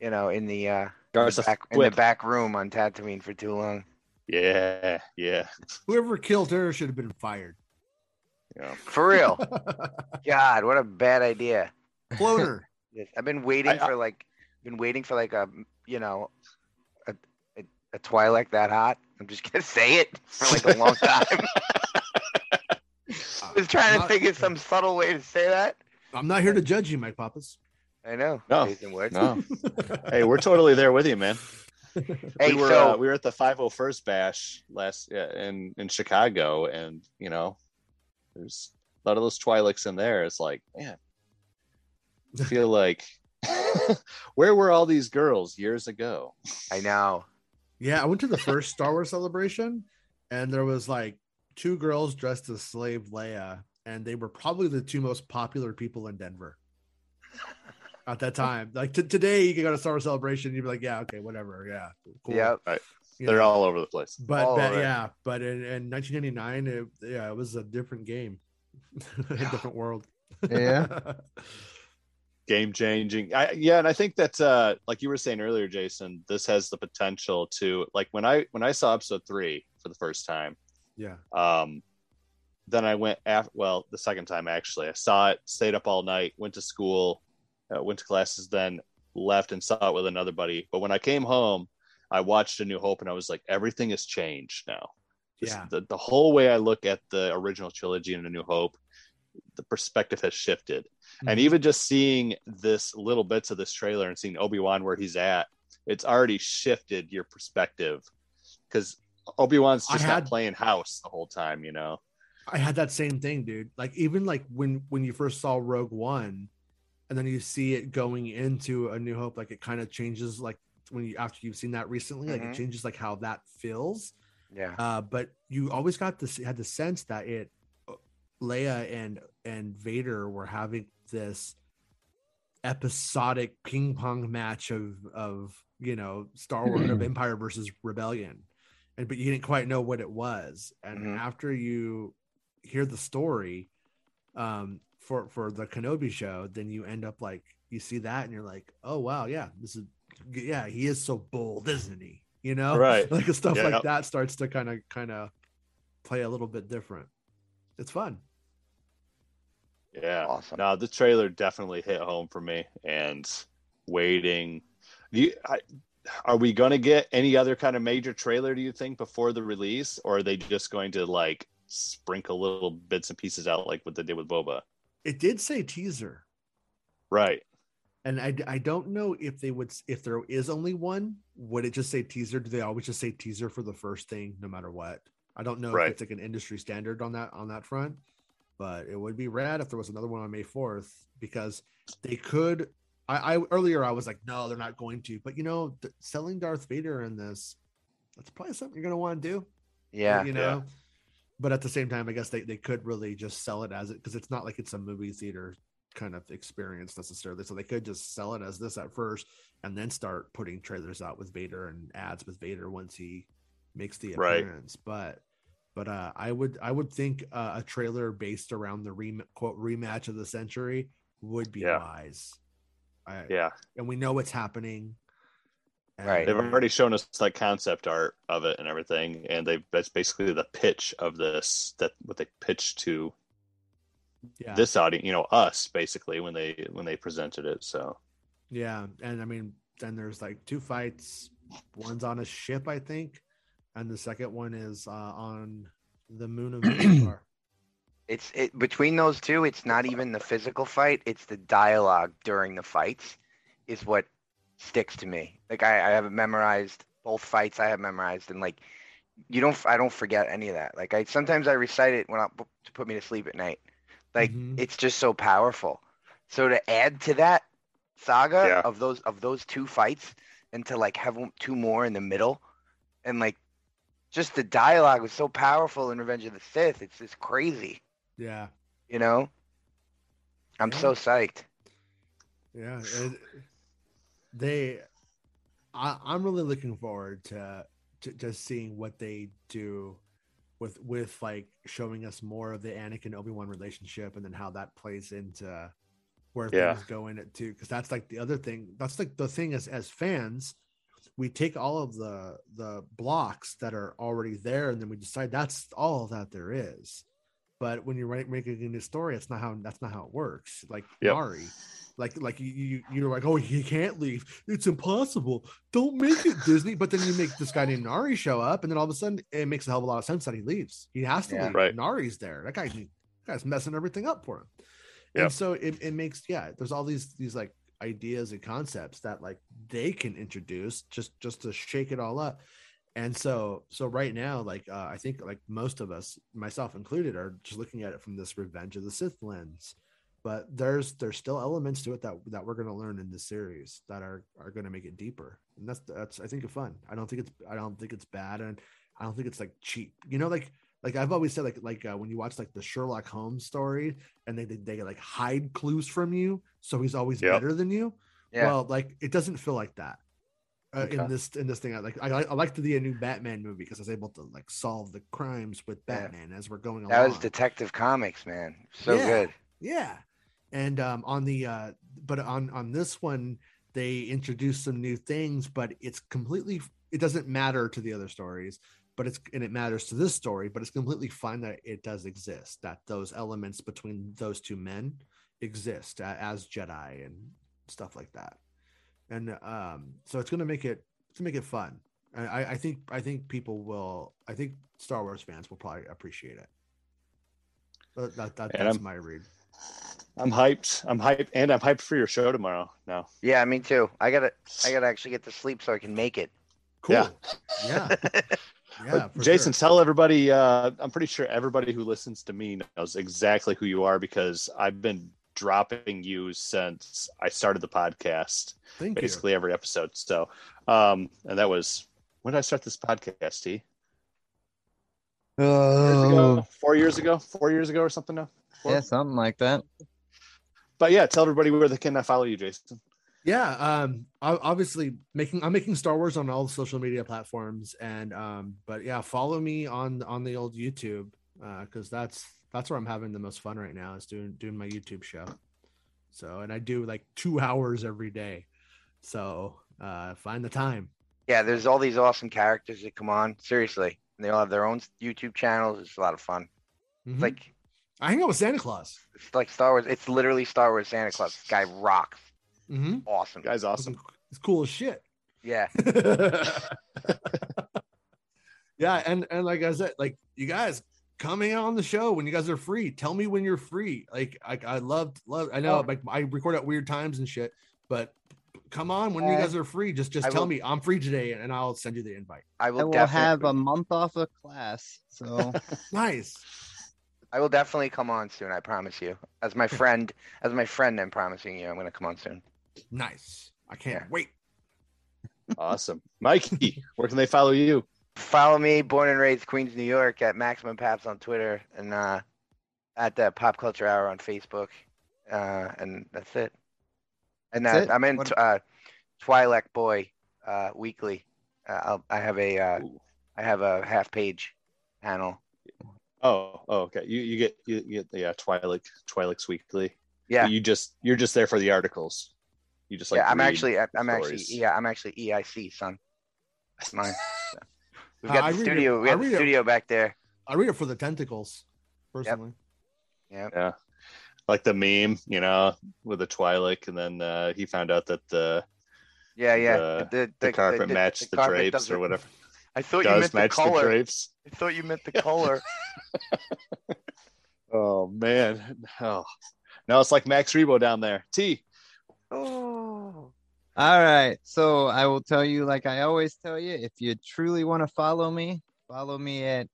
D: you know, in the uh in the,
B: the
D: back, in the back room on Tatooine for too long.
B: Yeah, yeah.
C: Whoever killed her should have been fired.
B: Yeah.
D: For real. God, what a bad idea.
C: Cloner.
D: Yes, I've been waiting
B: I- I-
D: for like been waiting for like a you know a, a a Twi'lek that hot. I'm just gonna say it for like a long time. I was trying to
C: Not-
D: think of some subtle way to say that.
C: I'm not here to judge you, Mike Pappas.
D: I know.
B: No,
D: Jason
B: No. Hey, we're totally there with you, man.
D: Hey,
B: we were
D: so
B: uh, we were at the 501st bash last yeah, in in Chicago, and you know, there's a lot of those Twi'leks in there. It's like, man, I feel like where were all these girls years ago?
D: I know.
C: Yeah, I went to the first Star Wars celebration, and there was like two girls dressed as slave Leia, and they were probably the two most popular people in Denver at that time. Like t- today, you can go to Star Wars celebration, you'd be like, yeah, okay, whatever, yeah, cool.
D: Yep.
C: You
B: They're
C: know,
B: all over the place.
C: but, but yeah, but in, in 1999, it, yeah, it was a different game, a different world.
E: Yeah.
B: game changing I, yeah and i think that uh like you were saying earlier jason this has the potential to like when i when i saw episode three for the first time
C: yeah,
B: um then i went after well the second time actually. I saw it stayed up all night went to school uh, went to classes then left and saw it with another buddy. But when i came home i watched a new hope and i was like everything has changed now.
C: Yeah.
B: the, the whole way i look at the original trilogy and a new hope the perspective has shifted. And
C: Mhm.
B: even just seeing this little bits of this trailer and seeing obi-wan where he's at it's already shifted your perspective. Because obi-wan's just
C: had-
B: not playing house the whole time you know
C: I had that same thing, dude. Like even like when when you first saw Rogue One, and then you see it going into A New Hope, like it kind of changes. Like when you after you've seen that recently, like
D: Mhm.
C: it changes like how that feels.
D: Yeah.
C: Uh, but you always got this had the sense that it Leia and and Vader were having this episodic ping pong match of of you know Star Wars of Empire versus Rebellion, and but you didn't quite know what it was. And
D: Mhm.
C: after you hear the story, um, for for the Kenobi show, then you end up like you see that and you're like, oh wow, yeah, this is yeah, he is so bold, isn't he? You know,
B: Right.
C: Like stuff
B: Yeah.
C: like that starts to kind of kind of play a little bit different. It's fun.
B: yeah
D: Awesome.
B: no the trailer definitely hit home for me and waiting do you, I, are we going to get any other kind of major trailer do you think before the release or are they just going to like sprinkle little bits and pieces out like what they did with boba
C: It did say teaser,
B: right
C: and I I don't know if they would if there is only one. Would it just say teaser? Do they always just say teaser for the first thing, no matter what? I don't know
B: Right.
C: if it's like an industry standard on that on that front, but it would be rad if there was another one on May fourth because they could. I, I earlier I was like, no, they're not going to, but you know, th- selling Darth Vader in this, that's probably something you're gonna want to do.
D: Yeah.
C: you know. But at the same time, I guess they, they could really just sell it as it because it's not like it's a movie theater kind of experience necessarily. So they could just sell it as this at first and then start putting trailers out with Vader and ads with Vader once he makes the
B: Right.
C: appearance. But but uh, I would I would think uh, a trailer based around the rem- quote rematch of the century would be
B: Yeah.
C: wise. I,
B: yeah
C: and we know what's happening.
D: Right.
B: They've already shown us like concept art of it and everything, and they that's basically the pitch of this that what they pitched to
C: yeah.
B: this audience, you know, us basically when they when they presented it. So
C: Yeah, and I mean, then there's like two fights. One's on a ship, I think, and the second one is uh, on the moon of Mustafar.
D: It's it between those two. It's not even the physical fight. It's the dialogue during the fights, is what sticks to me. Like I, I have memorized. Both fights I have memorized, and like you don't. I don't forget any of that. Like I sometimes I recite it when I to put me to sleep at night. Like
C: Mhm.
D: it's just so powerful. So to add to that saga
B: Yeah.
D: of those of those two fights, and to like have two more in the middle, and like just the dialogue was so powerful in Revenge of the Sith. It's just crazy.
C: Yeah,
D: You know, I'm
C: Yeah.
D: so psyched.
C: yeah. it- they, I, I'm really looking forward to, to just seeing what they do with with like showing us more of the Anakin Obi Wan relationship, and then how that plays into where
B: Yeah.
C: things go in it too. Because that's like the other thing. That's like the thing is as fans, we take all of the the blocks that are already there, and then we decide that's all that there is. But when you're writing, making a new story, it's not how that's not how it works. Like
B: Yep.
C: Nari, like like you, you you're like, oh, he can't leave. It's impossible. Don't make it Disney. But then you make this guy named Nari show up, and then all of a sudden it makes a hell of a lot of sense that he leaves. He has to
D: Yeah.
C: leave.
B: Right.
C: Nari's there. That guy, that guy's messing everything up for him.
B: Yep.
C: And so it, it makes yeah. There's all these these like ideas and concepts that like they can introduce just just to shake it all up and so so right now like uh, i think like most of us myself included are just looking at it from this revenge of the sith lens. But there's there's still elements to it that that we're going to learn in this series that are are going to make it deeper. And that's that's i think fun. I don't think it's i don't think it's bad and i don't think it's like cheap. You know like like i've always said like like uh, when you watch like the sherlock holmes story and they, they they like hide clues from you so he's always
B: Yep.
C: better than you.
D: Yeah.
C: well like it doesn't feel like that uh, in this in this thing i like i, I like a new batman movie because i was able to like solve the crimes with
D: Yeah.
C: batman as we're going along.
D: that was Detective Comics, man. So
C: Yeah.
D: good.
C: yeah. And um on the uh but on on this one they introduced some new things, but it's completely it doesn't matter to the other stories, but it's and it matters to this story, but it's completely fine that it does exist, that those elements between those two men exist a- as Jedi and stuff like that. And um so it's gonna make it to make it fun. I, I I think I think people will I think Star Wars fans will probably appreciate it. But that, that, that's
B: I'm-
C: my read.
B: I'm hyped. I'm hyped, and I'm hyped for your show tomorrow. Now,
D: Yeah, me too. I gotta I gotta actually get to sleep so I can make it.
C: Cool.
B: Yeah.
C: Yeah. Yeah.
B: Jason,
C: sure.
B: tell everybody. Uh, I'm pretty sure everybody who listens to me knows exactly who you are because I've been dropping you since I started the podcast,
C: Thank
B: basically every episode. So, um, and that was when did I start this podcast? T. Years
E: Oh,
B: four years ago, four years ago, or something now. Four?
E: yeah, something like that.
B: But yeah, tell everybody where they can uh, follow you, Jason.
C: Yeah. Um. Obviously, making I'm making Star Wars on all the social media platforms, and um. But yeah, follow me on on the old YouTube, uh, because that's that's where I'm having the most fun right now is doing doing my YouTube show. So, and I do like two hours every day. So, uh, find the time.
D: Yeah, there's all these awesome characters that come on. Seriously. And they all have their own YouTube channels. It's a lot of fun.
C: Mhm.
D: Like
C: I hang out with Santa Claus.
D: it's like Star Wars. It's literally Star Wars Santa Claus. This guy rocks.
C: Mm-hmm.
D: Awesome.
B: Guys, awesome.
C: It's cool as shit.
D: Yeah.
C: yeah, and and like I said, like you guys coming on the show when you guys are free. Tell me when you're free. Like I, I love love. I know
D: Oh.
C: like I record at weird times and shit, but come on when you
D: Uh,
C: guys are free. Just just
D: I
C: tell
D: will-
C: me I'm free today, and I'll send you the invite.
D: I
E: I
D: will,
E: will
D: definitely
E: have a month off of class, so
C: Nice.
D: I will definitely come on soon, I promise you. As my friend, as my friend, I'm promising you I'm gonna come on soon.
C: Nice. I can't
D: Yeah.
C: wait.
B: Awesome, Mikey. Where can they follow you?
D: Follow me, born and raised Queens, New York, at Maximum Paps on Twitter and uh, at the Pop Culture Hour on Facebook, uh, and that's it. And
E: That's
D: uh,
E: it?
D: I'm in uh, Twi'lek Boy uh, weekly. Uh, I'll, I have a uh, I have a half page panel.
B: Oh, oh, okay. You you get you, you get the uh, Twilight Twilight's Weekly.
D: Yeah,
B: You just you're just there for the articles. You just like
D: yeah. I'm actually I'm actually yeah I'm actually EIC son. That's mine. So. We've
C: Uh,
D: got
C: I
D: the
C: read it-
D: studio. We
C: I
D: got the
C: read it-
D: studio back there.
C: I read it for the tentacles, personally.
D: Yeah.
B: Yeah. Like the meme, you know, with the Twilight, and then uh, he found out that the
D: Yeah, yeah.
B: The-
D: the,
B: the, carpet matched the,
D: carpet
B: drapes or whatever.
D: I thought you
B: Does
D: meant the
B: match the,
D: color.
B: drapes.
D: I thought you meant the color.
B: Oh man. Oh. No, it's like Max Rebo down there. T.
D: oh.
E: All right. So I will tell you, like I always tell you, if you truly want to follow me, follow me at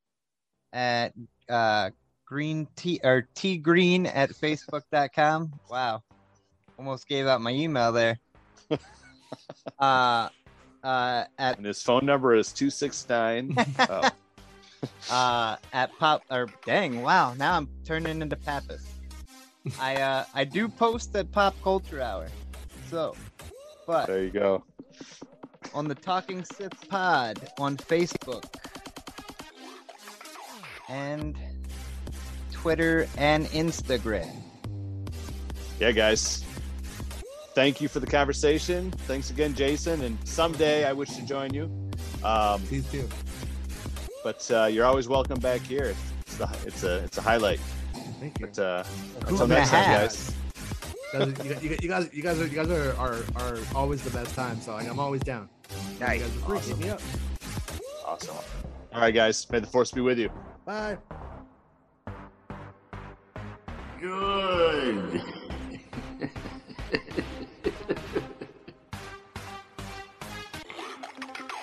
E: at uh green t or t green at facebook.com. Wow. Almost gave out my email there. uh uh at
B: And his phone number is 269. oh.
E: uh at pop or dang wow now i'm turning into pappas i uh i do post at pop culture hour so but
B: There you go.
E: on the Talking Sith Pod on Facebook and Twitter and Instagram.
B: Yeah, guys. Thank you for the conversation. Thanks again, Jason. And someday I wish to join you. Um,
C: Please do.
B: but uh, you're always welcome back here. It's, the, it's a it's a highlight.
C: Thank you.
B: But uh, until next time,
E: have?
B: guys
C: you, you, guys, you guys are you guys are, are, are always the best time. So like, I'm always down.
D: Nice.
C: You awesome. me up.
B: Awesome. All right, guys. May the force be with you.
C: Bye.
A: Good.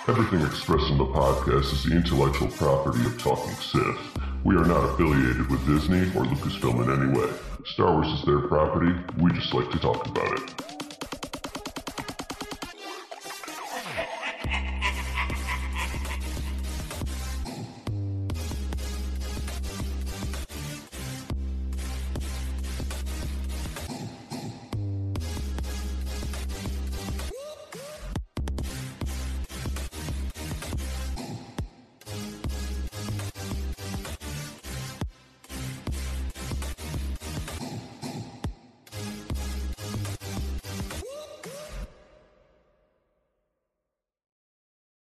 A: Everything expressed in the podcast is the intellectual property of Talking Sith. We are not affiliated with Disney or Lucasfilm in any way. Star Wars is their property, we just like to talk about it.